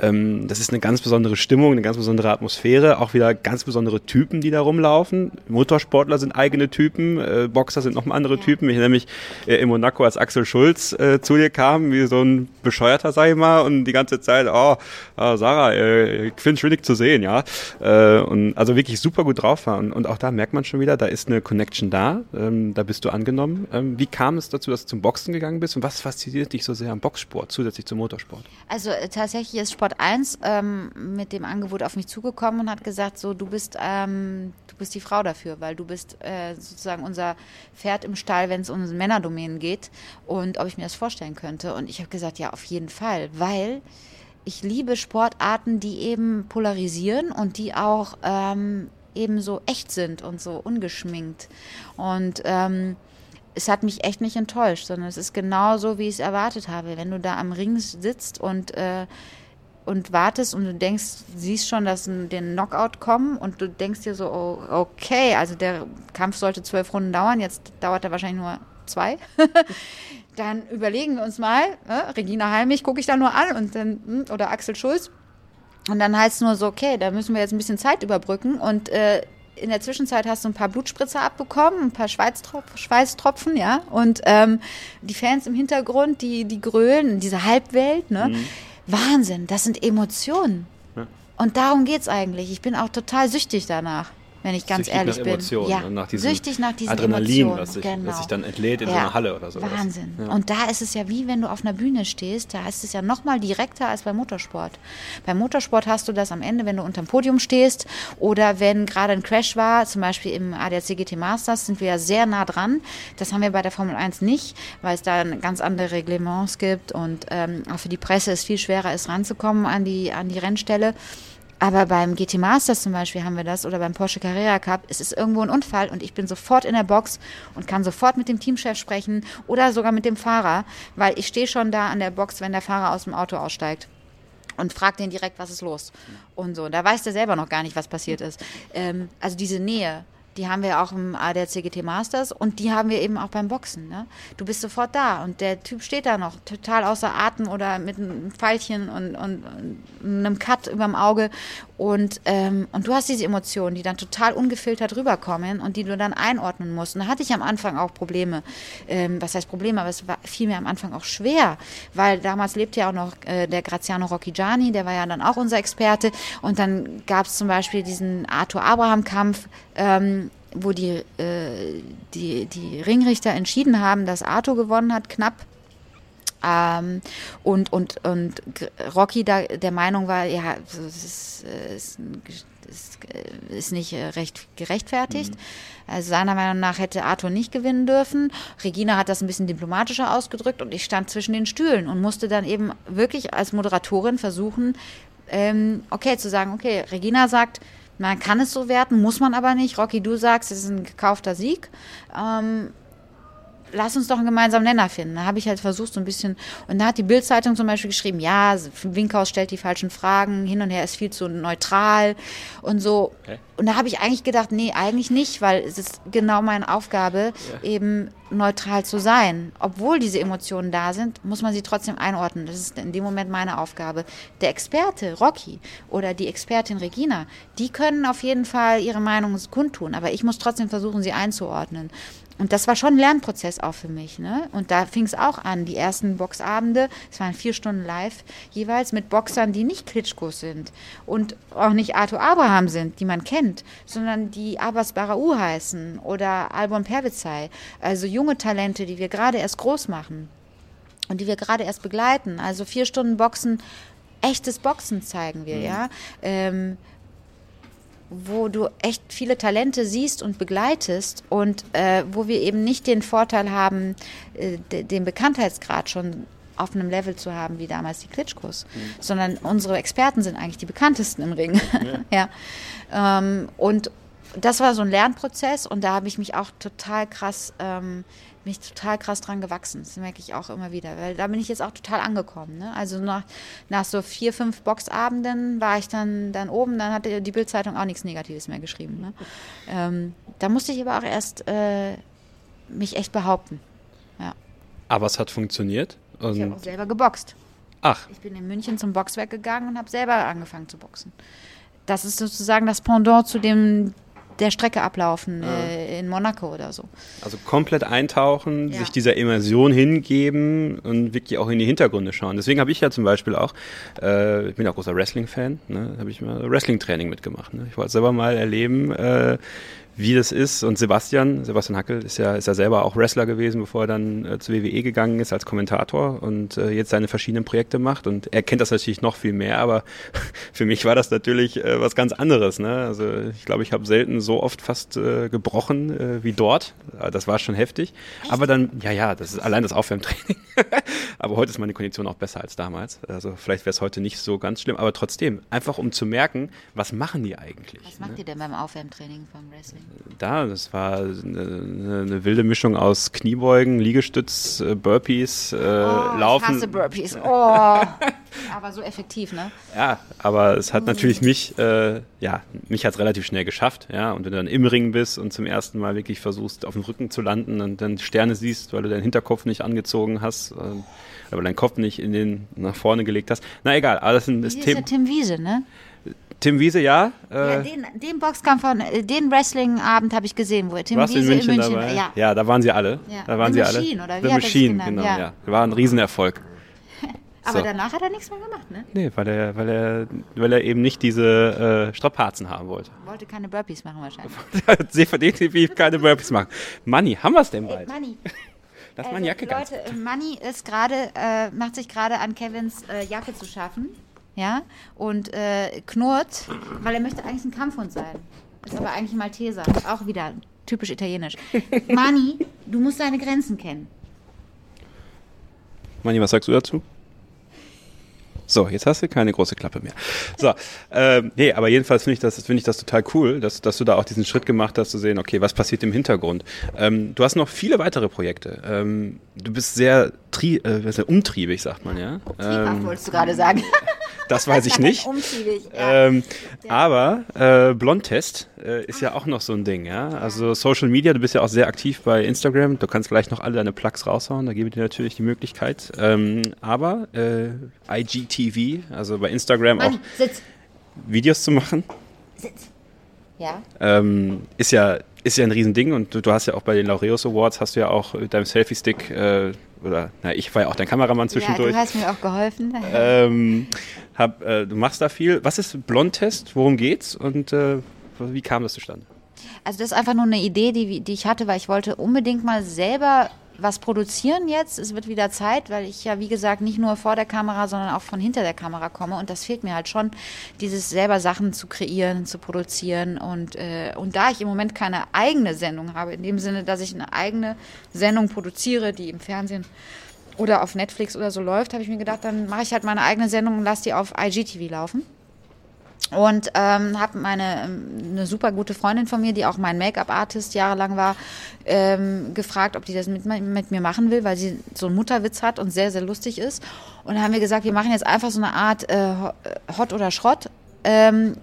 ähm, das ist eine ganz besondere Stimmung, eine ganz besondere Atmosphäre, auch wieder ganz besondere Typen, die da rumlaufen. Motorsportler sind eigene Typen, äh, Boxer sind nochmal andere Typen. Ich nämlich äh, in Monaco, als Axel Schulz äh, zu dir kam, wie so ein Bescheuerter, sag ich mal, und die ganze Zeit, oh, oh Sarah, äh, ich finde es schwierig zu sehen, ja. Äh, und also wirklich super gut drauf war. Und, und auch da merkt man schon wieder, da ist eine Connection da, ähm, da bist du angenommen. Ähm, wie kam es dazu, dass du zum Boxen gegangen bist und was fasziniert dich so sehr am Boxsport zusätzlich zum Motorsport? Also äh, tatsächlich ist Sport 1 ähm, mit dem Angebot auf mich zugekommen und hat gesagt, so du bist, ähm, du bist die Frau dafür, weil du bist äh, sozusagen unser Pferd im Stall, wenn es um Männerdomänen geht und ob ich mir das vorstellen könnte. Und ich habe gesagt, ja, auf jeden Fall, weil ich liebe Sportarten, die eben polarisieren und die auch ähm, eben so echt sind und so ungeschminkt. Und ähm, es hat mich echt nicht enttäuscht, sondern es ist genau so, wie ich es erwartet habe. Wenn du da am Ring sitzt und, äh, und wartest und du denkst, siehst schon, dass den Knockout kommen und du denkst dir so, oh, okay, also der Kampf sollte zwölf Runden dauern, jetzt dauert er wahrscheinlich nur zwei. dann überlegen wir uns mal, äh, Regina Heimich gucke ich da nur an und dann, hm, oder Axel Schulz, und dann heißt es nur so, okay, da müssen wir jetzt ein bisschen Zeit überbrücken und äh, in der Zwischenzeit hast du ein paar Blutspritzer abbekommen, ein paar Schweißtropf, Schweißtropfen, ja. Und ähm, die Fans im Hintergrund, die, die grölen, diese Halbwelt, ne? Mhm. Wahnsinn, das sind Emotionen. Ja. Und darum geht es eigentlich. Ich bin auch total süchtig danach wenn ich ganz süchtig ehrlich nach bin. Emotionen, ja, nach diesem süchtig nach diesen Adrenalin, Emotionen. Was sich, genau. was sich dann entlädt in ja. so einer Halle oder so. Wahnsinn. Ja. Und da ist es ja wie, wenn du auf einer Bühne stehst, da ist es ja noch mal direkter als beim Motorsport. Beim Motorsport hast du das am Ende, wenn du unterm Podium stehst oder wenn gerade ein Crash war, zum Beispiel im ADAC GT Masters, sind wir ja sehr nah dran. Das haben wir bei der Formel 1 nicht, weil es da ganz andere Reglements gibt und ähm, auch für die Presse es viel schwerer ist, ranzukommen an die, an die Rennstelle. Aber beim GT Masters zum Beispiel haben wir das oder beim Porsche Carrera Cup, es ist irgendwo ein Unfall und ich bin sofort in der Box und kann sofort mit dem Teamchef sprechen oder sogar mit dem Fahrer, weil ich stehe schon da an der Box, wenn der Fahrer aus dem Auto aussteigt und fragt den direkt, was ist los und so. Da weiß der selber noch gar nicht, was passiert ist. Ähm, also diese Nähe die haben wir auch im ADAC GT Masters und die haben wir eben auch beim Boxen. Ne? Du bist sofort da und der Typ steht da noch total außer Atem oder mit einem Pfeilchen und, und, und einem Cut über dem Auge und, ähm, und du hast diese Emotionen, die dann total ungefiltert rüberkommen und die du dann einordnen musst. Und da hatte ich am Anfang auch Probleme. Ähm, was heißt Probleme? Aber es war fiel mir am Anfang auch schwer, weil damals lebte ja auch noch äh, der Graziano Rocchigiani, der war ja dann auch unser Experte. Und dann gab es zum Beispiel diesen Arthur Abraham-Kampf, ähm, wo die, äh, die, die Ringrichter entschieden haben, dass Arthur gewonnen hat, knapp. Ähm, und, und, und Rocky da der Meinung war, ja, es ist, ist, ist, ist nicht recht gerechtfertigt. Mhm. Also seiner Meinung nach hätte Arthur nicht gewinnen dürfen. Regina hat das ein bisschen diplomatischer ausgedrückt und ich stand zwischen den Stühlen und musste dann eben wirklich als Moderatorin versuchen, ähm, okay zu sagen, okay, Regina sagt, man kann es so werten, muss man aber nicht. Rocky, du sagst, es ist ein gekaufter Sieg. Ähm, lass uns doch einen gemeinsamen Nenner finden. Da habe ich halt versucht, so ein bisschen. Und da hat die Bildzeitung zum Beispiel geschrieben, ja, Winkhaus stellt die falschen Fragen, hin und her ist viel zu neutral und so. Okay. Und da habe ich eigentlich gedacht, nee, eigentlich nicht, weil es ist genau meine Aufgabe, ja. eben neutral zu sein. Obwohl diese Emotionen da sind, muss man sie trotzdem einordnen. Das ist in dem Moment meine Aufgabe. Der Experte, Rocky, oder die Expertin Regina, die können auf jeden Fall ihre Meinung kundtun, aber ich muss trotzdem versuchen, sie einzuordnen. Und das war schon ein Lernprozess auch für mich. Ne? Und da fing es auch an, die ersten Boxabende, es waren vier Stunden live, jeweils mit Boxern, die nicht Klitschkos sind und auch nicht Arthur Abraham sind, die man kennt, sondern die Abbas Barau heißen oder Albon Pervizai. Also junge Talente, die wir gerade erst groß machen und die wir gerade erst begleiten. Also vier Stunden Boxen, echtes Boxen zeigen wir, mhm. ja. Ähm, wo du echt viele Talente siehst und begleitest und äh, wo wir eben nicht den Vorteil haben, äh, den Bekanntheitsgrad schon auf einem Level zu haben wie damals die Klitschkos, mhm. sondern unsere Experten sind eigentlich die bekanntesten im Ring. Ja. ja. Ähm, und das war so ein Lernprozess und da habe ich mich auch total krass ähm, bin ich total krass dran gewachsen. Das merke ich auch immer wieder, weil da bin ich jetzt auch total angekommen. Ne? Also nach, nach so vier, fünf Boxabenden war ich dann, dann oben, dann hatte die Bildzeitung auch nichts Negatives mehr geschrieben. Ne? Ähm, da musste ich aber auch erst äh, mich echt behaupten. Ja. Aber es hat funktioniert. ich habe auch selber geboxt. Ach. Ich bin in München zum Boxwerk gegangen und habe selber angefangen zu boxen. Das ist sozusagen das Pendant zu dem der Strecke ablaufen ja. äh, in Monaco oder so. Also komplett eintauchen, ja. sich dieser Immersion hingeben und wirklich auch in die Hintergründe schauen. Deswegen habe ich ja zum Beispiel auch, äh, ich bin auch großer Wrestling-Fan, ne, habe ich mal Wrestling-Training mitgemacht. Ne? Ich wollte selber mal erleben, äh, wie das ist. Und Sebastian, Sebastian Hackel ist ja, ist ja selber auch Wrestler gewesen, bevor er dann äh, zur WWE gegangen ist als Kommentator und äh, jetzt seine verschiedenen Projekte macht. Und er kennt das natürlich noch viel mehr, aber für mich war das natürlich äh, was ganz anderes. Ne? Also ich glaube, ich habe selten so oft fast äh, gebrochen äh, wie dort. Das war schon heftig. Echt? Aber dann, ja, ja, das ist allein das Aufwärmtraining. aber heute ist meine Kondition auch besser als damals. Also vielleicht wäre es heute nicht so ganz schlimm, aber trotzdem, einfach um zu merken, was machen die eigentlich? Was macht ne? ihr denn beim Aufwärmtraining vom Wrestling? Da. Das war eine, eine, wilde Mischung aus Kniebeugen, Liegestütz, äh, Burpees, äh, oh, Laufen. Ich hasse Burpees. Oh. aber so effektiv, ne? Ja, aber es hat natürlich mich, äh, ja, mich hat es relativ schnell geschafft, ja. Und wenn du dann im Ring bist und zum ersten Mal wirklich versuchst, auf dem Rücken zu landen und dann Sterne siehst, weil du deinen Hinterkopf nicht angezogen hast, äh, aber deinen Kopf nicht in den nach vorne gelegt hast. Na egal, alles ein das Thema. Tim Wiese, ne? Tim Wiese, ja. Äh, ja den, den, Boxkampf von, äh, den Wrestling-Abend habe ich gesehen, wo Tim Wiese in München, in München dabei? Ja. ja, da waren sie alle. Ja. Da waren The sie Machine, alle. Oder wie The Machine, genau, ja. ja. War ein Riesenerfolg. Aber so. danach hat er nichts mehr gemacht, ne? Nee, weil er, weil er, weil er eben nicht diese äh, Strapazen haben wollte. Wollte keine Burpees machen wahrscheinlich. Sie definitiv keine Burpees machen. Money, haben wir es denn bald? Ey, Money. Lass also, meine Jacke Leute, ganz Money ist gerade, äh, macht sich gerade an Kevins äh, Jacke zu schaffen ja, und äh, knurrt, weil er möchte eigentlich ein Kampfhund sein. Ist aber eigentlich ein Malteser. Auch wieder typisch italienisch. Mani, du musst deine Grenzen kennen. Mani, was sagst du dazu? So, jetzt hast du keine große Klappe mehr. So, ähm, nee, aber jedenfalls finde ich das, finde ich das total cool, dass, dass du da auch diesen Schritt gemacht hast, zu sehen, okay, was passiert im Hintergrund. Ähm, du hast noch viele weitere Projekte. Ähm, du bist sehr, tri äh, umtriebig, sagt man, ja. Triebhaft ähm, wolltest du gerade sagen. Das weiß ich nicht. Ja. Ähm, ja. Aber äh, Blondtest äh, ist ja auch noch so ein Ding, ja. Also Social Media, du bist ja auch sehr aktiv bei Instagram. Du kannst gleich noch alle deine Plugs raushauen, da gebe ich dir natürlich die Möglichkeit. Ähm, aber äh, IGTV, also bei Instagram Mann, auch sitz. Videos zu machen. Sitz. Ja. Ähm, ist ja ist ja ein Riesending und du, du, hast ja auch bei den Laureus Awards hast du ja auch mit deinem Selfie-Stick äh, oder na, ich war ja auch dein Kameramann zwischendurch. Ja, du hast mir auch geholfen. Ähm, hab, äh, du machst da viel. Was ist Blondtest? Worum geht's? Und äh, wie kam das zustande? Also das ist einfach nur eine Idee, die, die ich hatte, weil ich wollte unbedingt mal selber was produzieren jetzt. Es wird wieder Zeit, weil ich ja, wie gesagt, nicht nur vor der Kamera, sondern auch von hinter der Kamera komme. Und das fehlt mir halt schon, dieses selber Sachen zu kreieren, zu produzieren. Und, äh, und da ich im Moment keine eigene Sendung habe, in dem Sinne, dass ich eine eigene Sendung produziere, die im Fernsehen oder auf Netflix oder so läuft, habe ich mir gedacht, dann mache ich halt meine eigene Sendung und lasse die auf IGTV laufen. Und ähm, habe meine ähm, eine super gute Freundin von mir, die auch mein Make-up-Artist jahrelang war, ähm, gefragt, ob die das mit, mit mir machen will, weil sie so einen Mutterwitz hat und sehr, sehr lustig ist. Und dann haben wir gesagt, wir machen jetzt einfach so eine Art äh, Hot oder Schrott, ähm,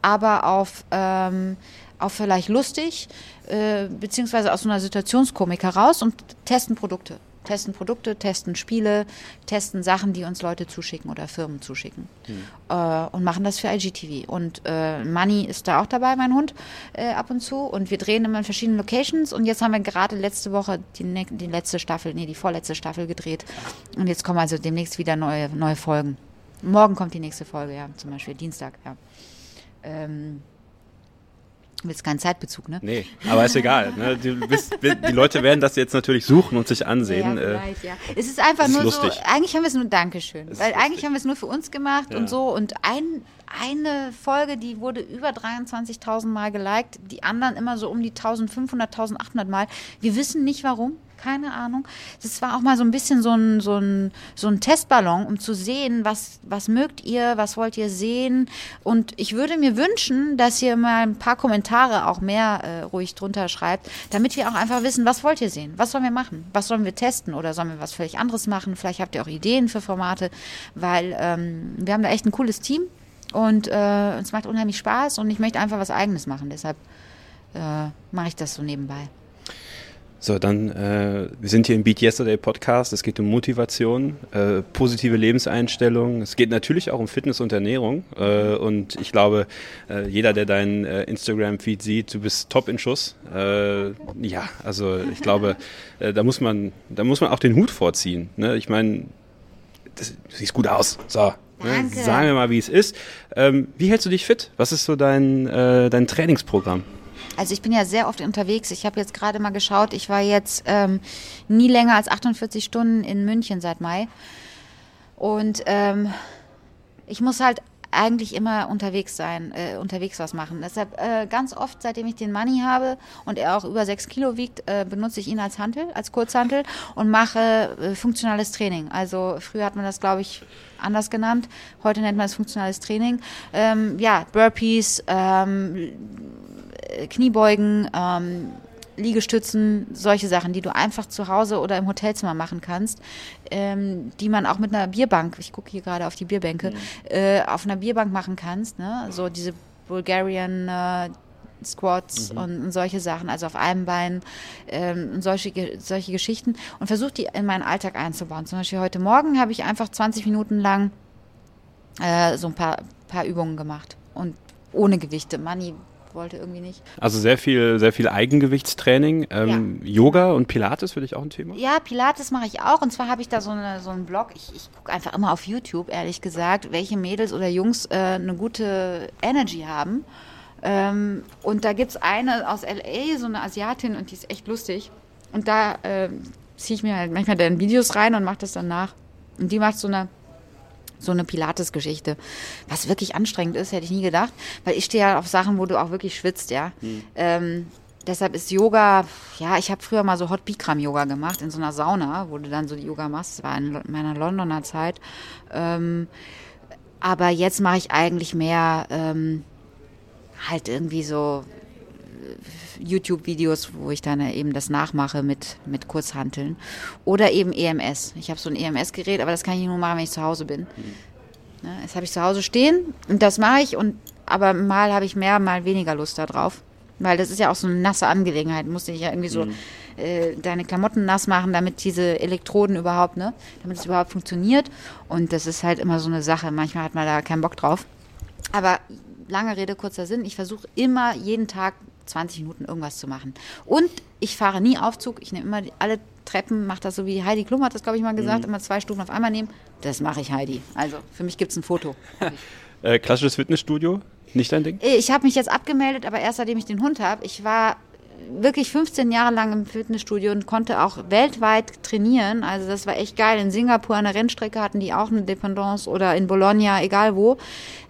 aber auf, ähm, auf vielleicht lustig, äh, beziehungsweise aus so einer Situationskomik heraus und testen Produkte testen Produkte, testen Spiele, testen Sachen, die uns Leute zuschicken oder Firmen zuschicken. Mhm. Äh, und machen das für IGTV. Und äh, Money ist da auch dabei, mein Hund, äh, ab und zu. Und wir drehen immer in verschiedenen Locations. Und jetzt haben wir gerade letzte Woche die, ne die letzte Staffel, nee, die vorletzte Staffel gedreht. Und jetzt kommen also demnächst wieder neue, neue Folgen. Morgen kommt die nächste Folge, ja, zum Beispiel Dienstag, ja. Ähm, willst keinen Zeitbezug, ne? Nee, aber ist egal. Ne? Die, bist, die, Leute werden das jetzt natürlich suchen und sich ansehen. Ja, äh, ja. Es ist einfach ist nur lustig. so, eigentlich haben wir es nur Dankeschön. Weil lustig. eigentlich haben wir es nur für uns gemacht ja. und so. Und ein, eine Folge, die wurde über 23.000 Mal geliked, die anderen immer so um die 1.500, 1.800 Mal. Wir wissen nicht warum keine Ahnung. Das war auch mal so ein bisschen so ein, so ein, so ein Testballon, um zu sehen, was, was mögt ihr, was wollt ihr sehen. Und ich würde mir wünschen, dass ihr mal ein paar Kommentare auch mehr äh, ruhig drunter schreibt, damit wir auch einfach wissen, was wollt ihr sehen, was sollen wir machen, was sollen wir testen oder sollen wir was völlig anderes machen. Vielleicht habt ihr auch Ideen für Formate, weil ähm, wir haben da echt ein cooles Team und äh, es macht unheimlich Spaß und ich möchte einfach was Eigenes machen. Deshalb äh, mache ich das so nebenbei. So, dann, äh, wir sind hier im Beat Yesterday Podcast. Es geht um Motivation, äh, positive Lebenseinstellung. Es geht natürlich auch um Fitness und Ernährung. Äh, und ich glaube, äh, jeder, der deinen äh, Instagram-Feed sieht, du bist top in Schuss. Äh, ja, also ich glaube, da muss man, da muss man auch den Hut vorziehen. Ne? Ich meine, du siehst gut aus. So. Ne? Sagen wir mal, wie es ist. Ähm, wie hältst du dich fit? Was ist so dein, dein Trainingsprogramm? Also ich bin ja sehr oft unterwegs. Ich habe jetzt gerade mal geschaut. Ich war jetzt ähm, nie länger als 48 Stunden in München seit Mai. Und ähm, ich muss halt eigentlich immer unterwegs sein, äh, unterwegs was machen. Deshalb äh, ganz oft, seitdem ich den Money habe und er auch über sechs Kilo wiegt, äh, benutze ich ihn als Hantel, als Kurzhantel und mache äh, funktionales Training. Also früher hat man das, glaube ich, anders genannt. Heute nennt man es funktionales Training. Ähm, ja, Burpees, ähm, Kniebeugen, ähm, Liegestützen, solche Sachen, die du einfach zu Hause oder im Hotelzimmer machen kannst, ähm, die man auch mit einer Bierbank, ich gucke hier gerade auf die Bierbänke, mhm. äh, auf einer Bierbank machen kannst. Ne? So diese Bulgarian äh, Squats mhm. und, und, solche Sachen, also auf einem Bein ähm, solche, solche Geschichten und versuche die in meinen Alltag einzubauen. Zum Beispiel heute Morgen habe ich einfach 20 Minuten lang äh, so ein paar, paar Übungen gemacht und ohne Gewichte. Money wollte irgendwie nicht. Also sehr viel, sehr viel Eigengewichtstraining. Ähm, ja. Yoga und Pilates für dich auch ein Thema? Ja, Pilates mache ich auch. Und zwar habe ich da so, eine, so einen Blog. Ich, ich gucke einfach immer auf YouTube, ehrlich gesagt, welche Mädels oder Jungs äh, eine gute Energy haben. Ähm, und da gibt es eine aus LA, so eine Asiatin, und die ist echt lustig. Und da äh, ziehe ich mir halt manchmal dann Videos rein und mache das dann nach. Und die macht so eine so eine Pilates-Geschichte. Was wirklich anstrengend ist, hätte ich nie gedacht, weil ich stehe ja auf Sachen, wo du auch wirklich schwitzt, ja. Mhm. Ähm, deshalb ist Yoga, ja, ich habe früher mal so Hot Bikram Yoga gemacht in so einer Sauna, wo du dann so die Yoga machst. Das war in meiner Londoner Zeit. Ähm, aber jetzt mache ich eigentlich mehr ähm, halt irgendwie so YouTube-Videos, wo ich dann eben das nachmache mit, mit Kurzhanteln. Oder eben EMS. Ich habe so ein EMS-Gerät, aber das kann ich nur machen, wenn ich zu Hause bin. Mhm. Das habe ich zu Hause stehen und das mache ich. Und, aber mal habe ich mehr, mal weniger Lust darauf. Weil das ist ja auch so eine nasse Angelegenheit. Du musst dich ja irgendwie so mhm. äh, deine Klamotten nass machen, damit diese Elektroden überhaupt, ne, damit es überhaupt funktioniert. Und das ist halt immer so eine Sache. Manchmal hat man da keinen Bock drauf. Aber lange Rede, kurzer Sinn. Ich versuche immer jeden Tag 20 Minuten irgendwas zu machen. Und ich fahre nie Aufzug, ich nehme immer alle Treppen, mache das so wie Heidi Klum hat das, glaube ich, mal gesagt, mhm. immer zwei Stufen auf einmal nehmen. Das mache ich, Heidi. Also für mich gibt es ein Foto. äh, klassisches Fitnessstudio, nicht dein Ding? Ich habe mich jetzt abgemeldet, aber erst seitdem ich den Hund habe. Ich war wirklich 15 Jahre lang im Fitnessstudio und konnte auch weltweit trainieren. Also das war echt geil. In Singapur an der Rennstrecke hatten die auch eine Dependance oder in Bologna, egal wo.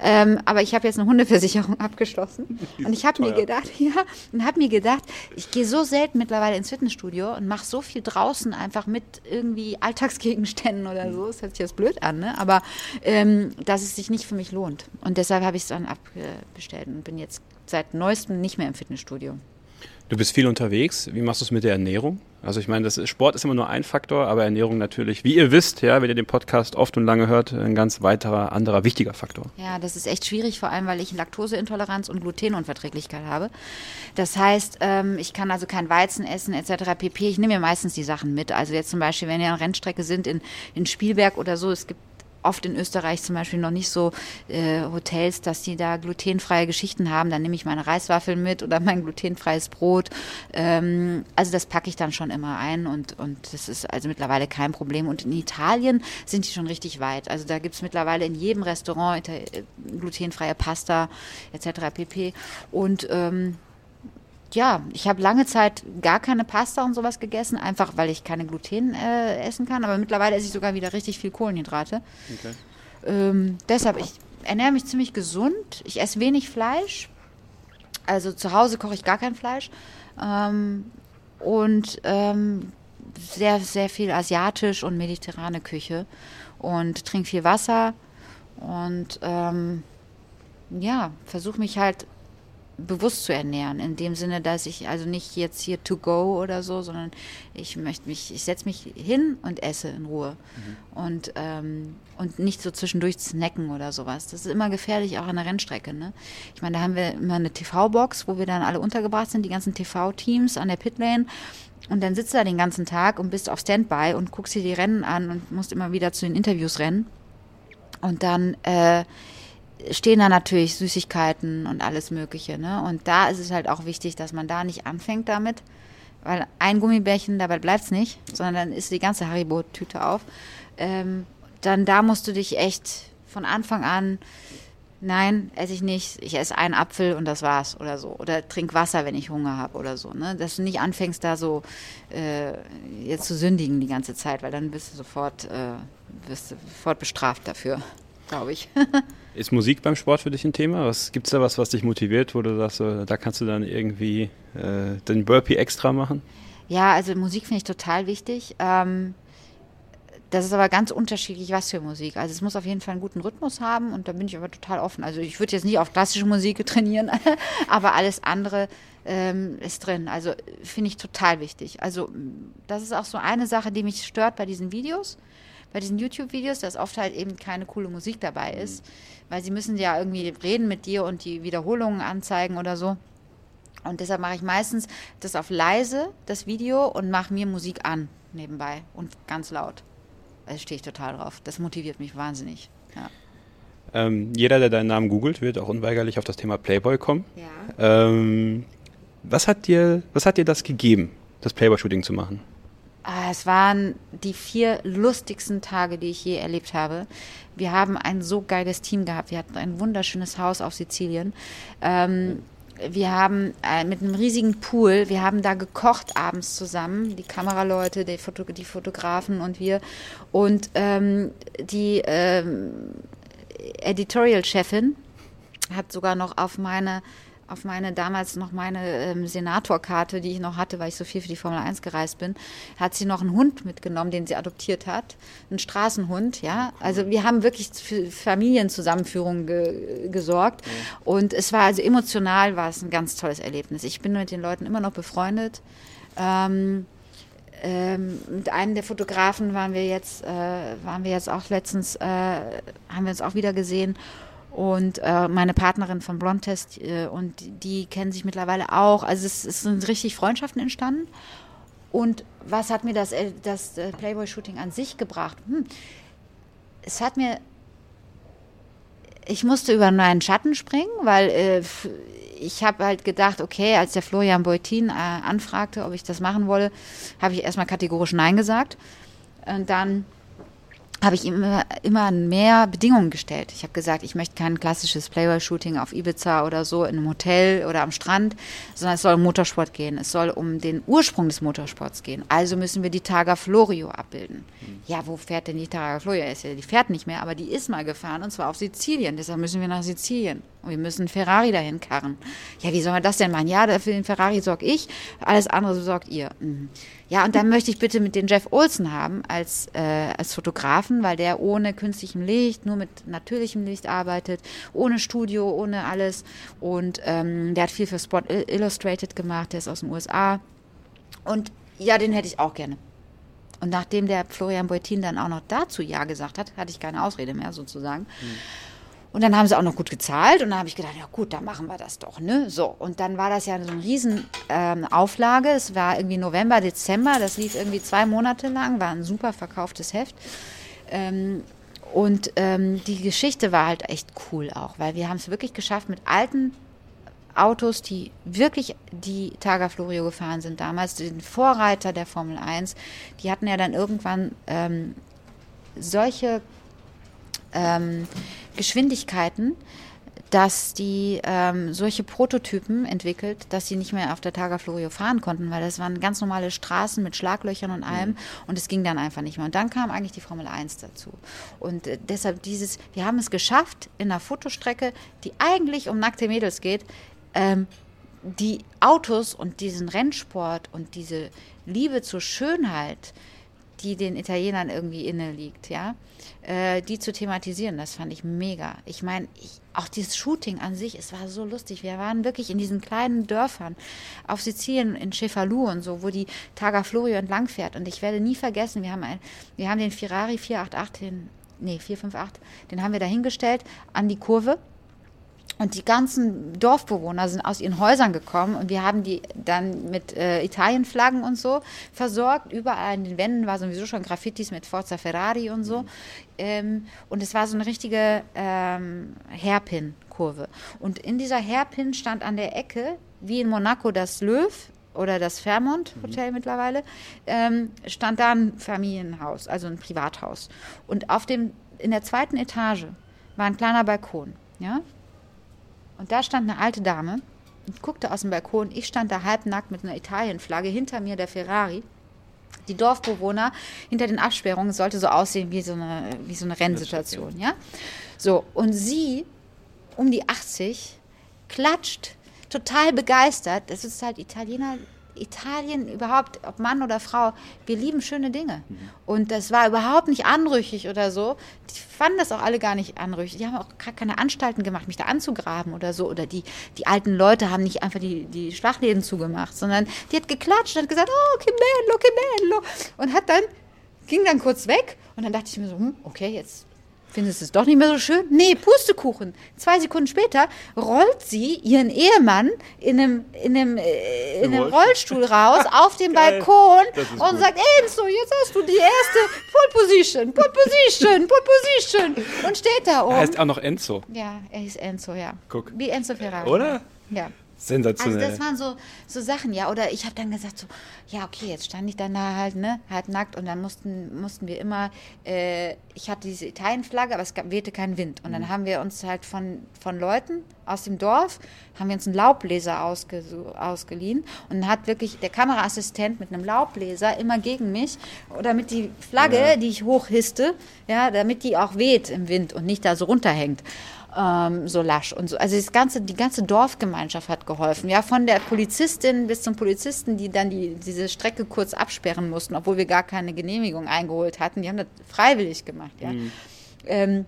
Ähm, aber ich habe jetzt eine Hundeversicherung abgeschlossen und ich habe mir gedacht, ja, und habe mir gedacht, ich gehe so selten mittlerweile ins Fitnessstudio und mache so viel draußen einfach mit irgendwie Alltagsgegenständen oder so. Das hört sich jetzt blöd an, ne? Aber ähm, dass es sich nicht für mich lohnt. Und deshalb habe ich es dann abbestellt und bin jetzt seit neuestem nicht mehr im Fitnessstudio. Du bist viel unterwegs. Wie machst du es mit der Ernährung? Also ich meine, ist, Sport ist immer nur ein Faktor, aber Ernährung natürlich, wie ihr wisst, ja, wenn ihr den Podcast oft und lange hört, ein ganz weiterer, anderer wichtiger Faktor. Ja, das ist echt schwierig, vor allem weil ich Laktoseintoleranz und Glutenunverträglichkeit habe. Das heißt, ähm, ich kann also kein Weizen essen etc. pp. Ich nehme mir meistens die Sachen mit. Also jetzt zum Beispiel, wenn ihr an Rennstrecke sind in, in Spielberg oder so, es gibt oft in Österreich zum Beispiel noch nicht so äh, Hotels, dass die da glutenfreie Geschichten haben. Dann nehme ich meine Reiswaffeln mit oder mein glutenfreies Brot. Ähm, also das packe ich dann schon immer ein und, und das ist also mittlerweile kein Problem. Und in Italien sind die schon richtig weit. Also da gibt es mittlerweile in jedem Restaurant äh, glutenfreie Pasta etc. pp. Und ähm, ja, ich habe lange Zeit gar keine Pasta und sowas gegessen, einfach weil ich keine Gluten äh, essen kann. Aber mittlerweile esse ich sogar wieder richtig viel Kohlenhydrate. Okay. Ähm, deshalb, ich ernähre mich ziemlich gesund. Ich esse wenig Fleisch. Also zu Hause koche ich gar kein Fleisch. Ähm, und ähm, sehr, sehr viel asiatisch und mediterrane Küche. Und trinke viel Wasser. Und ähm, ja, versuche mich halt bewusst zu ernähren, in dem Sinne, dass ich also nicht jetzt hier to go oder so, sondern ich möchte mich, ich setze mich hin und esse in Ruhe mhm. und, ähm, und nicht so zwischendurch snacken oder sowas. Das ist immer gefährlich, auch an der Rennstrecke. Ne? Ich meine, da haben wir immer eine TV-Box, wo wir dann alle untergebracht sind, die ganzen TV-Teams an der Pitlane. Und dann sitzt du da den ganzen Tag und bist auf Standby und guckst dir die Rennen an und musst immer wieder zu den Interviews rennen. Und dann äh, stehen da natürlich Süßigkeiten und alles Mögliche. Ne? Und da ist es halt auch wichtig, dass man da nicht anfängt damit, weil ein Gummibärchen, dabei bleibt es nicht, sondern dann ist die ganze Haribo-Tüte auf. Ähm, dann da musst du dich echt von Anfang an, nein, esse ich nicht, ich esse einen Apfel und das war's oder so. Oder trink Wasser, wenn ich Hunger habe oder so. Ne? Dass du nicht anfängst, da so äh, jetzt zu sündigen die ganze Zeit, weil dann bist du sofort, äh, wirst du sofort bestraft dafür, glaube ich. Ist Musik beim Sport für dich ein Thema? Gibt es da was, was dich motiviert, wo du sagst, da kannst du dann irgendwie äh, den Burpee extra machen? Ja, also Musik finde ich total wichtig. Ähm, das ist aber ganz unterschiedlich, was für Musik. Also es muss auf jeden Fall einen guten Rhythmus haben und da bin ich aber total offen. Also ich würde jetzt nicht auf klassische Musik trainieren, aber alles andere ähm, ist drin. Also finde ich total wichtig. Also das ist auch so eine Sache, die mich stört bei diesen Videos bei diesen YouTube-Videos, dass oft halt eben keine coole Musik dabei ist, weil sie müssen ja irgendwie reden mit dir und die Wiederholungen anzeigen oder so. Und deshalb mache ich meistens das auf leise, das Video, und mache mir Musik an nebenbei und ganz laut. Da stehe ich total drauf. Das motiviert mich wahnsinnig. Ja. Ähm, jeder, der deinen Namen googelt, wird auch unweigerlich auf das Thema Playboy kommen. Ja. Ähm, was, hat dir, was hat dir das gegeben, das Playboy-Shooting zu machen? Ah, es waren die vier lustigsten Tage, die ich je erlebt habe. Wir haben ein so geiles Team gehabt. Wir hatten ein wunderschönes Haus auf Sizilien. Ähm, wir haben äh, mit einem riesigen Pool, wir haben da gekocht abends zusammen, die Kameraleute, die, Foto die Fotografen und wir. Und ähm, die ähm, Editorial-Chefin hat sogar noch auf meine auf meine damals noch meine ähm, Senatorkarte, die ich noch hatte, weil ich so viel für die Formel 1 gereist bin, hat sie noch einen Hund mitgenommen, den sie adoptiert hat, einen Straßenhund, ja. Also wir haben wirklich für Familienzusammenführung ge gesorgt und es war also emotional war es ein ganz tolles Erlebnis. Ich bin mit den Leuten immer noch befreundet. Ähm, ähm, mit einem der Fotografen waren wir jetzt, äh, waren wir jetzt auch letztens, äh, haben wir uns auch wieder gesehen und äh, meine Partnerin von Blondtest äh, und die kennen sich mittlerweile auch. Also es, es, sind richtig Freundschaften entstanden. Und was hat mir das, äh, das äh, Playboy-Shooting an sich gebracht? Hm. Es hat mir, ich musste über meinen Schatten springen, weil äh, ich habe halt gedacht, okay, als der Florian Beutin äh, anfragte, ob ich das machen wolle, habe ich erstmal kategorisch Nein gesagt. Und dann habe ich ihm immer, immer mehr Bedingungen gestellt. Ich habe gesagt, ich möchte kein klassisches Playboy-Shooting auf Ibiza oder so in einem Hotel oder am Strand, sondern es soll um Motorsport gehen. Es soll um den Ursprung des Motorsports gehen. Also müssen wir die Targa Florio abbilden. Mhm. Ja, wo fährt denn die Targa Florio? Die fährt nicht mehr, aber die ist mal gefahren und zwar auf Sizilien. Deshalb müssen wir nach Sizilien. Und wir müssen Ferrari dahin karren. Ja, wie sollen wir das denn machen? Ja, für den Ferrari sorge ich, alles andere sorgt ihr. Mhm. Ja, und dann möchte ich bitte mit den Jeff Olsen haben als, äh, als Fotografen, weil der ohne künstlichem Licht, nur mit natürlichem Licht arbeitet, ohne Studio, ohne alles. Und ähm, der hat viel für Spot Illustrated gemacht, der ist aus den USA. Und ja, den hätte ich auch gerne. Und nachdem der Florian Beutin dann auch noch dazu Ja gesagt hat, hatte ich keine Ausrede mehr sozusagen. Mhm. Und dann haben sie auch noch gut gezahlt und dann habe ich gedacht, ja gut, dann machen wir das doch, ne? So, und dann war das ja so eine riesen ähm. Es war irgendwie November, Dezember, das lief irgendwie zwei Monate lang, war ein super verkauftes Heft. Ähm, und ähm, die Geschichte war halt echt cool auch, weil wir haben es wirklich geschafft mit alten Autos, die wirklich die Targa Florio gefahren sind damals, den Vorreiter der Formel 1, die hatten ja dann irgendwann ähm, solche ähm, Geschwindigkeiten, dass die ähm, solche Prototypen entwickelt, dass sie nicht mehr auf der Targa Florio fahren konnten, weil das waren ganz normale Straßen mit Schlaglöchern und allem mhm. und es ging dann einfach nicht mehr. Und dann kam eigentlich die Formel 1 dazu. Und äh, deshalb dieses, wir haben es geschafft, in einer Fotostrecke, die eigentlich um nackte Mädels geht, ähm, die Autos und diesen Rennsport und diese Liebe zur Schönheit, die den Italienern irgendwie inne liegt, ja, äh, die zu thematisieren, das fand ich mega. Ich meine, auch dieses Shooting an sich, es war so lustig. Wir waren wirklich in diesen kleinen Dörfern auf Sizilien, in Cefalù und so, wo die Targa Florio entlang fährt. Und ich werde nie vergessen, wir haben, ein, wir haben den Ferrari 488, den, nee, 458, den haben wir da hingestellt an die Kurve und die ganzen Dorfbewohner sind aus ihren Häusern gekommen und wir haben die dann mit äh, Italienflaggen und so versorgt. Überall an den Wänden war sowieso schon Graffitis mit Forza Ferrari und so. Mhm. Ähm, und es war so eine richtige ähm, Hairpin-Kurve. Und in dieser Hairpin stand an der Ecke, wie in Monaco das Löw oder das Fairmont Hotel mhm. mittlerweile, ähm, stand da ein Familienhaus, also ein Privathaus. Und auf dem, in der zweiten Etage war ein kleiner Balkon. Ja, und da stand eine alte Dame und guckte aus dem Balkon. Ich stand da halbnackt mit einer Italienflagge, hinter mir der Ferrari. Die Dorfbewohner hinter den Absperrungen sollte so aussehen wie so eine, wie so eine Rennsituation, ja. So, und sie, um die 80, klatscht, total begeistert. Das ist halt Italiener, Italien überhaupt, ob Mann oder Frau, wir lieben schöne Dinge. Und das war überhaupt nicht anrüchig oder so. Die fanden das auch alle gar nicht anrüchig. Die haben auch gar keine Anstalten gemacht, mich da anzugraben oder so. Oder die, die alten Leute haben nicht einfach die, die Schlachläden zugemacht, sondern die hat geklatscht und hat gesagt, oh, che bello, che bello. Und hat dann, ging dann kurz weg. Und dann dachte ich mir so, hm, okay, jetzt Findest du es doch nicht mehr so schön? Nee, Pustekuchen. Zwei Sekunden später rollt sie ihren Ehemann in einem, in einem, äh, in einem Rollstuhl raus auf dem Balkon und gut. sagt, Enzo, jetzt hast du die erste Pole Position, Pole Position, Pole Position. Und steht da oben. Er heißt auch noch Enzo. Ja, er hieß Enzo, ja. Guck. Wie Enzo Ferrari. Oder? Ja. Sensationell. Also das waren so, so Sachen, ja. Oder ich habe dann gesagt so, ja, okay, jetzt stand ich dann da halt, ne, halb nackt und dann mussten, mussten wir immer, äh, ich hatte diese Italienflagge, aber es gab, wehte kein Wind. Und dann mhm. haben wir uns halt von, von Leuten aus dem Dorf, haben wir uns einen Laubbläser ausge, ausgeliehen und dann hat wirklich der Kameraassistent mit einem Laubbläser immer gegen mich, damit die Flagge, ja. die ich hochhiste, ja, damit die auch weht im Wind und nicht da so runterhängt ähm, so lasch und so. Also das ganze, die ganze Dorfgemeinschaft hat geholfen. Ja, von der Polizistin bis zum Polizisten, die dann die, diese Strecke kurz absperren mussten, obwohl wir gar keine Genehmigung eingeholt hatten. Die haben das freiwillig gemacht. Ja. Mhm. Ähm,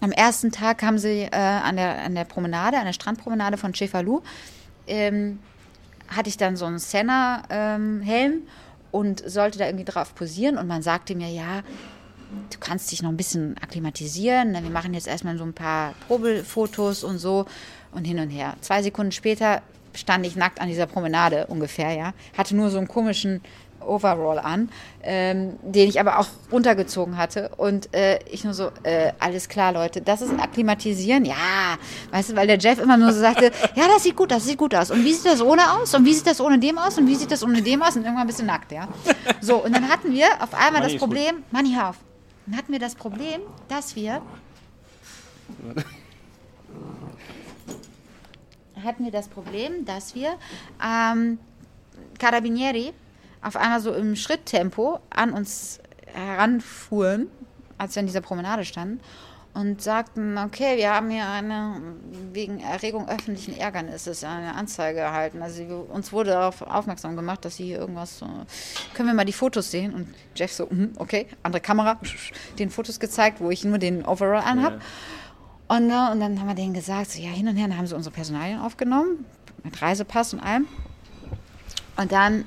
am ersten Tag haben sie äh, an, der, an der Promenade, an der Strandpromenade von Cefalù, ähm, hatte ich dann so einen Senna-Helm ähm, und sollte da irgendwie drauf posieren und man sagte mir, ja, du kannst dich noch ein bisschen akklimatisieren. Wir machen jetzt erstmal so ein paar Probefotos und so und hin und her. Zwei Sekunden später stand ich nackt an dieser Promenade ungefähr, ja. Hatte nur so einen komischen Overall an, ähm, den ich aber auch runtergezogen hatte. Und äh, ich nur so, äh, alles klar, Leute, das ist Akklimatisieren? Ja, weißt du, weil der Jeff immer nur so sagte, ja, das sieht gut das sieht gut aus. Und wie sieht das ohne aus? Und wie sieht das ohne dem aus? Und wie sieht das ohne dem aus? Und irgendwann ein bisschen nackt, ja. So, und dann hatten wir auf einmal Money das Problem, Manni, hör auf hatten wir das Problem, dass wir hatten wir das Problem, dass wir ähm, Carabinieri auf einmal so im Schritttempo an uns heranfuhren, als wir an dieser Promenade standen und sagten, okay, wir haben hier eine wegen Erregung öffentlichen Ärgernisses eine Anzeige erhalten. Also uns wurde darauf aufmerksam gemacht, dass sie hier irgendwas, so, können wir mal die Fotos sehen? Und Jeff so, mm, okay, andere Kamera, den Fotos gezeigt, wo ich nur den Overall anhab. Ja. Und, ne, und dann haben wir denen gesagt, so, ja, hin und her, dann haben sie unsere Personalien aufgenommen, mit Reisepass und allem. Und dann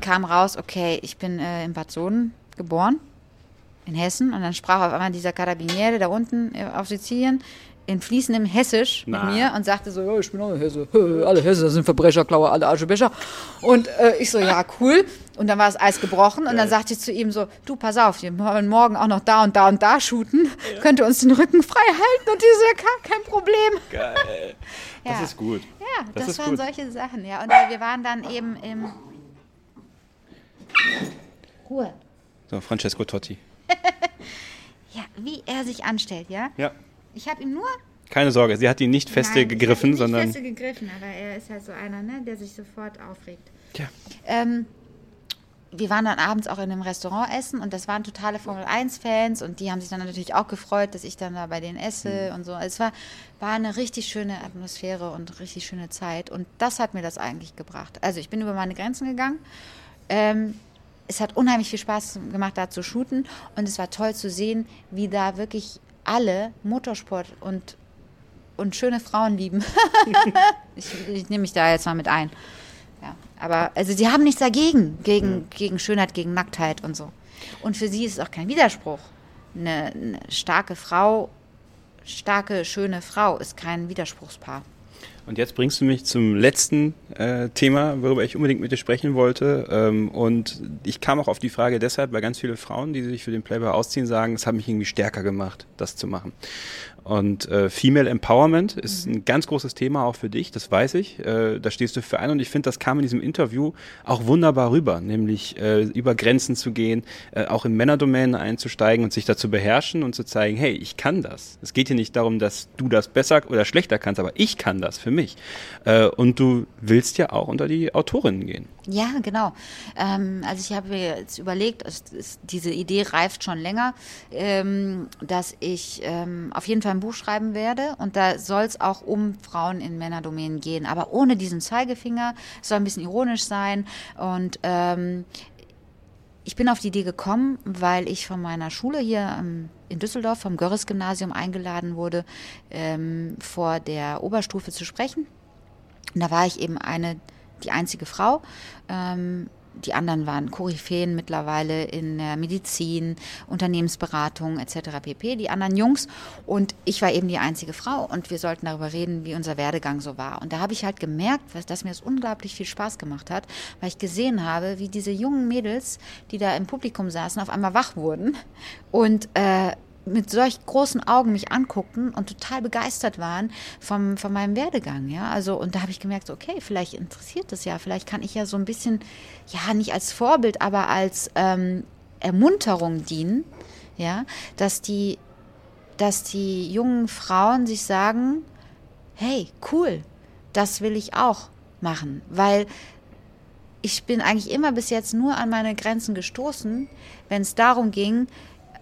kam raus, okay, ich bin äh, in Bad Soden geboren in Hessen und dann sprach auf einmal dieser Karabiniere da unten äh, auf Sizilien in fließendem Hessisch Na. mit mir und sagte so, oh, ich bin auch Hesse, alle Hesse sind Verbrecher, Klauer, alle Aschebecher. Und äh, ich so, ja, cool. Und dann war das Eis gebrochen und dann sagte ich zu ihm so, du, pass auf, wir wollen morgen auch noch da und da und da shooten. Ja. Könnt ihr uns den Rücken frei halten? Und die so, ja, kein Problem. Geil. Das ja. ist gut. Ja, das, das waren gut. solche Sachen, ja. Und äh, wir waren dann eben im... Ruhe. So, Francesco Totti. ja, wie er sich anstellt, ja? Ja. Ich habe ihm nur. Keine Sorge, sie hat ihn nicht feste Nein, gegriffen, nicht sondern. feste gegriffen, aber er ist halt so einer, ne, der sich sofort aufregt. Ja. Ähm, wir waren dann abends auch in einem Restaurant essen und das waren totale Formel 1-Fans und die haben sich dann natürlich auch gefreut, dass ich dann da bei denen esse mhm. und so. Also es war, war eine richtig schöne Atmosphäre und richtig schöne Zeit und das hat mir das eigentlich gebracht. Also ich bin über meine Grenzen gegangen. Ähm, es hat unheimlich viel Spaß gemacht, da zu shooten. Und es war toll zu sehen, wie da wirklich alle Motorsport und, und schöne Frauen lieben. ich, ich nehme mich da jetzt mal mit ein. Ja, aber also sie haben nichts dagegen, gegen, mhm. gegen Schönheit, gegen Nacktheit und so. Und für sie ist es auch kein Widerspruch. Eine, eine starke Frau, starke, schöne Frau ist kein Widerspruchspaar. Und jetzt bringst du mich zum letzten äh, Thema, worüber ich unbedingt mit dir sprechen wollte. Ähm, und ich kam auch auf die Frage deshalb, weil ganz viele Frauen, die sich für den Playboy ausziehen, sagen, es hat mich irgendwie stärker gemacht, das zu machen. Und äh, Female Empowerment ist ein ganz großes Thema auch für dich, das weiß ich. Äh, da stehst du für ein und ich finde, das kam in diesem Interview auch wunderbar rüber, nämlich äh, über Grenzen zu gehen, äh, auch in Männerdomänen einzusteigen und sich dazu beherrschen und zu zeigen, hey, ich kann das. Es geht hier nicht darum, dass du das besser oder schlechter kannst, aber ich kann das für mich. Äh, und du willst ja auch unter die Autorinnen gehen. Ja, genau. Ähm, also ich habe mir jetzt überlegt, ist, diese Idee reift schon länger, ähm, dass ich ähm, auf jeden Fall ein Buch schreiben werde und da soll es auch um Frauen in Männerdomänen gehen, aber ohne diesen Zeigefinger, es soll ein bisschen ironisch sein und ähm, ich bin auf die Idee gekommen, weil ich von meiner Schule hier ähm, in Düsseldorf vom Görres-Gymnasium eingeladen wurde, ähm, vor der Oberstufe zu sprechen. Und da war ich eben eine die einzige Frau. Ähm, die anderen waren Koryphäen mittlerweile in der Medizin, Unternehmensberatung etc. pp. Die anderen Jungs und ich war eben die einzige Frau und wir sollten darüber reden, wie unser Werdegang so war. Und da habe ich halt gemerkt, dass mir das unglaublich viel Spaß gemacht hat, weil ich gesehen habe, wie diese jungen Mädels, die da im Publikum saßen, auf einmal wach wurden und äh, mit solch großen Augen mich anguckten und total begeistert waren vom, von meinem Werdegang, ja. Also, und da habe ich gemerkt, okay, vielleicht interessiert das ja, vielleicht kann ich ja so ein bisschen, ja, nicht als Vorbild, aber als ähm, Ermunterung dienen, ja, dass die, dass die jungen Frauen sich sagen, hey, cool, das will ich auch machen, weil ich bin eigentlich immer bis jetzt nur an meine Grenzen gestoßen, wenn es darum ging,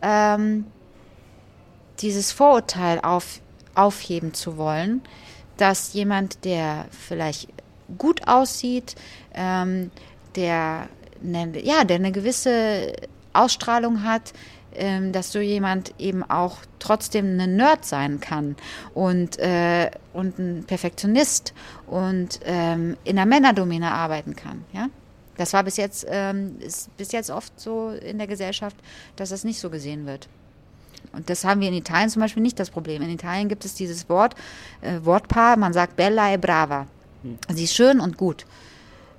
ähm, dieses Vorurteil auf, aufheben zu wollen, dass jemand, der vielleicht gut aussieht, ähm, der, eine, ja, der eine gewisse Ausstrahlung hat, ähm, dass so jemand eben auch trotzdem ein Nerd sein kann und, äh, und ein Perfektionist und ähm, in der Männerdomäne arbeiten kann. Ja? Das war bis jetzt, ähm, bis jetzt oft so in der Gesellschaft, dass das nicht so gesehen wird. Und das haben wir in Italien zum Beispiel nicht das Problem. In Italien gibt es dieses Wort, äh, Wortpaar, man sagt bella e brava. Hm. Sie ist schön und gut.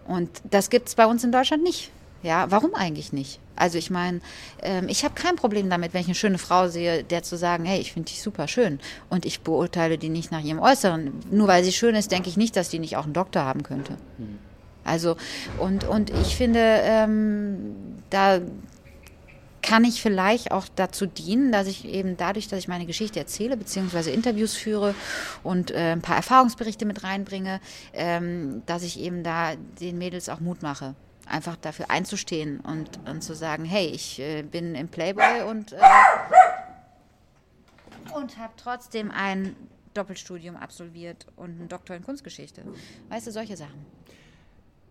Und das gibt es bei uns in Deutschland nicht. Ja, warum eigentlich nicht? Also ich meine, ähm, ich habe kein Problem damit, wenn ich eine schöne Frau sehe, der zu sagen, hey, ich finde dich super schön und ich beurteile die nicht nach ihrem Äußeren. Nur weil sie schön ist, denke ich nicht, dass die nicht auch einen Doktor haben könnte. Mhm. Also und und ich finde, ähm, da kann ich vielleicht auch dazu dienen, dass ich eben dadurch, dass ich meine Geschichte erzähle, beziehungsweise Interviews führe und äh, ein paar Erfahrungsberichte mit reinbringe, ähm, dass ich eben da den Mädels auch Mut mache einfach dafür einzustehen und, und zu sagen, hey, ich äh, bin im Playboy und, äh, und habe trotzdem ein Doppelstudium absolviert und einen Doktor in Kunstgeschichte. Weißt du, solche Sachen.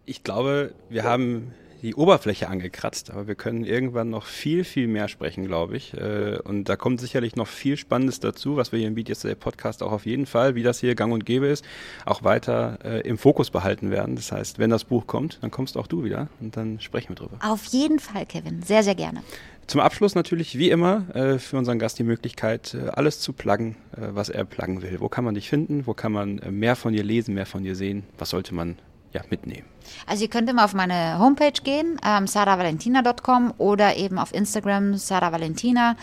Ich glaube, wir haben die Oberfläche angekratzt, aber wir können irgendwann noch viel, viel mehr sprechen, glaube ich. Äh, und da kommt sicherlich noch viel Spannendes dazu, was wir hier im Beat Yesterday Podcast auch auf jeden Fall, wie das hier gang und gäbe ist, auch weiter äh, im Fokus behalten werden. Das heißt, wenn das Buch kommt, dann kommst auch du wieder und dann sprechen wir drüber. Auf jeden Fall, Kevin. Sehr, sehr gerne. Zum Abschluss natürlich, wie immer, äh, für unseren Gast die Möglichkeit, alles zu pluggen, was er pluggen will. Wo kann man dich finden? Wo kann man mehr von dir lesen, mehr von dir sehen? Was sollte man ja, mitnehmen? Also ihr könnt immer auf meine Homepage gehen, ähm, saravalentina.com oder eben auf Instagram saravalentina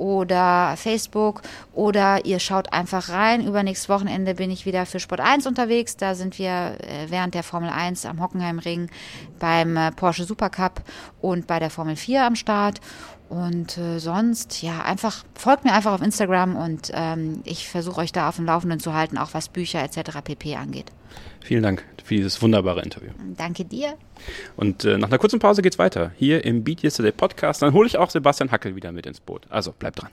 oder Facebook oder ihr schaut einfach rein. Übernächstes Wochenende bin ich wieder für Sport 1 unterwegs. Da sind wir äh, während der Formel 1 am Hockenheimring beim äh, Porsche Supercup und bei der Formel 4 am Start. Und äh, sonst, ja, einfach, folgt mir einfach auf Instagram und ähm, ich versuche euch da auf dem Laufenden zu halten, auch was Bücher etc. pp angeht. Vielen Dank für dieses wunderbare Interview. Danke dir. Und äh, nach einer kurzen Pause geht's weiter. Hier im Beat Yesterday Podcast. Dann hole ich auch Sebastian Hackel wieder mit ins Boot. Also bleibt dran.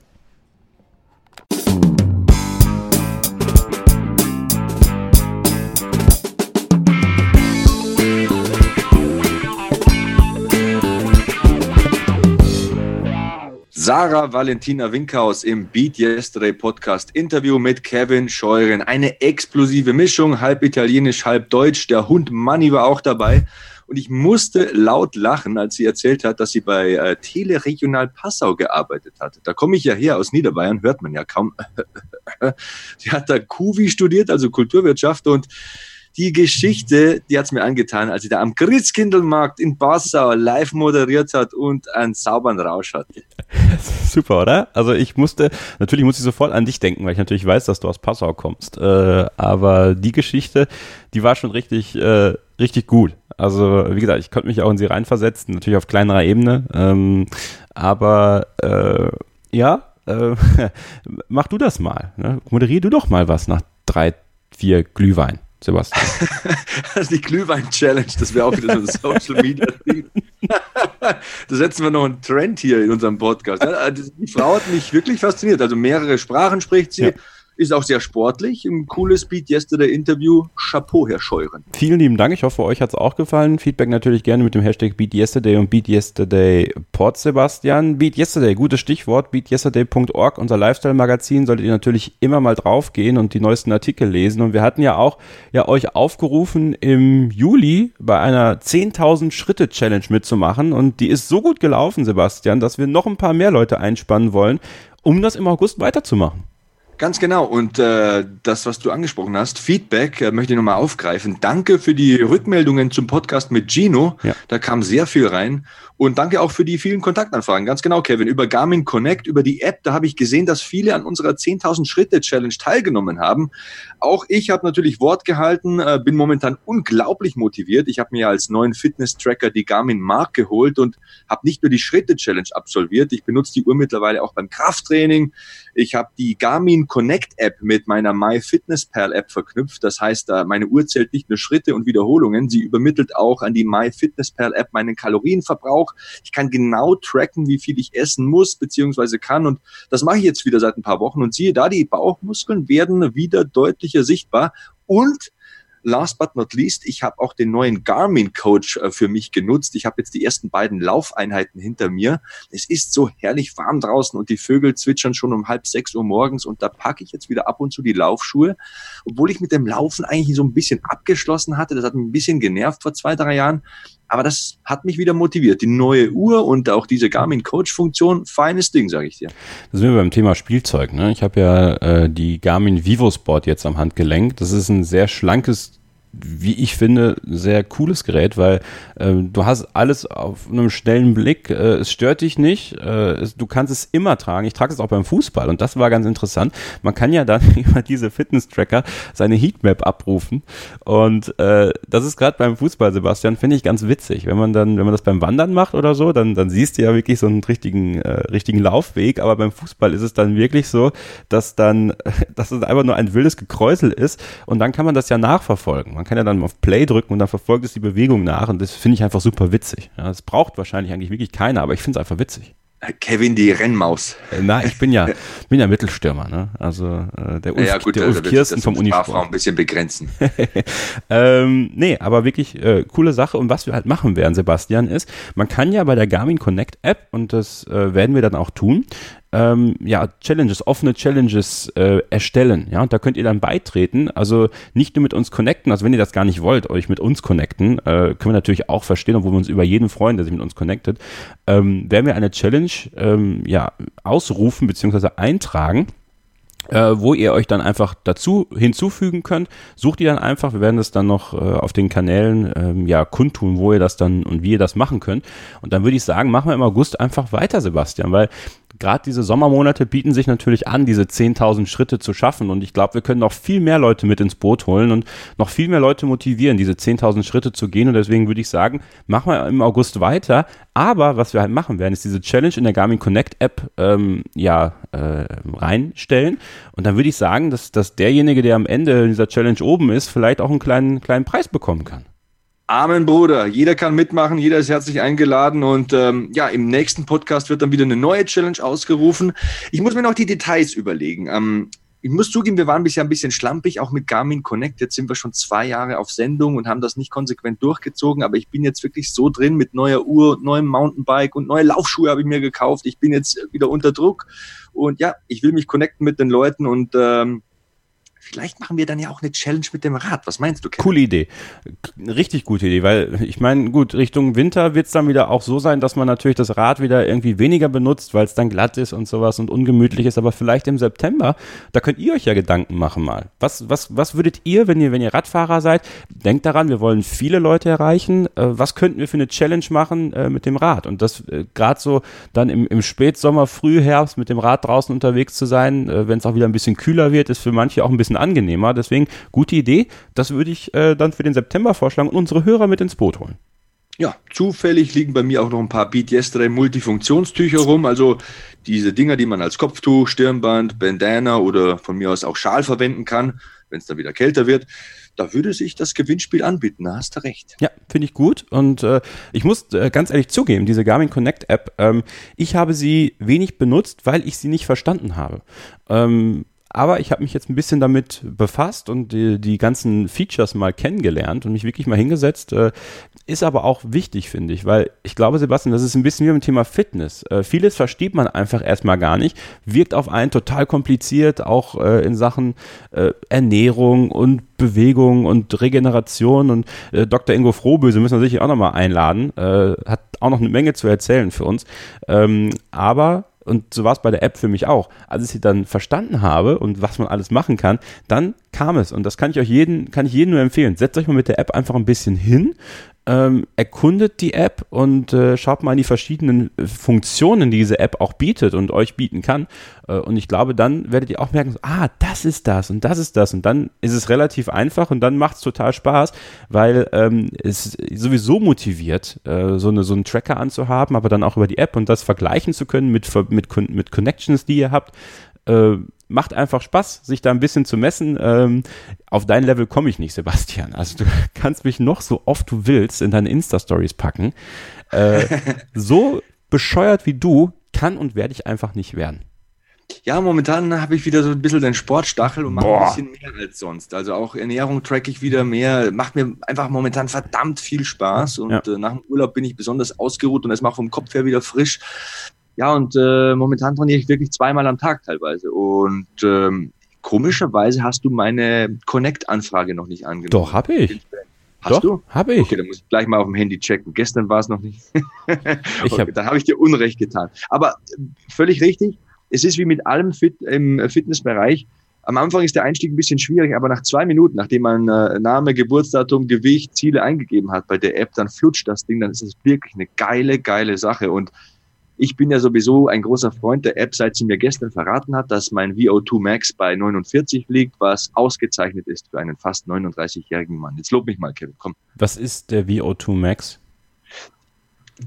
Sarah Valentina Winkhaus im Beat Yesterday Podcast Interview mit Kevin Scheuren. Eine explosive Mischung, halb italienisch, halb deutsch. Der Hund Manny war auch dabei. Und ich musste laut lachen, als sie erzählt hat, dass sie bei äh, Teleregional Passau gearbeitet hat. Da komme ich ja her aus Niederbayern, hört man ja kaum. sie hat da Kuvi studiert, also Kulturwirtschaft und die Geschichte, die hat's mir angetan, als sie da am Christkindlmarkt in Passau live moderiert hat und einen sauberen Rausch hatte. Super, oder? Also ich musste, natürlich muss ich sofort an dich denken, weil ich natürlich weiß, dass du aus Passau kommst. Äh, aber die Geschichte, die war schon richtig, äh, richtig gut. Also wie gesagt, ich konnte mich auch in sie reinversetzen, natürlich auf kleinerer Ebene. Ähm, aber äh, ja, äh, mach du das mal. Ne? Moderier du doch mal was nach drei, vier Glühwein. Sebastian. das ist die Glühwein-Challenge, das wäre auch wieder so ein Social-Media-Ding. da setzen wir noch einen Trend hier in unserem Podcast. Die Frau hat mich wirklich fasziniert. Also mehrere Sprachen spricht sie. Ja ist auch sehr sportlich. Ein cooles Beat Yesterday Interview. Chapeau, Herr Scheuren. Vielen lieben Dank. Ich hoffe, euch hat es auch gefallen. Feedback natürlich gerne mit dem Hashtag Beat Yesterday und Beat Yesterday Port Sebastian. Beat Yesterday, gutes Stichwort. BeatYesterday.org, unser Lifestyle-Magazin. Solltet ihr natürlich immer mal draufgehen und die neuesten Artikel lesen. Und wir hatten ja auch ja, euch aufgerufen, im Juli bei einer 10.000 Schritte Challenge mitzumachen. Und die ist so gut gelaufen, Sebastian, dass wir noch ein paar mehr Leute einspannen wollen, um das im August weiterzumachen. Ganz genau. Und äh, das, was du angesprochen hast, Feedback, äh, möchte ich nochmal aufgreifen. Danke für die Rückmeldungen zum Podcast mit Gino. Ja. Da kam sehr viel rein. Und danke auch für die vielen Kontaktanfragen. Ganz genau, Kevin. Über Garmin Connect, über die App, da habe ich gesehen, dass viele an unserer 10.000 Schritte Challenge teilgenommen haben. Auch ich habe natürlich Wort gehalten, äh, bin momentan unglaublich motiviert. Ich habe mir als neuen Fitness-Tracker die Garmin Mark geholt und habe nicht nur die Schritte Challenge absolviert. Ich benutze die Uhr mittlerweile auch beim Krafttraining. Ich habe die Garmin Connect App mit meiner MyFitnessPal App verknüpft. Das heißt, meine Uhr zählt nicht nur Schritte und Wiederholungen, sie übermittelt auch an die MyFitnessPal App meinen Kalorienverbrauch auch. Ich kann genau tracken, wie viel ich essen muss beziehungsweise kann. Und das mache ich jetzt wieder seit ein paar Wochen. Und siehe da, die Bauchmuskeln werden wieder deutlicher sichtbar. Und last but not least, ich habe auch den neuen Garmin Coach äh, für mich genutzt. Ich habe jetzt die ersten beiden Laufeinheiten hinter mir. Es ist so herrlich warm draußen und die Vögel zwitschern schon um halb sechs Uhr morgens und da packe ich jetzt wieder ab und zu die Laufschuhe. Obwohl ich mit dem Laufen eigentlich so ein bisschen abgeschlossen hatte. Das hat mich ein bisschen genervt vor zwei, drei Jahren. Aber das hat mich wieder motiviert. Die neue Uhr und auch diese Garmin Coach Funktion, feines Ding, sage ich dir. Da sind wir beim Thema Spielzeug. Ne? Ich habe ja äh, die Garmin Vivo Sport jetzt am Handgelenk. Das ist ein sehr schlankes wie ich finde, sehr cooles Gerät, weil äh, du hast alles auf einem schnellen Blick. Äh, es stört dich nicht. Äh, es, du kannst es immer tragen. Ich trage es auch beim Fußball und das war ganz interessant. Man kann ja dann über diese Fitness-Tracker seine Heatmap abrufen und äh, das ist gerade beim Fußball, Sebastian, finde ich ganz witzig. Wenn man dann, wenn man das beim Wandern macht oder so, dann, dann siehst du ja wirklich so einen richtigen, äh, richtigen Laufweg. Aber beim Fußball ist es dann wirklich so, dass dann, dass es einfach nur ein wildes Gekräusel ist und dann kann man das ja nachverfolgen. Man kann ja dann auf Play drücken und dann verfolgt es die Bewegung nach und das finde ich einfach super witzig. Ja, das braucht wahrscheinlich eigentlich wirklich keiner, aber ich finde es einfach witzig. Kevin die Rennmaus. Äh, na, ich bin ja, bin ja Mittelstürmer, ne? Also äh, der Ulf, ja, gut, der also Ulf Kirsten vom Unisport. ein bisschen begrenzen. ähm, nee, aber wirklich äh, coole Sache. Und was wir halt machen werden, Sebastian, ist, man kann ja bei der Garmin Connect App, und das äh, werden wir dann auch tun, ähm, ja, Challenges, offene Challenges äh, erstellen. Ja, da könnt ihr dann beitreten. Also nicht nur mit uns connecten, also wenn ihr das gar nicht wollt, euch mit uns connecten, äh, können wir natürlich auch verstehen, obwohl wir uns über jeden freuen, der sich mit uns connectet, ähm, werden wir eine Challenge ähm, ja, ausrufen bzw. eintragen äh, wo ihr euch dann einfach dazu hinzufügen könnt. Sucht ihr dann einfach, wir werden das dann noch äh, auf den Kanälen ähm, ja kundtun, wo ihr das dann und wie ihr das machen könnt. Und dann würde ich sagen, machen wir im August einfach weiter, Sebastian, weil gerade diese Sommermonate bieten sich natürlich an, diese 10.000 Schritte zu schaffen. Und ich glaube, wir können noch viel mehr Leute mit ins Boot holen und noch viel mehr Leute motivieren, diese 10.000 Schritte zu gehen. Und deswegen würde ich sagen, machen wir im August weiter. Aber was wir halt machen werden, ist diese Challenge in der Garmin Connect App ähm, ja äh, reinstellen. Und dann würde ich sagen, dass, dass derjenige, der am Ende dieser Challenge oben ist, vielleicht auch einen kleinen, kleinen Preis bekommen kann. Amen, Bruder. Jeder kann mitmachen, jeder ist herzlich eingeladen und ähm, ja, im nächsten Podcast wird dann wieder eine neue Challenge ausgerufen. Ich muss mir noch die Details überlegen. Ähm, ich muss zugeben, wir waren bisher ein bisschen schlampig, auch mit Garmin Connect. Jetzt sind wir schon zwei Jahre auf Sendung und haben das nicht konsequent durchgezogen, aber ich bin jetzt wirklich so drin mit neuer Uhr, neuem Mountainbike und neue Laufschuhe habe ich mir gekauft. Ich bin jetzt wieder unter Druck und ja, ich will mich connecten mit den Leuten und ähm, Vielleicht machen wir dann ja auch eine Challenge mit dem Rad. Was meinst du, Kevin? Coole Idee. Richtig gute Idee, weil ich meine, gut, Richtung Winter wird es dann wieder auch so sein, dass man natürlich das Rad wieder irgendwie weniger benutzt, weil es dann glatt ist und sowas und ungemütlich ist. Aber vielleicht im September, da könnt ihr euch ja Gedanken machen mal. Was, was, was würdet ihr, wenn ihr, wenn ihr Radfahrer seid, denkt daran, wir wollen viele Leute erreichen. Äh, was könnten wir für eine Challenge machen äh, mit dem Rad? Und das äh, gerade so dann im, im Spätsommer, Frühherbst mit dem Rad draußen unterwegs zu sein, wenn es auch wieder ein bisschen kühler wird, ist für manche auch ein bisschen angenehmer. Deswegen gute Idee. Das würde ich äh, dann für den September vorschlagen und unsere Hörer mit ins Boot holen. Ja, zufällig liegen bei mir auch noch ein paar Beat Yesterday Multifunktionstücher rum. Also diese Dinger, die man als Kopftuch, Stirnband, Bandana oder von mir aus auch Schal verwenden kann, wenn es dann wieder kälter wird. Da würde sich das Gewinnspiel anbieten, da hast du recht. Ja, finde ich gut. Und äh, ich muss äh, ganz ehrlich zugeben, diese Garmin Connect App, ähm, ich habe sie wenig benutzt, weil ich sie nicht verstanden habe. Ähm, aber ich habe mich jetzt ein bisschen damit befasst und die, die ganzen Features mal kennengelernt und mich wirklich mal hingesetzt. Äh, ist aber auch wichtig, finde ich, weil ich glaube, Sebastian, das ist ein bisschen wie beim Thema Fitness. Äh, vieles versteht man einfach erstmal gar nicht, wirkt auf einen total kompliziert, auch äh, in Sachen äh, Ernährung und Bewegung und Regeneration. Und Dr. Ingo Frohböse müssen wir sicher auch nochmal einladen, hat auch noch eine Menge zu erzählen für uns. Ähm, aber und so war es bei der App für mich auch. Als ich sie dann verstanden habe und was man alles machen kann, dann kam es. Und das kann ich euch jeden, kann ich jedem nur empfehlen. Setzt euch mal mit der App einfach ein bisschen hin, ähm, erkundet die App und äh, schaut mal in die verschiedenen äh, Funktionen, die diese App auch bietet und euch bieten kann. Äh, und ich glaube, dann werdet ihr auch merken, so, ah, das ist das und das ist das. Und dann ist es relativ einfach und dann macht es total Spaß, weil ähm, es sowieso motiviert, äh, so, eine, so einen Tracker anzuhaben, aber dann auch über die App und das vergleichen zu können mit, mit, mit Connections, die ihr habt. Macht einfach Spaß, sich da ein bisschen zu messen. Ähm, auf dein Level komme ich nicht, Sebastian. Also du kannst mich noch so oft du willst in deine Insta-Stories packen. Äh, so bescheuert wie du kann und werde ich einfach nicht werden. Ja, momentan habe ich wieder so ein bisschen den Sportstachel und mache ein bisschen mehr als sonst. Also auch Ernährung track ich wieder mehr. Macht mir einfach momentan verdammt viel Spaß. Und ja. äh, nach dem Urlaub bin ich besonders ausgeruht und es macht vom Kopf her wieder frisch. Ja, und äh, momentan trainiere ich wirklich zweimal am Tag teilweise. Und ähm, komischerweise hast du meine Connect-Anfrage noch nicht angenommen. Doch, habe ich. Hast Doch, du? Habe ich. Okay, dann muss ich gleich mal auf dem Handy checken. Gestern war es noch nicht. okay, hab dann habe ich dir Unrecht getan. Aber äh, völlig richtig. Es ist wie mit allem Fit im Fitnessbereich. Am Anfang ist der Einstieg ein bisschen schwierig, aber nach zwei Minuten, nachdem man äh, Name, Geburtsdatum, Gewicht, Ziele eingegeben hat bei der App, dann flutscht das Ding, dann ist es wirklich eine geile, geile Sache. Und ich bin ja sowieso ein großer Freund der App, seit sie mir gestern verraten hat, dass mein VO2 Max bei 49 liegt, was ausgezeichnet ist für einen fast 39-jährigen Mann. Jetzt lob mich mal, Kevin, komm. Was ist der VO2 Max?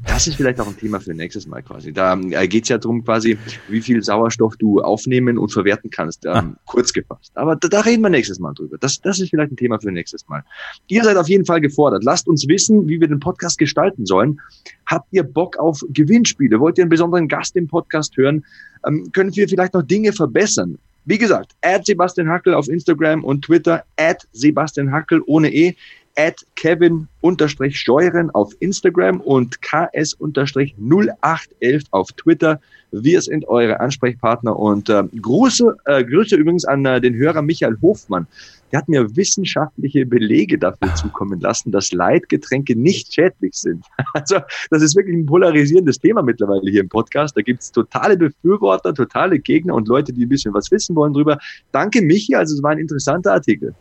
Das ist vielleicht auch ein Thema für nächstes Mal quasi. Da äh, geht es ja darum quasi, wie viel Sauerstoff du aufnehmen und verwerten kannst, ähm, ah. kurz gefasst. Aber da, da, reden wir nächstes Mal drüber. Das, das ist vielleicht ein Thema für nächstes Mal. Ihr seid auf jeden Fall gefordert. Lasst uns wissen, wie wir den Podcast gestalten sollen. Habt ihr Bock auf Gewinnspiele? Wollt ihr einen besonderen Gast im Podcast hören? Ähm, können wir vielleicht noch Dinge verbessern? Wie gesagt, at Sebastian Hackel auf Instagram und Twitter, at Sebastian Hackel ohne E at Kevin-Steuren auf Instagram und KS-0811 auf Twitter. Wir sind eure Ansprechpartner und äh, große äh, Grüße übrigens an äh, den Hörer Michael Hofmann. Der hat mir wissenschaftliche Belege dafür zukommen lassen, dass Leitgetränke nicht schädlich sind. Also das ist wirklich ein polarisierendes Thema mittlerweile hier im Podcast. Da gibt's totale Befürworter, totale Gegner und Leute, die ein bisschen was wissen wollen drüber. Danke, Michi. Also es war ein interessanter Artikel.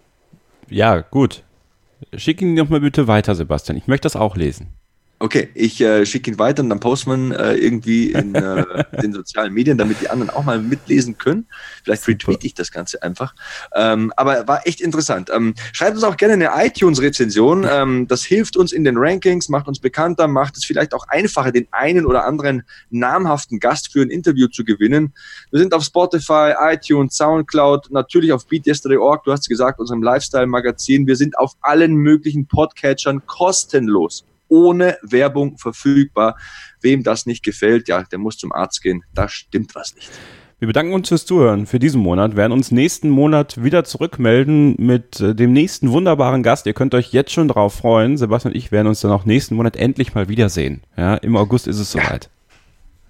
Ja, gut. Schick ihn doch mal bitte weiter, Sebastian. Ich möchte das auch lesen. Okay, ich äh, schicke ihn weiter und dann posten man äh, irgendwie in äh, den sozialen Medien, damit die anderen auch mal mitlesen können. Vielleicht retweete ich das Ganze einfach. Ähm, aber war echt interessant. Ähm, schreibt uns auch gerne eine iTunes-Rezension. Ähm, das hilft uns in den Rankings, macht uns bekannter, macht es vielleicht auch einfacher, den einen oder anderen namhaften Gast für ein Interview zu gewinnen. Wir sind auf Spotify, iTunes, Soundcloud, natürlich auf BeatYesterday.org. Du hast gesagt, unserem Lifestyle-Magazin. Wir sind auf allen möglichen Podcatchern kostenlos ohne Werbung verfügbar. Wem das nicht gefällt, ja, der muss zum Arzt gehen. Da stimmt was nicht. Wir bedanken uns fürs Zuhören für diesen Monat, werden uns nächsten Monat wieder zurückmelden mit äh, dem nächsten wunderbaren Gast. Ihr könnt euch jetzt schon drauf freuen. Sebastian und ich werden uns dann auch nächsten Monat endlich mal wiedersehen. Ja, im August ist es soweit.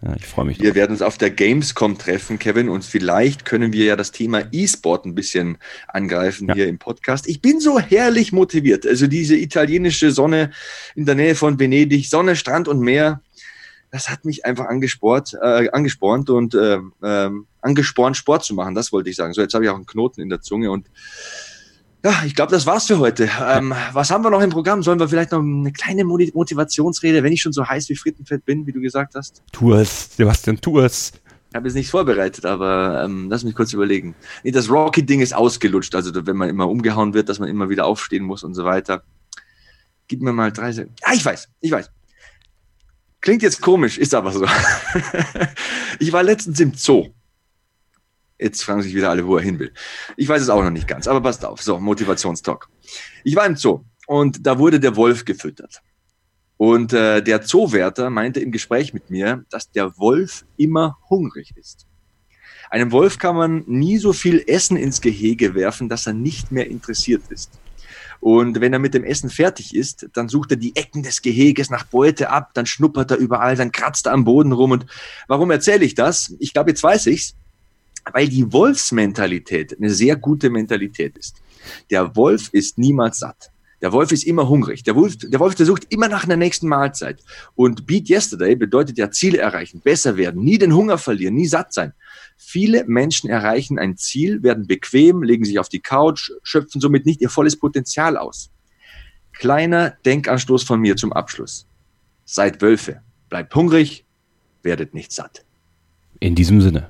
Ja, ich freue mich. Wir drauf. werden uns auf der Gamescom treffen, Kevin, und vielleicht können wir ja das Thema E-Sport ein bisschen angreifen ja. hier im Podcast. Ich bin so herrlich motiviert. Also diese italienische Sonne in der Nähe von Venedig, Sonne, Strand und Meer, das hat mich einfach angespornt, äh, angespornt und äh, äh, angespornt, Sport zu machen. Das wollte ich sagen. So, jetzt habe ich auch einen Knoten in der Zunge und ja, ich glaube, das war's für heute. Ähm, was haben wir noch im Programm? Sollen wir vielleicht noch eine kleine Motivationsrede, wenn ich schon so heiß wie Frittenfett bin, wie du gesagt hast? Tu es, Sebastian, tu es. Ich habe jetzt nichts vorbereitet, aber ähm, lass mich kurz überlegen. Nee, das Rocky-Ding ist ausgelutscht, also wenn man immer umgehauen wird, dass man immer wieder aufstehen muss und so weiter. Gib mir mal drei Sekunden. Ah, ich weiß, ich weiß. Klingt jetzt komisch, ist aber so. ich war letztens im Zoo. Jetzt fragen sich wieder alle, wo er hin will. Ich weiß es auch noch nicht ganz, aber passt auf. So, Motivationstalk. Ich war im Zoo und da wurde der Wolf gefüttert. Und äh, der Zoowärter meinte im Gespräch mit mir, dass der Wolf immer hungrig ist. Einem Wolf kann man nie so viel Essen ins Gehege werfen, dass er nicht mehr interessiert ist. Und wenn er mit dem Essen fertig ist, dann sucht er die Ecken des Geheges nach Beute ab, dann schnuppert er überall, dann kratzt er am Boden rum. Und warum erzähle ich das? Ich glaube, jetzt weiß ich's weil die Wolfsmentalität eine sehr gute Mentalität ist. Der Wolf ist niemals satt. Der Wolf ist immer hungrig. Der Wolf, der Wolf, der sucht immer nach einer nächsten Mahlzeit. Und Beat Yesterday bedeutet ja Ziele erreichen, besser werden, nie den Hunger verlieren, nie satt sein. Viele Menschen erreichen ein Ziel, werden bequem, legen sich auf die Couch, schöpfen somit nicht ihr volles Potenzial aus. Kleiner Denkanstoß von mir zum Abschluss. Seid Wölfe, bleibt hungrig, werdet nicht satt. In diesem Sinne.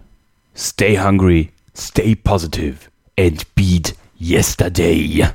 Stay hungry, stay positive, and beat yesterday.